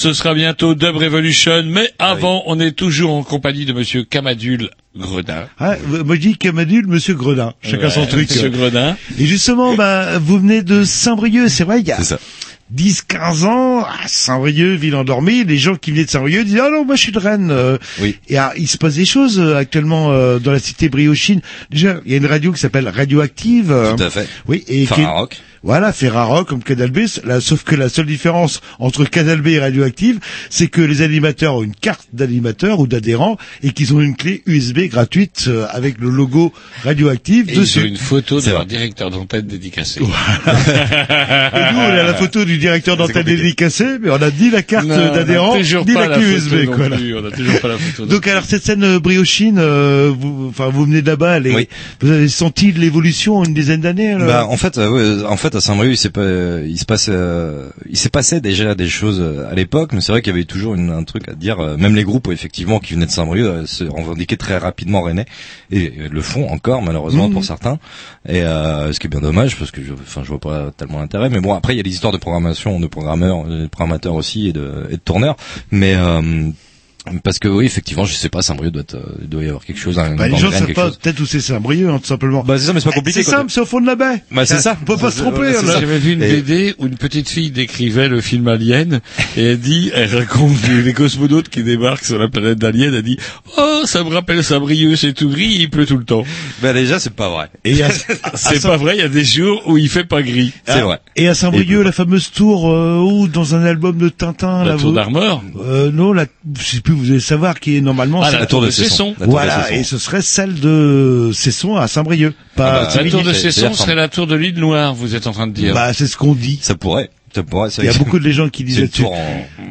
Ce sera bientôt Dub Revolution, mais avant, on est toujours en compagnie de monsieur Kamadul Gredin. Ah, moi je dis Camadul, Monsieur Gredin. Chacun Ouais, son truc. Monsieur Gredin. Et justement, bah, vous venez de Saint-Brieuc, c'est vrai, il y a 10, 15 ans, à Saint-Brieuc, ville endormie, les gens qui venaient de Saint-Brieuc disaient, ah non, moi je suis de Rennes. Euh, Et ah, il se passe des choses euh, actuellement euh, dans la cité briochine. Déjà, il y a une radio qui s'appelle Radioactive. euh, Tout à fait. Oui, et qui-. Voilà, Ferrarock comme Canal B, là, sauf que la seule différence entre Canal B et Radioactive, c'est que les animateurs ont une carte d'animateur ou d'adhérent et qu'ils ont une clé USB gratuite euh, avec le logo Radioactive Et ils dessus. ont une photo de leur directeur d'antenne dédicacé. Et nous, on a la photo du directeur d'antenne dédicacé, mais on a ni la carte Non, on a d'adhérent, ni la clé USB. quoi, plus, on a toujours pas la photo non Donc alors cette scène euh, briochine, euh, vous, enfin vous venez de là-bas, elle est- vous avez senti l'évolution en une dizaine d'années alors? Bah en fait, euh, ouais, en fait à Saint-Brieuc, il s'est pas, euh, il se passait, euh, il s'est passé déjà des choses euh, à l'époque, mais c'est vrai qu'il y avait toujours une- un truc à dire. euh, même les groupes effectivement qui venaient de Saint-Brieuc se revendiquaient très rapidement rennais et le font encore malheureusement Mhm. pour certains. Et euh, ce qui est bien dommage parce que je, enfin je vois pas tellement l'intérêt. Mais bon après il y a des histoires de programmation, de programmeurs, de programmateurs aussi et de, et de tourneurs. Mais euh, parce que oui, effectivement, je sais pas, Saint-Brieuc doit, être, euh, il doit y avoir quelque chose, un, Bah, les gens savent pas peut-être où c'est Saint-Brieuc, hein, tout simplement. Bah c'est ça, mais c'est pas compliqué. C'est simple, c'est au fond de la baie. Bah, c'est ça. On peut pas se tromper. J'avais vu une Et- BD où une petite fille décrivait le film Alien et elle dit, elle raconte les cosmonautes qui débarquent sur la planète d'Alien, elle dit Oh, ça me rappelle Saint-Brieuc, c'est tout gris, il pleut tout le temps. Bah déjà c'est pas vrai. Et à, C'est pas vrai, il y a des jours où il fait pas gris. C'est vrai. Et à Saint-Brieuc, la fameuse tour euh, où dans un album de Tintin, La tour d'Armor euh, Non, la, je sais plus, vous allez savoir qui est normalement. Ah, celle- la tour de Cesson. Voilà, et ce serait celle de Cesson à Saint-Brieuc. Pas. Ah bah, La tour de c'est- Cesson serait la tour de l'île Noire, vous êtes en train de dire. Bah, c'est ce qu'on dit. Ça pourrait. Il y a beaucoup de gens qui disent là-dessus.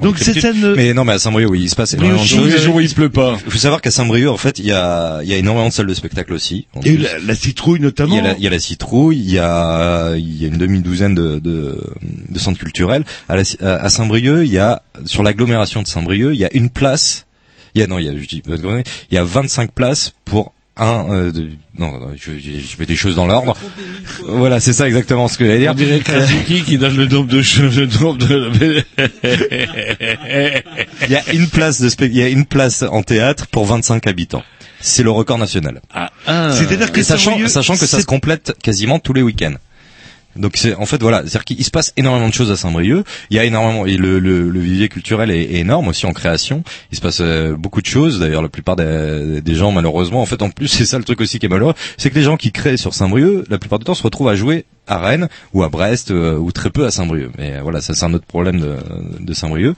Donc cette scène, euh, Mais non, mais à Saint-Brieuc, oui, il se passe énormément de choses. les jours où il pleut pas. Il faut savoir qu'à Saint-Brieuc, en fait, il y a, il y a énormément de salles de spectacle aussi. Et la, la citrouille Il notamment. y, a la, il y a la citrouille, il y a, il y a une demi-douzaine de, de, de centres culturels. À, la- à à Saint-Brieuc, il y a, sur l'agglomération de Saint-Brieuc, il y a une place. Il y a, non, il y a, je dis, il y a 25 places pour un, euh, de- non, non, je, je, je mets des choses dans l'ordre. Voilà, c'est ça exactement ce que j'allais dire. On dirait Krasiki qui donne le nombre de choses, le nombre de... Il y a une place de il y a une place en théâtre pour 25 habitants. C'est le record national. Ah, ah. C'est-à-dire que Et sachant, sachant que ça se complète quasiment tous les week-ends. Donc c'est en fait voilà, c'est-à-dire qu'il se passe énormément de choses à Saint-Brieuc. Il y a énormément et le, le, vivier culturel est, est énorme aussi en création. Il se passe euh, beaucoup de choses. D'ailleurs, la plupart des, des gens malheureusement, en fait, en plus c'est ça le truc aussi qui est malheureux, c'est que les gens qui créent sur Saint-Brieuc, la plupart du temps, se retrouvent à jouer à Rennes ou à Brest euh, ou très peu à Saint-Brieuc. Mais euh, voilà, ça c'est un autre problème de, de Saint-Brieuc.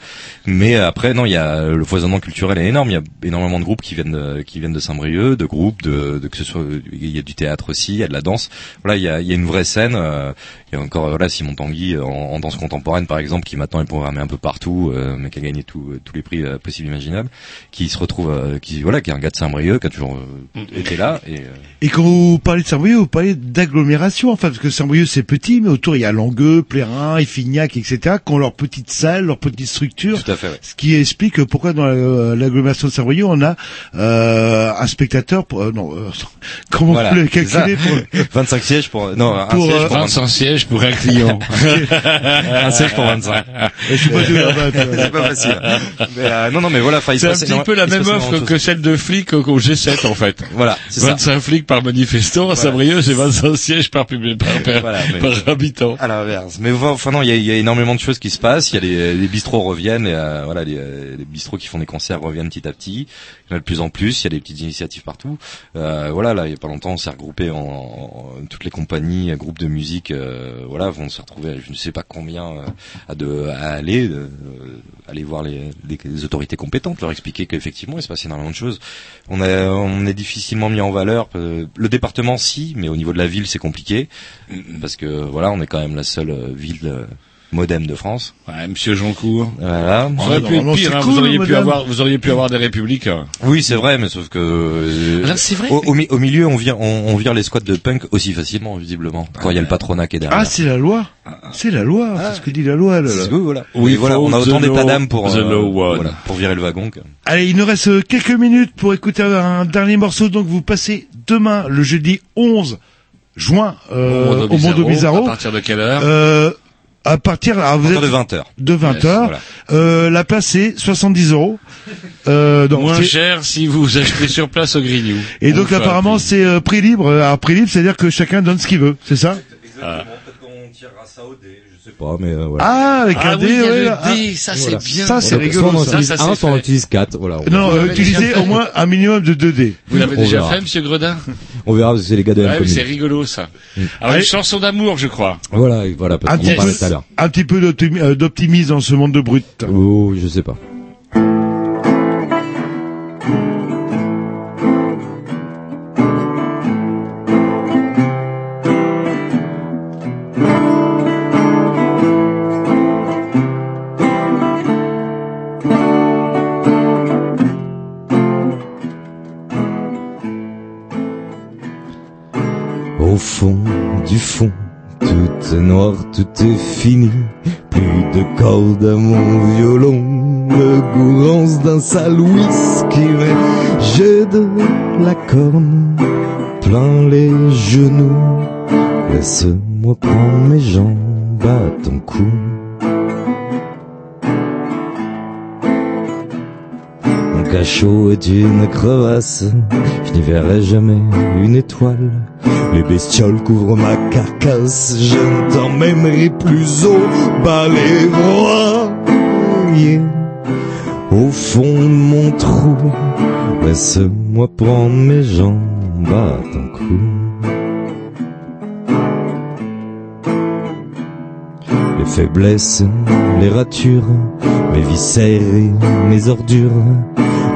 Mais après non, il y a le foisonnement culturel est énorme. Il y a énormément de groupes qui viennent de, qui viennent de Saint-Brieuc, de groupes, de, de que ce soit il y a du théâtre aussi, il y a de la danse. Voilà, il y a, il y a une vraie scène. euh, il y a encore voilà Simon Tanguy euh, en, en danse contemporaine par exemple qui maintenant est programmé un peu partout, euh, mais qui a gagné tout- tous les prix euh, possibles imaginables, qui se retrouve, euh, qui voilà, qui est un gars de Saint-Brieuc, qui a toujours euh, été là. Et, euh, Et quand vous parlez de Saint-Brieuc, vous parlez d'agglomération, enfin, parce que Saint-Brieuc c'est petit, mais autour il y a Langueux, Plérin, Effignac, etc., qui ont leur petite salle, leur petite structure. Tout à fait, ouais. Ce qui explique pourquoi dans la- l'agglomération de Saint-Brieuc on a euh, un spectateur, pour, euh, non, euh, comment Voilà, vous le calculez pour... 25 sièges pour non un Pour, siège euh, pour 25 sièges pour un client. un siège pour 25. Je suis pas vois. C'est pas facile. Mais, euh, non non mais voilà, C'est un petit peu la même offre que celle de flics au au G7 en fait. Voilà, c'est ça. 25 flics par manifestant, à Saint-Brieuc c'est 25 sièges par, public, par, par, Voilà, mais- par habitant. À l'inverse. Mais enfin non, il y a, il y a énormément de choses qui se passent. Il y a les, les bistrots reviennent, et, euh, voilà, les, euh, les bistrots qui font des concerts reviennent petit à petit. Il y en a de plus en plus. Il y a des petites initiatives partout. Euh, voilà, là, il y a pas longtemps, on s'est regroupé en, en- toutes les compagnies, groupes de musique, euh, voilà, vont se retrouver. Je ne sais pas combien euh, à, de, à aller, euh, aller voir les, les- les autorités compétentes, leur expliquer qu'effectivement, il se passe énormément de choses. On, a, on est difficilement mis en valeur. euh, Le département, si, mais au niveau de la ville, c'est compliqué parce que voilà, on est quand même la seule ville euh, modem de France. Ouais, Monsieur Joncourt. Voilà. Ça aurait pu être normalement, pire, hein, cool, vous auriez pu avoir, vous auriez pu avoir des républicains. Oui, c'est vrai, mais sauf que euh, Ah, c'est vrai, Au, au mi- au milieu, on vire, on, on vire les squats de punk aussi facilement, visiblement, quand il y a le patronat qui est derrière. Ah, c'est la loi. C'est la loi. C'est ce que dit la loi. là, là. C'est- oui, voilà. Oui, voilà, on a autant the d'état law, d'âme pour the euh, voilà, pour virer le wagon. Allez, il nous reste euh, quelques minutes pour écouter un dernier morceau. Donc, vous passez demain, le jeudi 11 juin, euh, au Mondo À Bizarro. partir de quelle heure? Euh, à partir, alors vous partir êtes de 20 heures. de 20 Yes, heures. voilà. Euh, la place c'est 70 euros. Euh, donc Moins c'est- cher si vous achetez sur place au Grignou. Et donc On apparemment c'est euh, prix libre. Alors prix libre, c'est-à-dire que chacun donne ce qu'il veut, c'est ça? Ah. Je sais pas, mais euh, voilà. Ah, avec Ah un oui, dé, il y a ouais, le. Ah, dé, ça, c'est voilà. bien. Ça c'est rigolo. Soit on en ça. utilise Ça, ça, un, c'est soit on en utilise quatre. Voilà. on Non, euh, utilisez au moins un minimum de 2 dés. Vous l'avez On déjà verra. fait, Monsieur Gredin On verra, c'est les gars de Ouais, la c'est rigolo ça. Alors Allez. une chanson d'amour, je crois. Voilà, voilà, parce Un qu'on petit peu, tout à l'heure. un petit peu euh, d'optimisme dans ce monde de brut. Oh, je sais pas. Du fond, tout est noir, tout est fini. Plus de cordes à mon violon, le goût rance d'un sale whisky. Mais j'ai de la corne plein les genoux. Laisse-moi prendre mes jambes à ton cou. Cachot est une crevasse, je n'y verrai jamais une étoile. Les bestioles couvrent ma carcasse, je ne t'emmènerai plus au balai broyé. Au fond de mon trou, laisse-moi prendre mes jambes à ton cou. Les faiblesses, les ratures, mes viscères et mes ordures,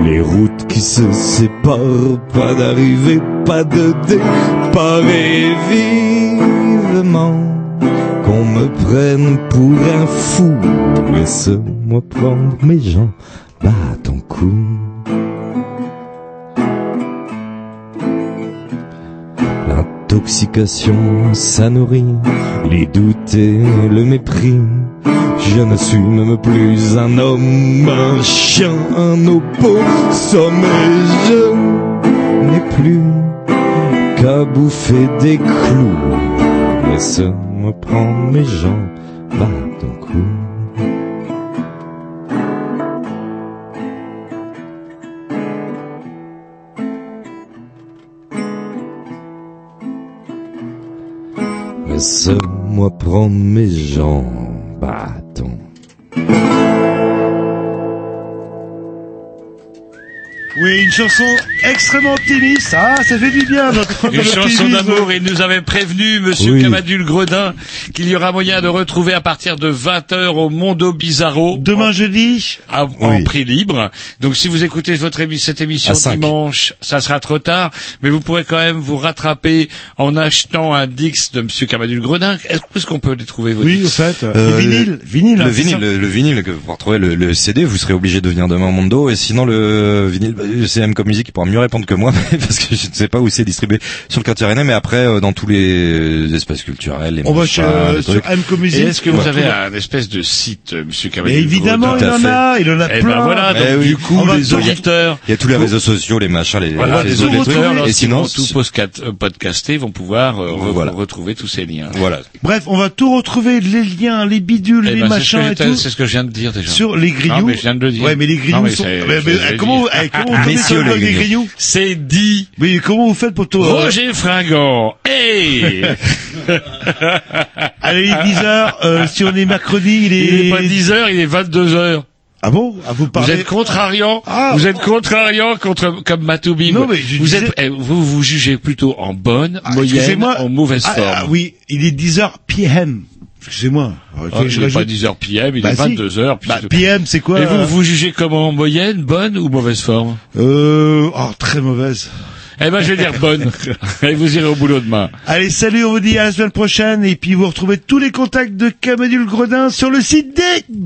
les routes qui se séparent, pas d'arrivée, pas de départ et vivement qu'on me prenne pour un fou. Laisse-moi prendre mes jambes à ton cou. L'intoxication, ça nourrit les doutes et le mépris. Je ne suis même plus un homme, un chien, un opossum et je n'ai plus qu'à bouffer des clous. Laisse-moi prendre mes jambes Laisse-moi prendre mes jambes à Oui, une chanson extrêmement optimiste. Ah, ça fait du bien. notre- Une chanson d'amour, il nous avait prévenu, monsieur Oui. Camadul Gredin, qu'il y aura moyen de retrouver à partir de 20h au Mondo Bizarro. Demain jeudi. à- en prix libre. Donc si vous écoutez votre émi- cette émission dimanche, ça sera trop tard, mais vous pourrez quand même vous rattraper en achetant un Dix de monsieur Camadul Gredin. Est-ce qu'on peut les trouver vos Oui, au fait. Euh, le vinyle, vinyle. Le hein, vinyle, le, le vinyle que pour retrouver le, le CD, vous serez obligé de venir demain au Mondo. Et sinon, le vinyle, le CM comme musique, il pourra mieux répondre que moi parce que je ne sais pas où c'est distribué sur le quartier rennais, mais après euh, dans tous les espaces culturels, les On va chez, euh, est-ce que vous avez un espèce de site, euh, monsieur Mais évidemment, il en a, il en a Eh plein. ben voilà, donc Eh oui. du coup, les auditeurs, Il y a tous les réseaux sociaux, les machins, les, voilà, auditeurs, Et sinon, tout euh, podcaster, vont pouvoir euh, re- Voilà. retrouver tous ces liens. voilà. Bref, on va tout retrouver, les liens, les bidules, Eh les ben, machins et tout. C'est ce que je viens de dire déjà. Sur les mais je viens de le dire. Ouais, mais les mais sont, comment, vous- vous tombez Messieurs les grignoux. grignoux? C'est dit. Mais comment vous faites pour tout, euh, Roger Fringant. Hey allez, 10 heures, euh, si on est mercredi, il est... Il est pas 10 heures, il est 22 heures. Ah bon? Ah, vous Vous parlez... êtes contrariant. Ah. vous êtes contrariant contre comme Matoubi. Non, mais je vous disais- êtes, eh, vous vous jugez plutôt en bonne, Ah, moyenne, en mauvaise Ah, forme. ah, oui, il est 10 heures PM. Excusez-moi. Ah, je il pas rajoute- 10 heures PM, il Bah, est si. 22 heures. puis Bah. PM, c'est quoi? Et vous, euh, vous jugez comment moyenne, bonne ou mauvaise forme? Euh, oh, très mauvaise. Eh ben, je vais dire bonne. Et vous irez au boulot demain. Allez, salut, on vous dit à la semaine prochaine, et puis vous retrouvez tous les contacts de Camadul Gredin sur le site des